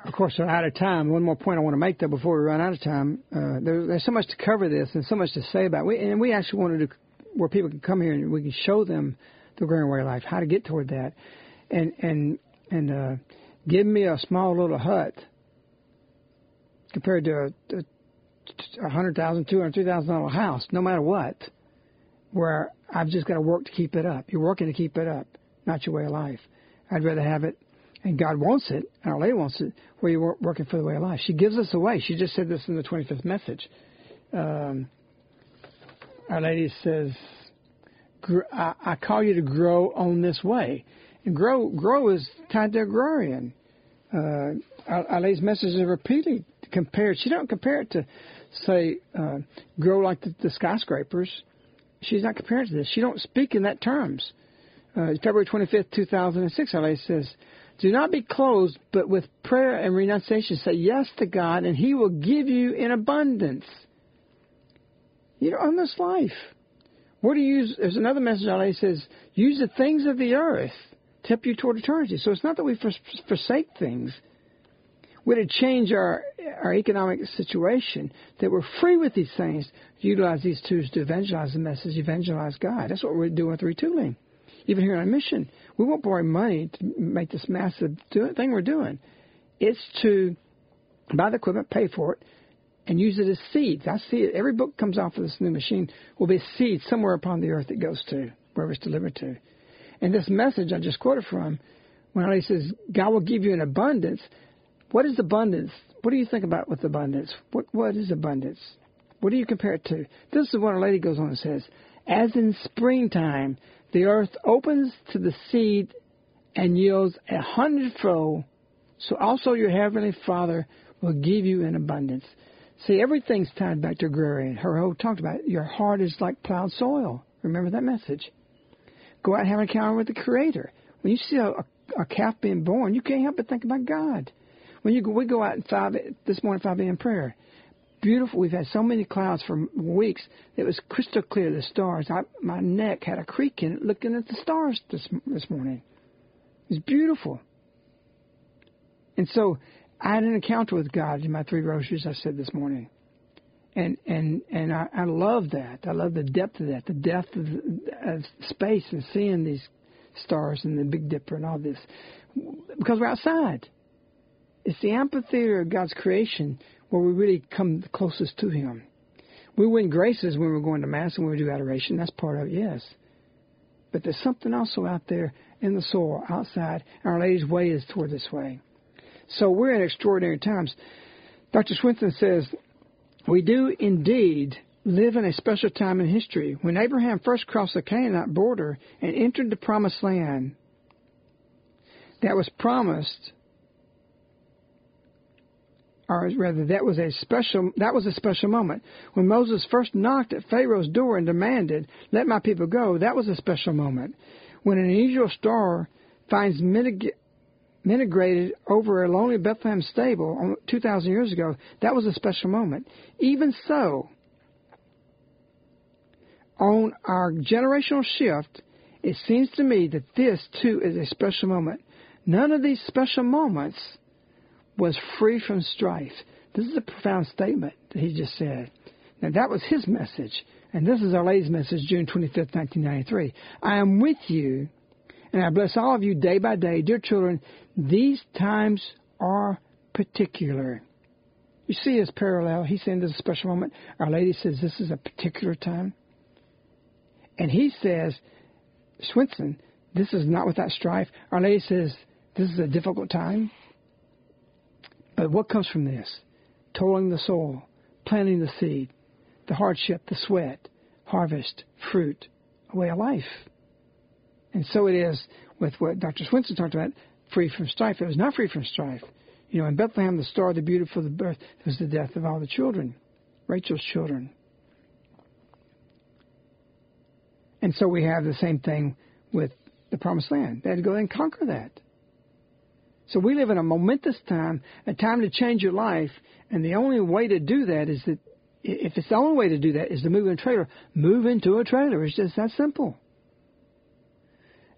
of course, we're out of time. One more point I want to make, though, before we run out of time. Uh, there, there's so much to cover this and so much to say about it. We, and we actually wanted to, where people can come here and we can show them the growing way of life, how to get toward that. And, and, and, uh, give me a small little hut compared to a, a, hundred thousand, two hundred, three thousand dollar house, no matter what, where I've just got to work to keep it up. You're working to keep it up, not your way of life. I'd rather have it and God wants it, and Our Lady wants it, where you're working for the way of life. She gives us a way. She just said this in the 25th message. Um, Our Lady says, I, call you to grow on this way. Grow grow is tied to agrarian. Uh, Our message is repeatedly compared. She don't compare it to, say, uh, grow like the, the skyscrapers. She's not comparing to this. She don't speak in that terms. Uh, February 25th, 2006, Our Lady says, do not be closed, but with prayer and renunciation say yes to God, and He will give you in abundance. You know, on this life. What do you use? There's another message it says, use the things of the earth help you toward eternity. So it's not that we forsake things. We're to change our our economic situation, that we're free with these things utilize these tools to evangelize the message, evangelize God. That's what we're doing with retooling. Even here on mission, we won't borrow money to make this massive thing we're doing. It's to buy the equipment, pay for it, and use it as seeds. I see it. Every book comes off of this new machine will be a seed somewhere upon the earth it goes to, wherever it's delivered to. And this message I just quoted from, when he says, God will give you an abundance, what is abundance? What do you think about with abundance? What What is abundance? What do you compare it to? This is what a lady goes on and says, as in springtime, the earth opens to the seed and yields a hundredfold, so also your heavenly Father will give you in abundance. See, everything's tied back to agrarian. Her talked about it. Your heart is like plowed soil. Remember that message. Go out and have an encounter with the Creator. When you see a, a, a calf being born, you can't help but think about God. When you go, we go out at five this morning, five a.m. prayer. Beautiful. We've had so many clouds for weeks. It was crystal clear. The stars. I, my neck had a creak in it looking at the stars this this morning. It was beautiful. And so I had an encounter with God in my three rosaries. I said this morning, and and and I, I love that. I love the depth of that, the depth of, of space and seeing these stars and the Big Dipper and all this, because we're outside. It's the amphitheater of God's creation where we really come closest to Him. We win graces when we're going to Mass and when we do adoration. That's part of it, yes. But there's something also out there in the soil, outside, Our Lady's way is toward this way. So we're in extraordinary times. Dr. Swenson says, We do indeed live in a special time in history. When Abraham first crossed the Canaanite border and entered the promised land that was promised or rather that was a special that was a special moment when Moses first knocked at Pharaoh's door and demanded, "Let my people go." That was a special moment. When an unusual star finds mitigated over a lonely Bethlehem stable 2,000 years ago, that was a special moment. Even so, on our generational shift, it seems to me that this too is a special moment. None of these special moments was free from strife. This is a profound statement that he just said. Now, that was his message. And this is Our Lady's message, June 25th, 1993. I am with you, and I bless all of you day by day. Dear children, these times are particular. You see his parallel. He's saying this is a special moment. Our Lady says this is a particular time. And he says, Swenson, this is not without strife. Our Lady says this is a difficult time. But what comes from this? Tolling the soil, planting the seed, the hardship, the sweat, harvest, fruit, a way of life. And so it is with what Dr. Swenson talked about, free from strife. It was not free from strife. You know, in Bethlehem, the star, the beautiful, the birth, was the death of all the children, Rachel's children. And so we have the same thing with the promised land. They had to go and conquer that. So we live in a momentous time, a time to change your life, and the only way to do that is that if it's the only way to do that is to move in a trailer, move into a trailer. It's just that simple.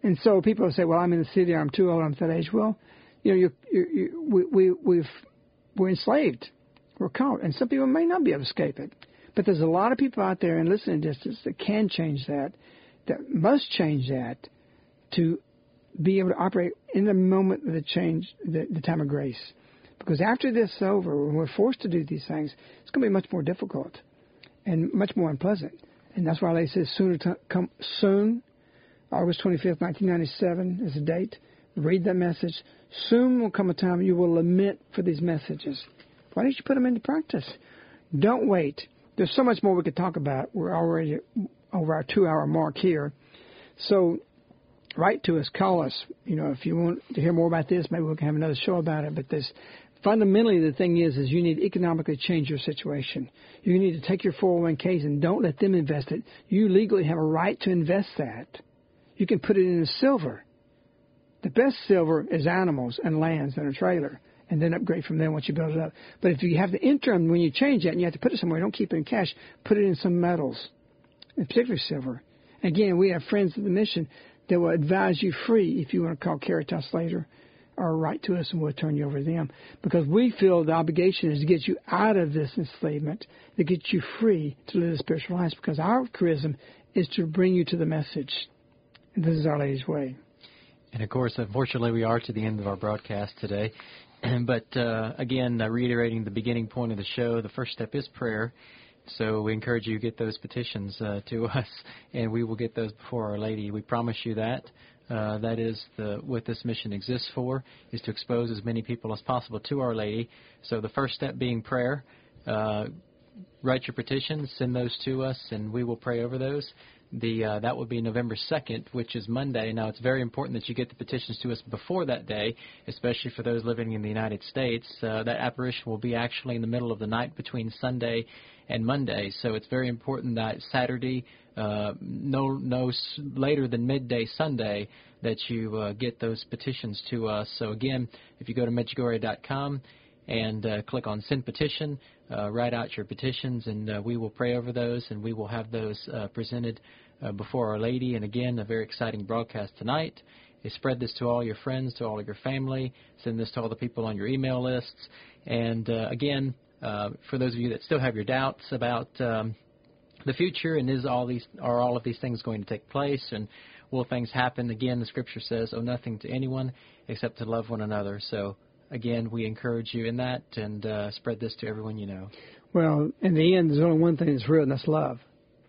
And so people say, "Well, I'm in the city. I'm too old. I'm that age." Well, you know, you, you, you, we, we, we've we're enslaved. We're caught, and some people may not be able to escape it. But there's a lot of people out there in listening distance that can change that, that must change that to be able to operate in the moment of the change, the, the time of grace. Because after this is over, when we're forced to do these things, it's going to be much more difficult and much more unpleasant. And that's why they say sooner to come soon. August 25th, 1997 is the date. Read that message. Soon will come a time you will lament for these messages. Why don't you put them into practice? Don't wait. There's so much more we could talk about. We're already over our two hour mark here. So write to us, call us. You know, if you want to hear more about this, maybe we can have another show about it. But this fundamentally the thing is is you need to economically change your situation. You need to take your 401ks and don't let them invest it. You legally have a right to invest that. You can put it in silver. The best silver is animals and lands and a trailer, and then upgrade from there once you build it up. But if you have the interim when you change that and you have to put it somewhere, don't keep it in cash. Put it in some metals, in particular silver. Again, we have friends of the mission that will advise you free if you want to call Caritas later or write to us and we'll turn you over to them. Because we feel the obligation is to get you out of this enslavement, to get you free to live a spiritual life. Because our charism is to bring you to the message. This is Our Lady's way. And of course, unfortunately, we are to the end of our broadcast today. but uh, again, uh, reiterating the beginning point of the show, the first step is prayer. So we encourage you to get those petitions uh, to us, and we will get those before Our Lady. We promise you that. Uh, that is the, what this mission exists for, is to expose as many people as possible to Our Lady. So the first step being prayer. Uh, write your petitions, send those to us, and we will pray over those. The uh, that will be November 2nd, which is Monday. Now it's very important that you get the petitions to us before that day, especially for those living in the United States. Uh, that apparition will be actually in the middle of the night between Sunday and Monday, so it's very important that Saturday, uh, no no later than midday Sunday, that you uh, get those petitions to us. So again, if you go to medjugorje.com and uh, click on Send Petition, uh, write out your petitions, and uh, we will pray over those, and we will have those uh, presented uh, before Our Lady. And again, a very exciting broadcast tonight. You spread this to all your friends, to all of your family. Send this to all the people on your email lists. And uh, again, for those of you that still have your doubts about um, the future and is all these are all of these things going to take place and will things happen? Again, the Scripture says, "Owe nothing to anyone except to love one another." So again, we encourage you in that and uh, spread this to everyone you know. Well, in the end, there's only one thing that's real, and that's love.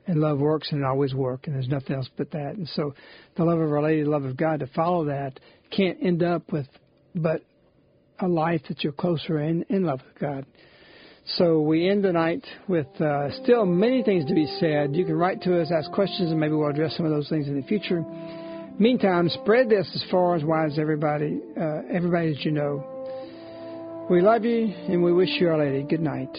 And love works and it always works, and there's nothing else but that. And so the love of our lady the love of god to follow that can't end up with but a life that you're closer in in love with god. So we end the night with uh, still many things to be said. You can write to us ask questions and maybe we'll address some of those things in the future. Meantime spread this as far as wide as everybody uh, everybody that you know we love you and we wish you our lady good night